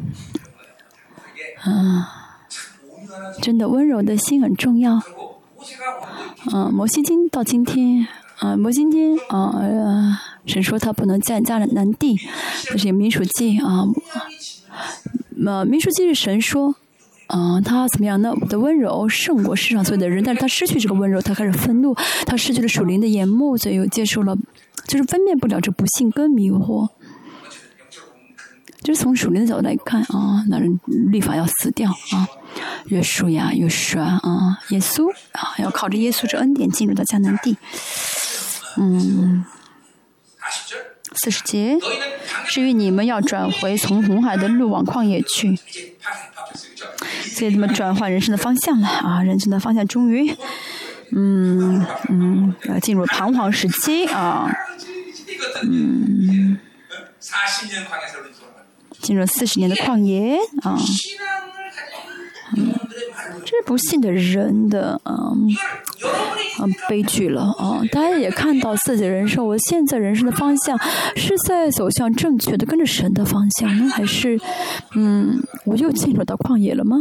嗯，真的温柔的心很重要。嗯，摩西经到今天，啊，摩西经，啊，神说他不能再加了南地，这是民属记啊，呃，民属记是神说，啊，他怎么样呢？的温柔胜过世上所有的人，但是他失去这个温柔，他开始愤怒，他失去了属灵的眼目，所以又接受了，就是分辨不了这不幸跟迷惑。就是从属灵的角度来看啊，那人律法要死掉啊，约书亚、约书啊，耶稣啊，要靠着耶稣这恩典进入到迦南地。嗯，四十节，至于你们要转回从红海的路往旷野去，所以他们转换人生的方向了啊，人生的方向终于，嗯嗯，要进入彷徨时期啊，嗯。进入四十年的旷野啊，嗯，这是不幸的人的嗯嗯悲剧了啊！大家也看到自己的人生，我现在人生的方向是在走向正确的，跟着神的方向呢，还是嗯，我又进入到旷野了吗？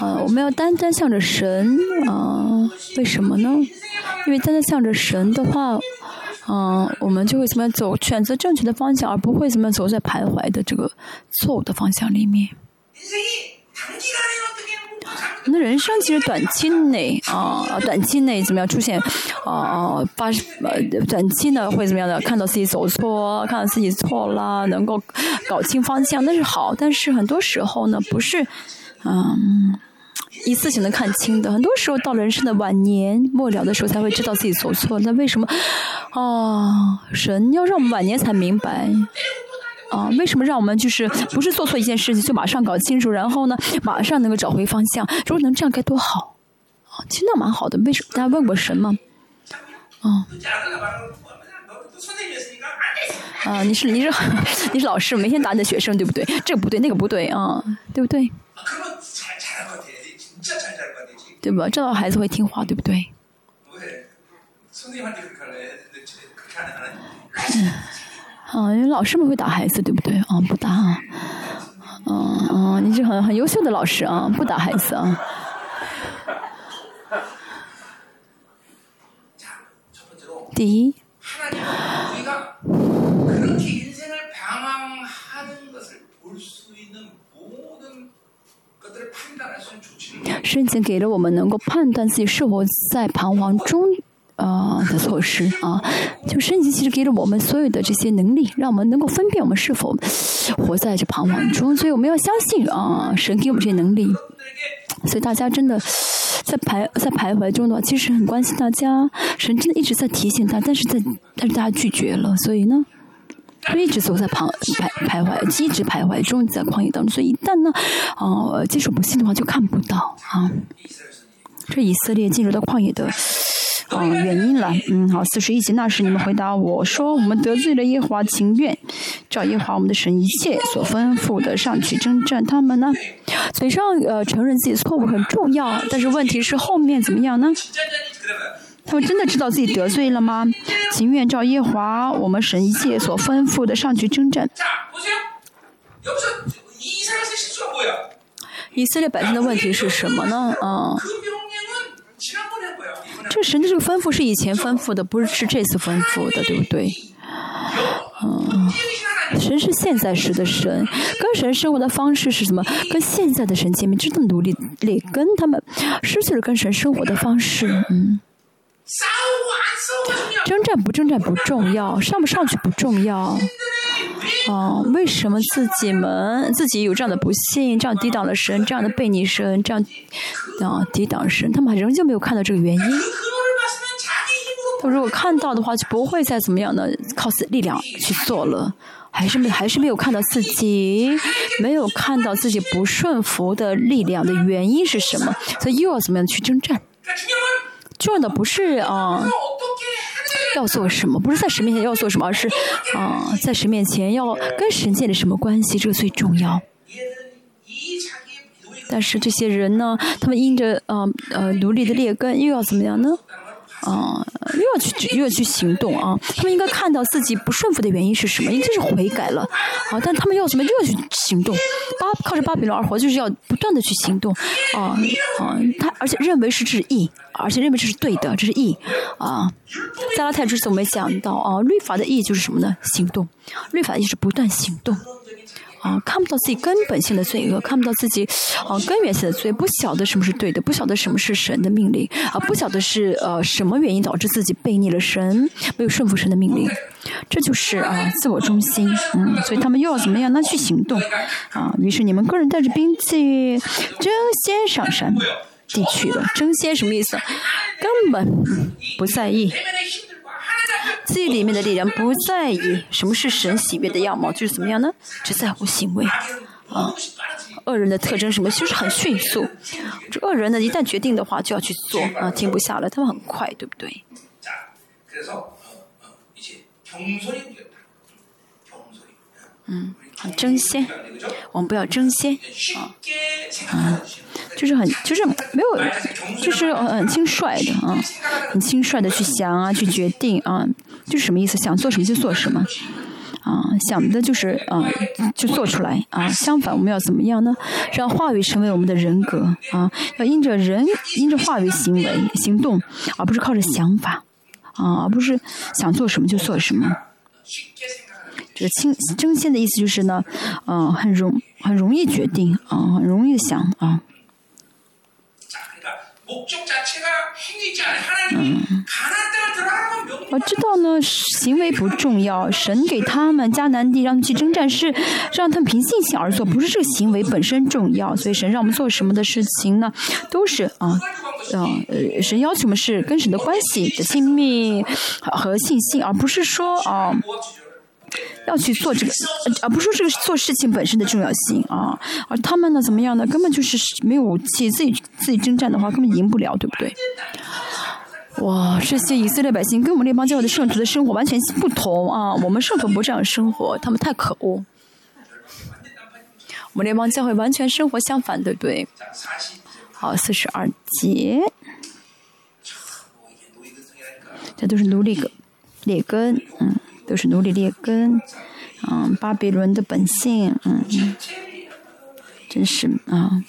啊，我们要单单向着神啊？为什么呢？因为单单向着神的话。嗯，我们就会怎么样走，选择正确的方向，而不会怎么样走在徘徊的这个错误的方向里面。那人生其实短期内啊，短期内怎么样出现啊发呃短期呢会怎么样的？看到自己走错，看到自己错了，能够搞清方向那是好，但是很多时候呢不是嗯。一次性能看清的。很多时候到了人生的晚年末了的时候，才会知道自己走错。那为什么啊？神要让我们晚年才明白啊？为什么让我们就是不是做错一件事情就马上搞清楚，然后呢，马上能够找回方向？如果能这样该多好啊！其实那蛮好的。为什么大家问过神吗？啊？啊，你是你是 你是老师，每天打你的学生，对不对？这个不对，那个不对啊，对不对？对吧？这样孩子会听话，对不对？嗯，啊，因为老师们会打孩子，对不对？啊，不打啊，嗯嗯，你是很很优秀的老师啊，不打孩子啊。第一。圣经给了我们能够判断自己是否在彷徨中啊的措施啊，就圣经其实给了我们所有的这些能力，让我们能够分辨我们是否活在这彷徨中，所以我们要相信啊，神给我们这些能力。所以大家真的在徘在徘徊中的话，其实很关心大家，神真的一直在提醒他，但是在但是大家拒绝了，所以呢。一直走在旁徘徘徊，一直徘徊，终于在旷野当中。所以一旦呢，呃，接受不信的话，就看不到啊。这以色列进入到旷野的啊原因了。嗯，好，四十一节那时你们回答我说：我们得罪了耶和华，情愿照耶和华我们的神一切所吩咐的上去征战。他们呢，嘴上呃承认自己错误很重要，但是问题是后面怎么样呢？他们真的知道自己得罪了吗？情愿照耶华我们神一切所吩咐的上去征战。以色列百姓的问题是什么呢？啊，这神的这个吩咐是以前吩咐的，不是是这次吩咐的，对不对？嗯，神是现在时的神，跟神生活的方式是什么？跟现在的神见面，真的努力劣根，他们失去了跟神生活的方式，嗯。征战不征战不重要，上不上去不重要。哦，为什么自己们自己有这样的不幸，这样抵挡了神，这样的背逆神，这样啊抵挡神，他们仍旧没有看到这个原因。他如果看到的话，就不会再怎么样的靠自力量去做了。还是没还是没有看到自己，没有看到自己不顺服的力量的原因是什么，所以又要怎么样去征战？重要的不是啊，要做什么，不是在神面前要做什么，而是啊，在神面前要跟神建立什么关系，这个最重要。但是这些人呢，他们因着呃呃奴隶的劣根，又要怎么样呢？啊，又要去又要去行动啊！他们应该看到自己不顺服的原因是什么？应该是悔改了啊！但他们要什么又要去行动？巴靠着巴比伦而活，就是要不断的去行动啊啊！他而且认为是这是义，而且认为这是对的，这是义啊！加拉太之前我们讲到啊，律法的意义就是什么呢？行动，律法的义是不断行动。啊，看不到自己根本性的罪恶，看不到自己啊根源性的罪，不晓得什么是对的，不晓得什么是神的命令，啊，不晓得是呃什么原因导致自己背逆了神，没有顺服神的命令，这就是啊自我中心，嗯，所以他们又要怎么样？那去行动，啊，于是你们个人带着兵器争先上山地去了，争先什么意思？根本不在意。自己里面的力量不在意什么是神喜悦的样貌，就是怎么样呢？只在乎行为啊。恶人的特征什么？就是很迅速。这恶人呢，一旦决定的话，就要去做啊，停不下来。他们很快，对不对？嗯，争先，我们不要争先啊，啊，就是很，就是没有，就是很轻率的啊，很轻率的去想啊，去决定啊，就是什么意思？想做什么就做什么啊，想的就是啊，就做出来啊。相反，我们要怎么样呢？让话语成为我们的人格啊，要因着人，因着话语行为行动，而不是靠着想法啊，而不是想做什么就做什么。这个轻争先的意思就是呢，嗯，很容很容易决定啊，很容易想啊。嗯。我知道呢，行为不重要，神给他们迦南地让他们去征战，是让他们凭信心而做，不是这个行为本身重要。所以神让我们做什么的事情呢，都是啊，嗯，呃，神要求我们是跟神的关系的亲密和信心，而不是说啊。要去做这个，而不说这个做事情本身的重要性啊，而他们呢怎么样呢？根本就是没有武器，自己自己征战的话根本赢不了，对不对？哇，这些以色列百姓跟我们列邦教会的圣徒的生活完全不同啊！我们圣徒不这样生活，他们太可恶。我们列邦教会完全生活相反，对不对？好，四十二节，这都是奴隶根劣根，嗯。都是奴隶劣根，嗯，巴比伦的本性，嗯，真是啊，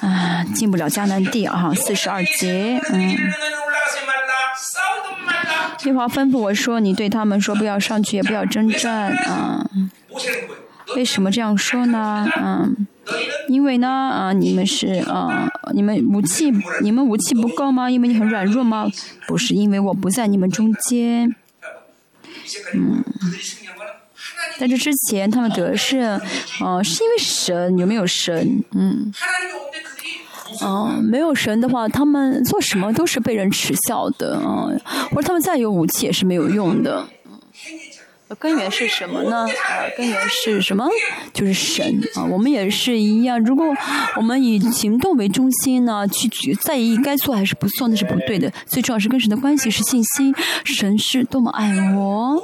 啊，进不了迦南地啊，四十二节，嗯，耶华吩咐我说，你对他们说，不要上去，也不要征战，啊，为什么这样说呢？嗯，因为呢，啊，你们是啊，你们武器，你们武器不够吗？因为你很软弱吗？不是，因为我不在你们中间。嗯，在这之前，他们得胜，哦，是因为神有没有神？嗯，哦，没有神的话，他们做什么都是被人耻笑的，啊，或者他们再有武器也是没有用的。根源是什么呢？啊，根源是什么？就是神啊！我们也是一样。如果我们以行动为中心呢，去在意该做还是不做，那是不对的。最重要是跟神的关系是信心。神是多么爱我，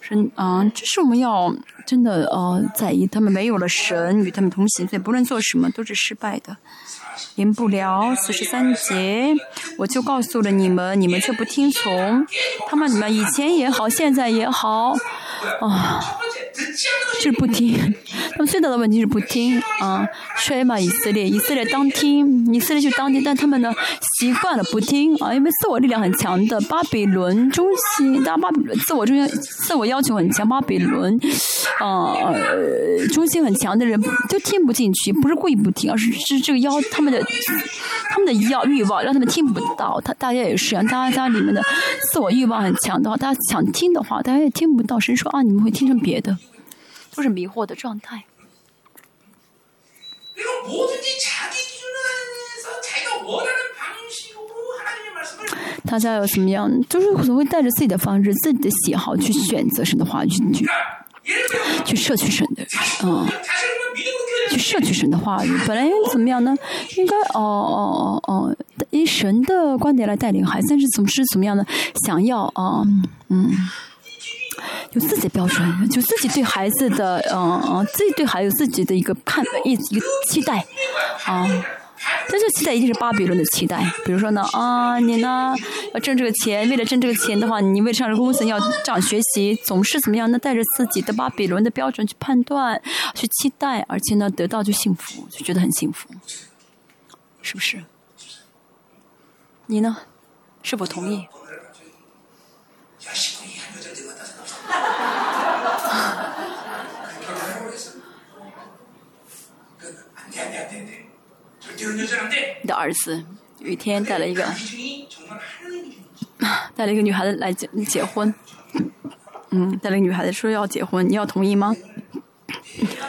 神啊！这是我们要真的呃在意。他们没有了神与他们同行，所以不论做什么都是失败的。赢不了四十三节，我就告诉了你们，你们却不听从。他们你们以前也好，现在也好，啊。就是不听，他们最大的问题是不听啊！衰嘛，以色列，以色列当听，以色列就当听，但他们呢习惯了不听啊，因为自我力量很强的巴比伦中心，大巴比伦自我中心，自我要求很强，巴比伦啊中心很强的人就听不进去，不是故意不听，而是是这个要他们的 他们的要欲望让他们听不到，他大家也是，大家里面的自我欲望很强的话，大家想听的话，大家也听不到，谁说啊？你们会听成别的？都是迷惑的状态。大家有什么样？就是总会带着自己的方式、自己的喜好去选择神的话语，去去摄取神的，嗯，去摄取神的话语。本来怎么样呢？应该哦哦哦哦，以神的观点来带领孩子，但是总是怎么样呢？想要啊，嗯。有自己的标准，就自己对孩子的，嗯嗯，自己对孩子自己的一个看一一个期待，啊，但这期待一定是巴比伦的期待。比如说呢，啊，你呢要挣这个钱，为了挣这个钱的话，你为上这公司要这样学习，总是怎么样呢？带着自己的巴比伦的标准去判断、去期待，而且呢，得到就幸福，就觉得很幸福，是不是？你呢？是否同意？你的儿子有一天带了一个，带了一个女孩子来结结婚，嗯，带了一个女孩子说要结婚，你要同意吗？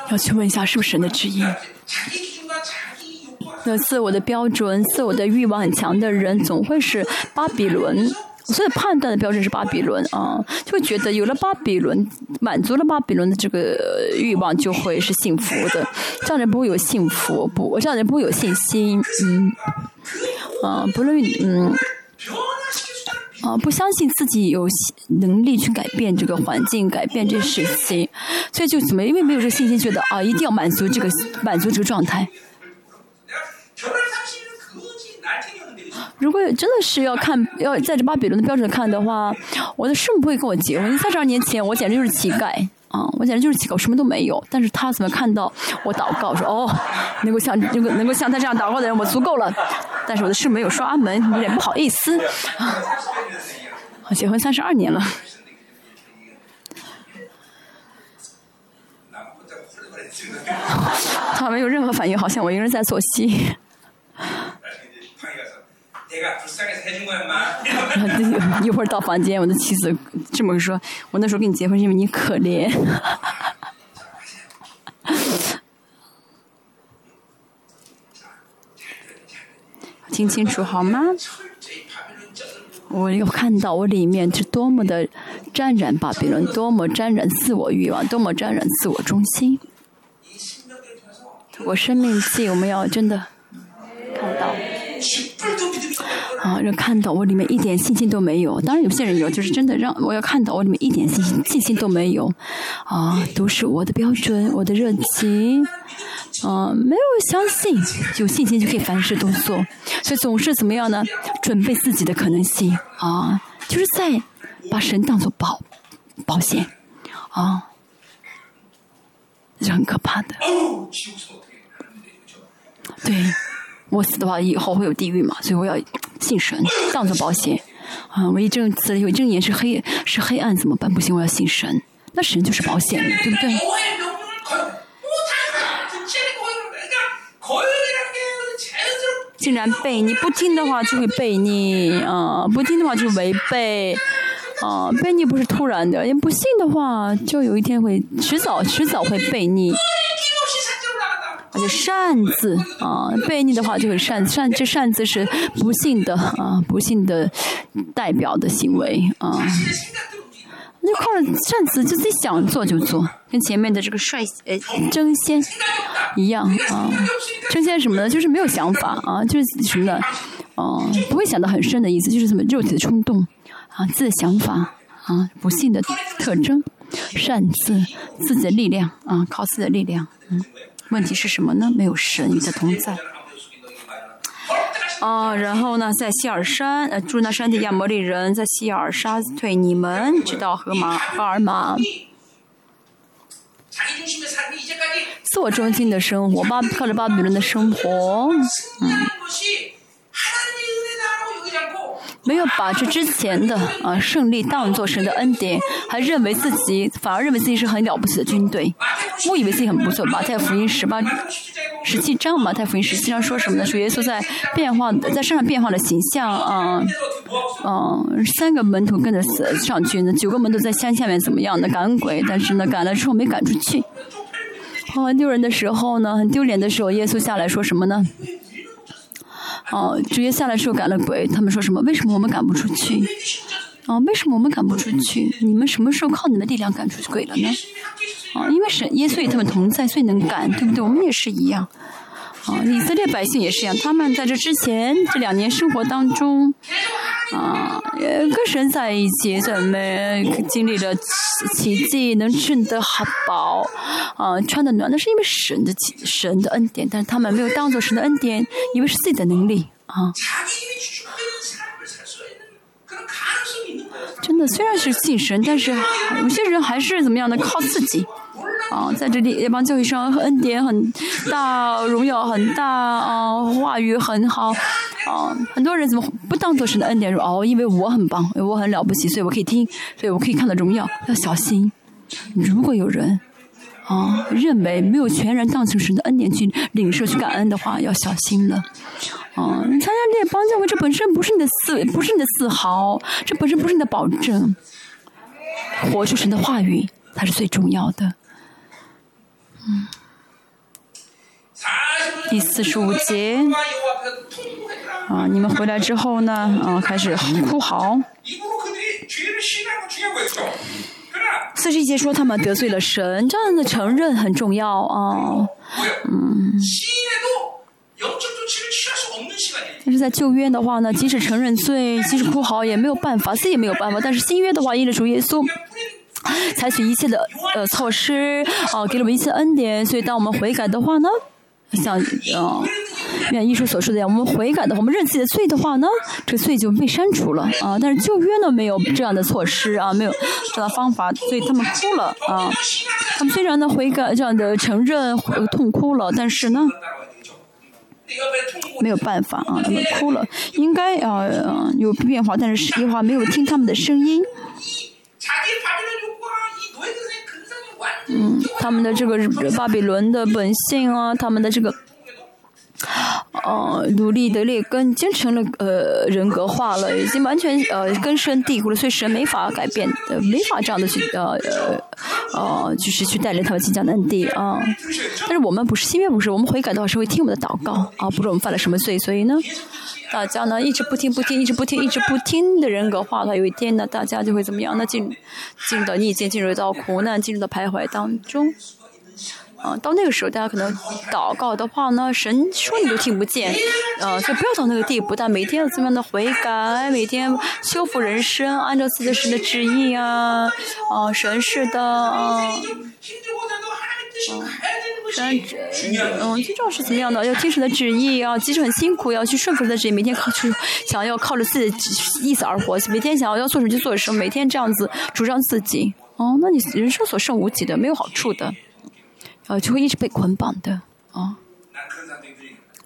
要去问一下是不是神的旨意。那自我的标准、自我的欲望很强的人，总会是巴比伦。所以判断的标准是巴比伦啊，就会觉得有了巴比伦，满足了巴比伦的这个欲望，就会是幸福的。这样人不会有幸福，不，这样人不会有信心，嗯，啊，不论嗯，啊，不相信自己有能力去改变这个环境，改变这事情，所以就怎么，因为没有这个信心，觉得啊，一定要满足这个满足这个状态。如果真的是要看，要在这巴比伦的标准看的话，我的圣不会跟我结婚。三十二年前，我简直就是乞丐啊！我简直就是乞丐，什么都没有。但是他怎么看到我祷告说哦，能够像能够能够像他这样祷告的人，我足够了。但是我的圣没有刷门，有点不好意思。我结婚三十二年了，他没有任何反应，好像我一个人在做戏。一会儿到房间，我的妻子这么说：“我那时候跟你结婚是因为你可怜。”听清楚好吗？我有看到我里面是多么的沾染巴比伦，多么沾染自我欲望，多么沾染自我中心。我生命系，我们要真的看到啊，要看到我里面一点信心都没有。当然有些人有，就是真的让我要看到我里面一点信心信心都没有啊，都是我的标准，我的热情。啊，没有相信，有信心就可以凡事都做，所以总是怎么样呢？准备自己的可能性啊，就是在把神当做保保险啊，是很可怕的。对，我死的话以后会有地狱嘛，所以我要信神 当做保险啊。我一睁死了，有一睁眼是黑是黑暗怎么办？不行，我要信神，那神就是保险，对不对？竟然背你不听的话就会背逆啊，不听的话就违背啊，背逆不是突然的，你不信的话就有一天会迟早迟早会背逆。而且擅自啊，背逆的话就会擅擅这擅自是不幸的啊，不幸的代表的行为啊。那靠着扇子，就自己想做就做，跟前面的这个率呃争先一样啊。争先什么呢？就是没有想法啊，就是什么呢？哦，不会想到很深的意思，就是什么肉体的冲动啊，自己的想法啊，不幸的特征，擅自自己的力量啊，靠自己的力量。嗯，问题是什么呢？没有神与他同在。啊，然后呢，在希尔山，呃，住那山的亚摩利人在希尔杀退你们，直到河马荷尔玛。自我中心的生活，巴靠着巴比伦的生活，嗯。没有把这之前的啊胜利当作神的恩典，还认为自己反而认为自己是很了不起的军队，误以为自己很不错。马太福音十八、十七章，马太福音十七章说什么呢？说耶稣在变化，在身上变化的形象啊，嗯，三个门徒跟着上去呢，九个门徒在山下面怎么样的赶鬼，但是呢赶了之后没赶出去，很丢人的时候呢，很丢脸的时候，耶稣下来说什么呢？哦，直接下来之后赶了鬼，他们说什么？为什么我们赶不出去？哦，为什么我们赶不出去？你们什么时候靠你们力量赶出去鬼了呢？啊，因为神耶稣与他们同在，所以能赶，对不对？我们也是一样。啊，以色列百姓也是一样，他们在这之前这两年生活当中，啊，跟神在一起，怎么 经历了奇迹，能吃得好饱，啊，穿的暖，那是因为神的神的恩典，但是他们没有当做神的恩典，以为是自己的能力啊。真的，虽然是信神，但是有些人还是怎么样的，靠自己。啊，在这里也帮教会上恩典很大，荣耀很大啊，话语很好啊，很多人怎么不当做神的恩典说哦，因为我很棒，我很了不起，所以我可以听，所以我可以看到荣耀，要小心。如果有人啊认为没有全然当成神的恩典去领受去感恩的话，要小心了。啊，你参加这帮教会，这本身不是你的自，不是你的自豪，这本身不是你的保证。活出神的话语，它是最重要的。第四十五节啊，你们回来之后呢，啊，开始哭嚎。四十一节说他们得罪了神，这样的承认很重要啊。嗯，但是在旧约的话呢，即使承认罪，即使哭嚎也没有办法，自己也没有办法。但是新约的话，因着主耶稣。采取一切的呃措施，哦，给了我们一切恩典，所以当我们悔改的话呢，像呃，愿艺术所说的样，我们悔改的话，我们认自己的罪的话呢，这罪就被删除了啊。但是旧约呢，没有这样的措施啊，没有这样的方法，所以他们哭了啊。他们虽然呢悔改这样的承认痛哭了，但是呢，没有办法啊，他们哭了，应该啊有变化，但是实际话没有听他们的声音。嗯，他们的这个巴比伦的本性啊，他们的这个呃，努力的劣根，已经成了呃人格化了，已经完全呃根深蒂固了，所以神没法改变，呃，没法这样的去呃呃呃，就是去带领他们进迦南地啊。但是我们不是，新约不是，我们悔改的话是会听我们的祷告啊，不知道我们犯了什么罪，所以呢，大家呢一直不听不听，一直不听一直不听的人格化了，有一天呢，大家就会怎么样？那进进入到逆境，进入到苦难，进入到徘徊当中。到那个时候，大家可能祷告的话呢，神说你都听不见，啊，就不要到那个地步。但每天要怎么样的悔改，每天修复人生，按照自己的神的旨意啊，啊，神是的，啊，神，嗯，最重要是怎么样的？要听神的旨意啊，即使很辛苦，要去顺服神的旨意，每天靠去想要靠着自己的意思而活，每天想要要做什么就做什么，每天这样子主张自己，哦，那你人生所剩无几的，没有好处的。呃，就会一直被捆绑的啊！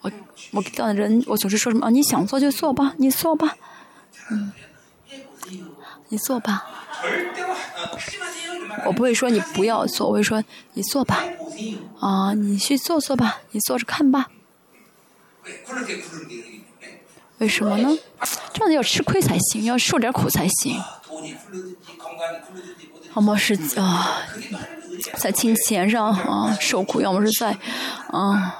我我这样的人，我总是说什么啊？你想做就做吧，你做吧，嗯，你做吧。我不会说你不要做，我会说你做吧，啊，你去做做吧，你做着看吧。为什么呢？这样要吃亏才行，要受点苦才行。要么是啊，在金钱上啊受苦，要么是在啊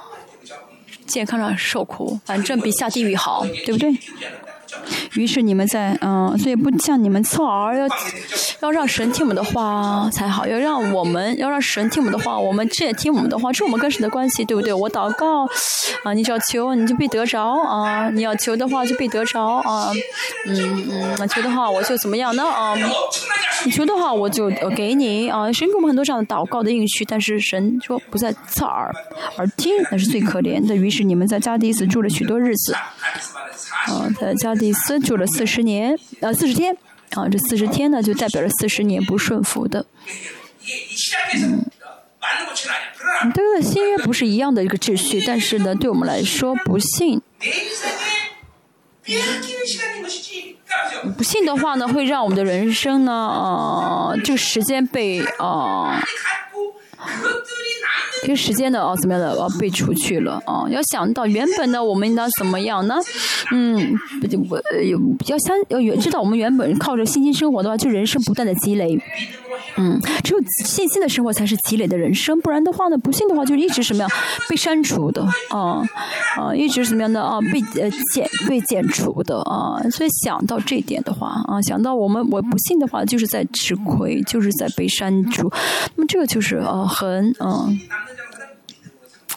健康上受苦，反正比下地狱好，对不对？于是你们在嗯，所以不像你们侧耳要要让神听我们的话才好，要让我们要让神听我们的话，我们这也听我们的话，这我们跟神的关系，对不对？我祷告啊，你只要求你就必得着啊，你要求的话就必得着啊，嗯嗯，求的话我就怎么样呢啊？你求的话我就给你啊，神给我们很多这样的祷告的应许，但是神说不在侧耳而听，那是最可怜的。于是你们在加迪斯住了许多日子。啊，在加迪斯住了四十年，呃，四十天，啊，这四十天呢，就代表着四十年不顺服的。嗯，这个新约不是一样的一个秩序，但是呢，对我们来说，不信，不信的话呢，会让我们的人生呢，呃，就时间被啊。这个时间的哦，怎么样的哦，被除去了哦。要想到原本呢，我们应当怎么样呢？嗯，我有要相要知道我们原本靠着信心生活的话，就人生不断的积累。嗯，只有信心的生活才是积累的人生，不然的话呢，不信的话就一直什么样被删除的啊啊，一直什么样的啊被呃减被减除的啊。所以想到这点的话啊，想到我们我不信的话，就是在吃亏，就是在被删除。那么这个就是呃很嗯。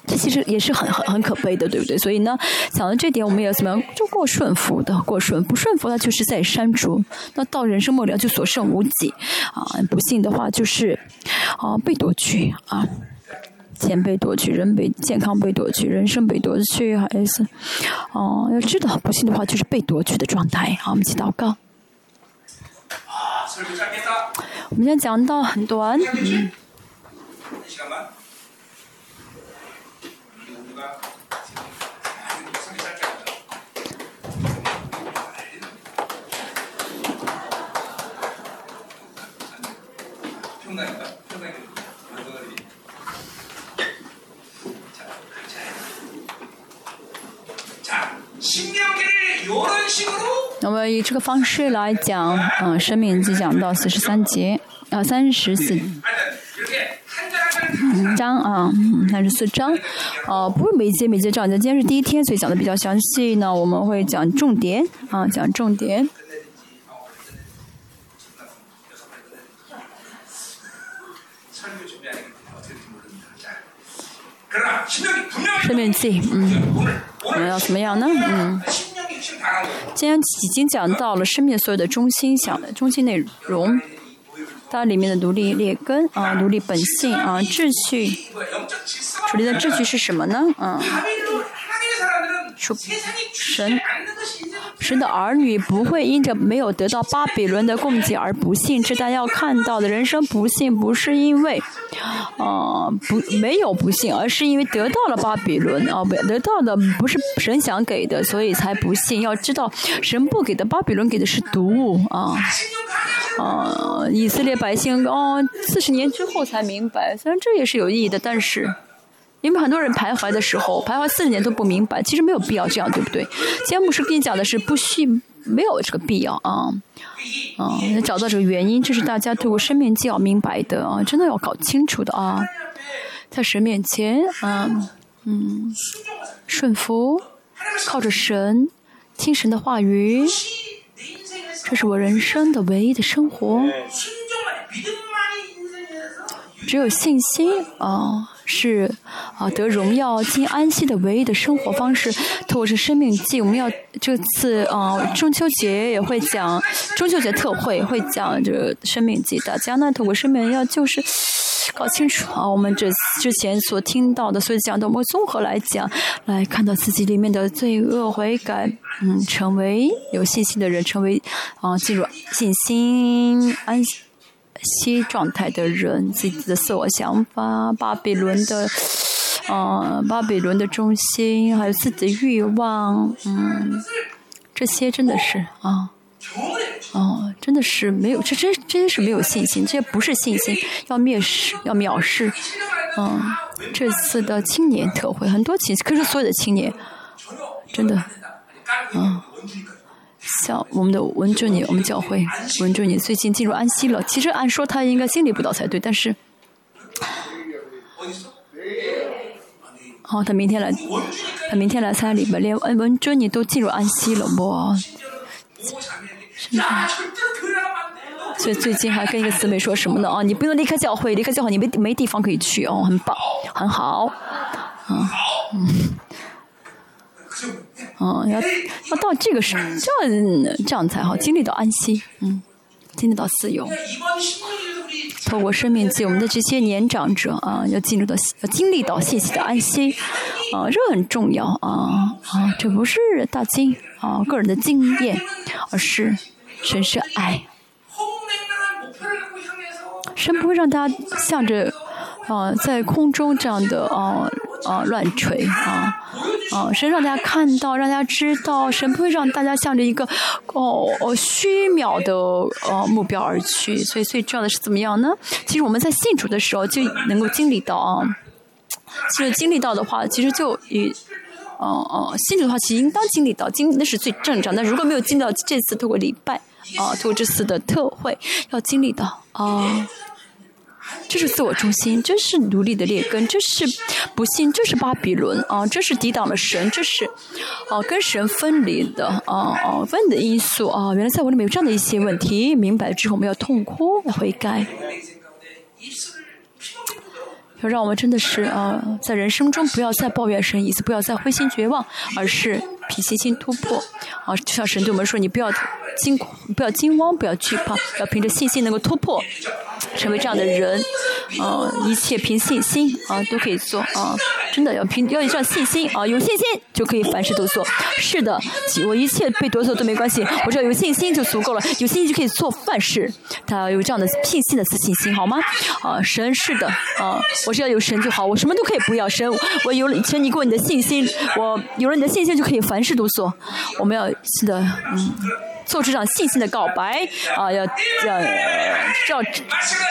这其实也是很很很可悲的，对不对？所以呢，想到这点，我们也怎么样？就过顺服的，过顺不顺服，那就是在删除。那到人生末了就所剩无几啊！不幸的话就是啊被夺去啊，钱被夺去，人被健康被夺去，人生被夺去，还是哦？要知道，不幸的话就是被夺去的状态。好，我们一起祷告。我们先讲到很短。嗯。那么以这个方式来讲，嗯，生命就讲到四十三节，啊，三十四章啊，三十四章，哦，不是每节每节讲的，今天是第一天，所以讲的比较详细呢。我们会讲重点，啊，讲重点。生命记，嗯，我们要怎么样呢？嗯。今天已经讲到了生命所有的中心想的中心内容，它里面的独立劣根啊，独立本性啊，秩序，处理的秩序是什么呢？啊，神。神的儿女不会因着没有得到巴比伦的供给而不幸，这大家要看到的人生不幸不是因为，啊不没有不幸，而是因为得到了巴比伦啊，得到的不是神想给的，所以才不幸。要知道，神不给的巴比伦给的是毒物啊，啊以色列百姓哦四十年之后才明白，虽然这也是有意义的，但是因为很多人徘徊的时候，徘徊四十年都不明白，其实没有必要这样，对不对？今天牧师跟你讲的是不需没有这个必要啊，啊，找到这个原因，这是大家对我生命记要明白的啊，真的要搞清楚的啊，在神面前，嗯嗯，顺服，靠着神，听神的话语，这是我人生的唯一的生活，只有信心啊。是啊，得荣耀、进安息的唯一的生活方式。透过这生命记，我们要这次啊，中秋节也会讲，中秋节特会会讲这生命记。大家呢，透过生命要就是搞清楚啊，我们这之前所听到的，所以讲的，我们综合来讲，来看到自己里面的罪恶悔改，嗯，成为有信心的人，成为啊，进入信心安。息息状态的人，自己的自我想法，巴比伦的，嗯，巴比伦的中心，还有自己的欲望，嗯，这些真的是啊，哦，真的是没有，这真真是没有信心，这不是信心，要蔑视，要藐视，嗯，这次的青年特会，很多青，可是所有的青年，真的，嗯。像我们的文哲女，我们教会文哲女最近进入安息了。其实按说他应该经历不到才对，但是，哦，他明天来，他明天来参加礼拜，连文哲女都进入安息了，哇！所以最近还跟一个姊妹说什么呢？啊，你不能离开教会，离开教会你没没地方可以去哦，很棒，很好，嗯嗯。嗯，要要到这个时候，这样这样才好，经历到安息，嗯，经历到自由。透过生命记，我们的这些年长者啊，要进入到要经历到信息的安息，啊，这很重要啊啊，这不是大经啊个人的经验，而是神是爱，神不会让大家向着啊在空中这样的啊。啊，乱锤啊！啊，神让大家看到，让大家知道，神不会让大家向着一个哦哦虚渺的呃目标而去。所以最重要的是怎么样呢？其实我们在信主的时候就能够经历到啊，其实经历到的话，其实就与哦哦信主的话，其实应当经历到，经那是最正常。但如果没有经历到这次透过礼拜啊，透过这次的特会，要经历到啊。这是自我中心，这是奴隶的劣根，这是不幸，这是巴比伦啊，这是抵挡了神，这是哦跟神分离的啊啊分的因素啊。原来在我里面有这样的一些问题，明白了之后我们要痛哭悔改，要让我们真的是啊，在人生中不要再抱怨神，意思不要再灰心绝望，而是凭信心突破啊。就像神对我们说：“你不要惊，不要惊慌，不要惧怕，要凭着信心能够突破。”成为这样的人，啊，一切凭信心啊，都可以做啊，真的要凭要有这样信心啊，有信心就可以凡事都做。是的，我一切被夺走都没关系，我只要有信心就足够了，有信心就可以做凡事。他有这样的信心的自信心，好吗？啊，神是的，啊，我只要有神就好，我什么都可以不要神，我有了，请你给我你的信心，我有了你的信心就可以凡事都做。我们要是的，嗯。做出这样信心的告白啊，要要要，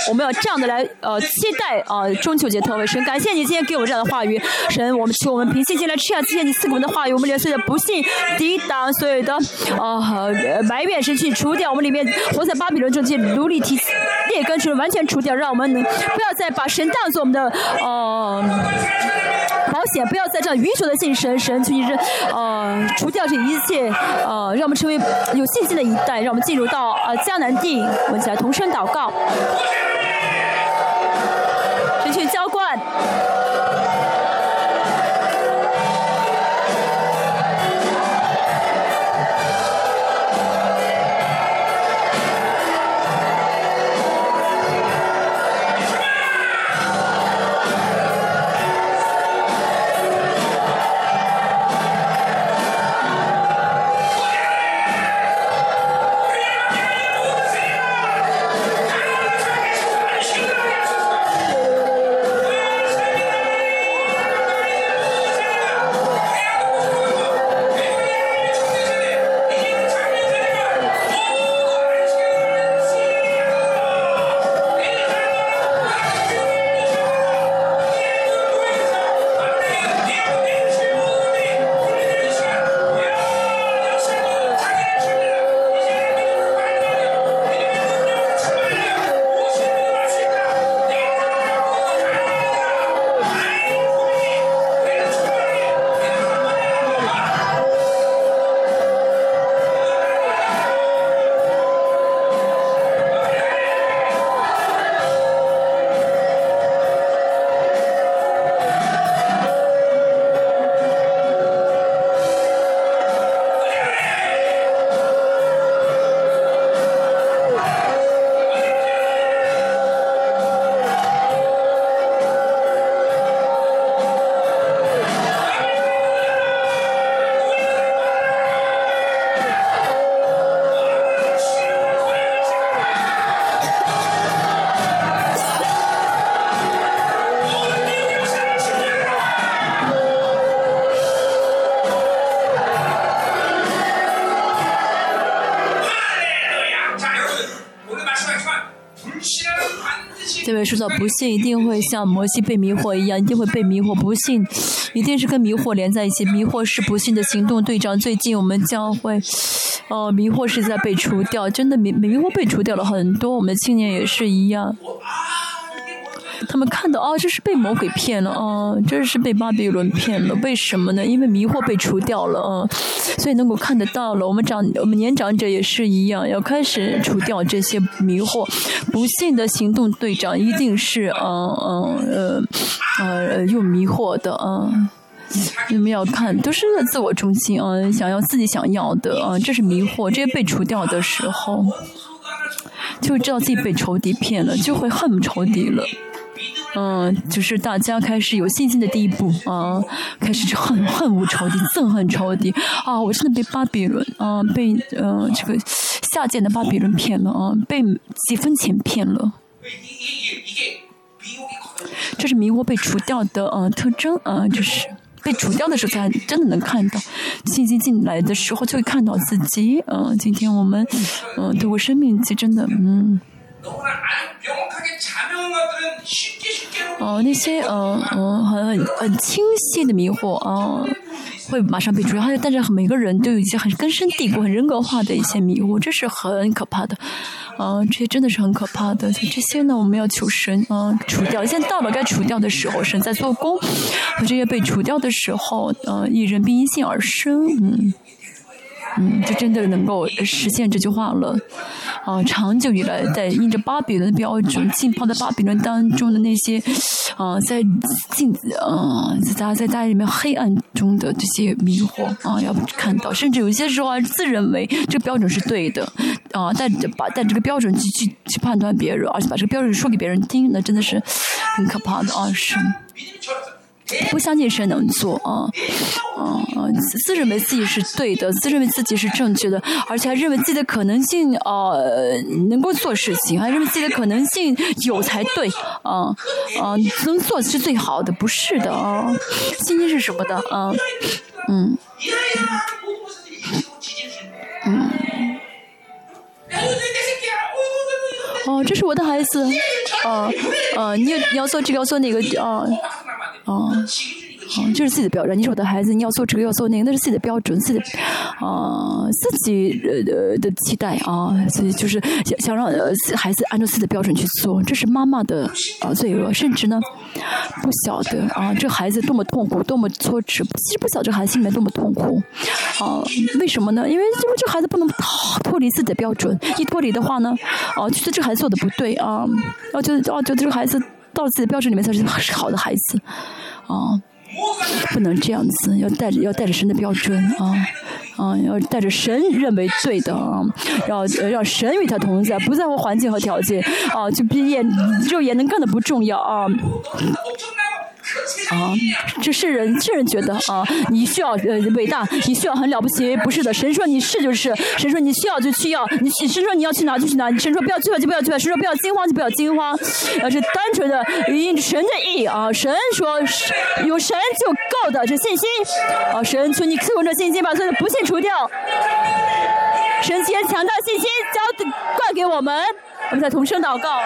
我们要这样的来呃期待啊中秋节特会神，感谢你今天给我们这样的话语，神，我们求我们凭信心来吃下今天你赐给我们的话语，我们连所有的不信抵挡所有的啊埋怨神去除掉我们里面活在巴比伦中这些奴隶体劣根是完全除掉，让我们能不要再把神当做我们的呃保险，不要再这样愚蠢的信神，神去是呃除掉这一切呃让我们成为有信。新的一代，让我们进入到呃江南地，我们起来同声祷告，知道不幸一定会像摩西被迷惑一样，一定会被迷惑。不幸一定是跟迷惑连在一起。迷惑是不幸的行动队长。最近我们将会，哦，迷惑是在被除掉，真的迷迷惑被除掉了很多。我们青年也是一样。看到啊，这是被魔鬼骗了啊，这是被巴比伦骗了。为什么呢？因为迷惑被除掉了啊，所以能够看得到了。我们长，我们年长者也是一样，要开始除掉这些迷惑。不幸的行动队长一定是嗯嗯呃呃用迷惑的啊。你们要看，都是自我中心啊，想要自己想要的啊，这是迷惑。这些被除掉的时候，就知道自己被仇敌骗了，就会恨仇敌了。嗯，就是大家开始有信心的第一步啊，开始恨恨无仇敌，憎恨仇敌啊！我真的被巴比伦啊，被呃这个下贱的巴比伦骗了啊，被几分钱骗了。这是迷惑被除掉的呃特征啊，就是被除掉的时候才真的能看到信心进来的时候就会看到自己。嗯，今天我们嗯对我生命其实真的嗯。哦，那些嗯嗯很很很清晰的迷惑啊，会马上被除掉。但是每个人都有一些很根深蒂固、很人格化的一些迷惑，这是很可怕的。啊，这些真的是很可怕的。这些呢，我们要求神啊除掉。现在到了该除掉的时候，神在做工。和这些被除掉的时候，呃，一人必因信而生。嗯。嗯，就真的能够实现这句话了，啊，长久以来在印着巴比伦的标准浸泡在巴比伦当中的那些，啊，在镜子，啊，在在大家里面黑暗中的这些迷惑，啊，要看到，甚至有些时候还自认为这个标准是对的，啊，带着把带这个标准去去去判断别人，而且把这个标准说给别人听，那真的是很可怕的啊，是。不相信神能做啊，啊，自认为自己是对的，自认为自己是正确的，而且还认为自己的可能性啊能够做事情，还认为自己的可能性有才对啊啊，能做是最好的，不是的啊，信心是什么的啊？嗯嗯，哦，这是我的孩子，啊啊，你你要做这个要做那个啊。哦，哦，就是自己的标准。你是我的孩子，你要做这个要做那个，那是自己的标准，自己，啊，自己呃的期待啊，自己就是想想让呃孩子按照自己的标准去做，这是妈妈的啊罪恶，甚至呢不晓得啊这孩子多么痛苦，多么挫折，其实不晓得这孩子心里面多么痛苦，啊，为什么呢？因为因为这孩子不能脱离自己的标准，一脱离的话呢，啊，觉得这孩子做的不对啊，然后觉得哦，觉得这个孩子。到自己的标准里面才是好的孩子，啊，不能这样子，要带着要带着神的标准啊，啊，要带着神认为对的啊，要让神与他同在，不在乎环境和条件啊，就毕业肉眼能看的不重要啊。啊，这世人世人觉得啊，你需要呃伟大，你需要很了不起，不是的。神说你是就是，神说你需要就需要，你神说你要去哪就去哪，神说不要去就不要去，神说不要惊慌就不要惊慌，而是单纯的以神的意啊。神说有神就够的，这信心啊，神求你赐我这信心，把所有的不幸除掉。神先强大信心交灌给我们，我们再同声祷告。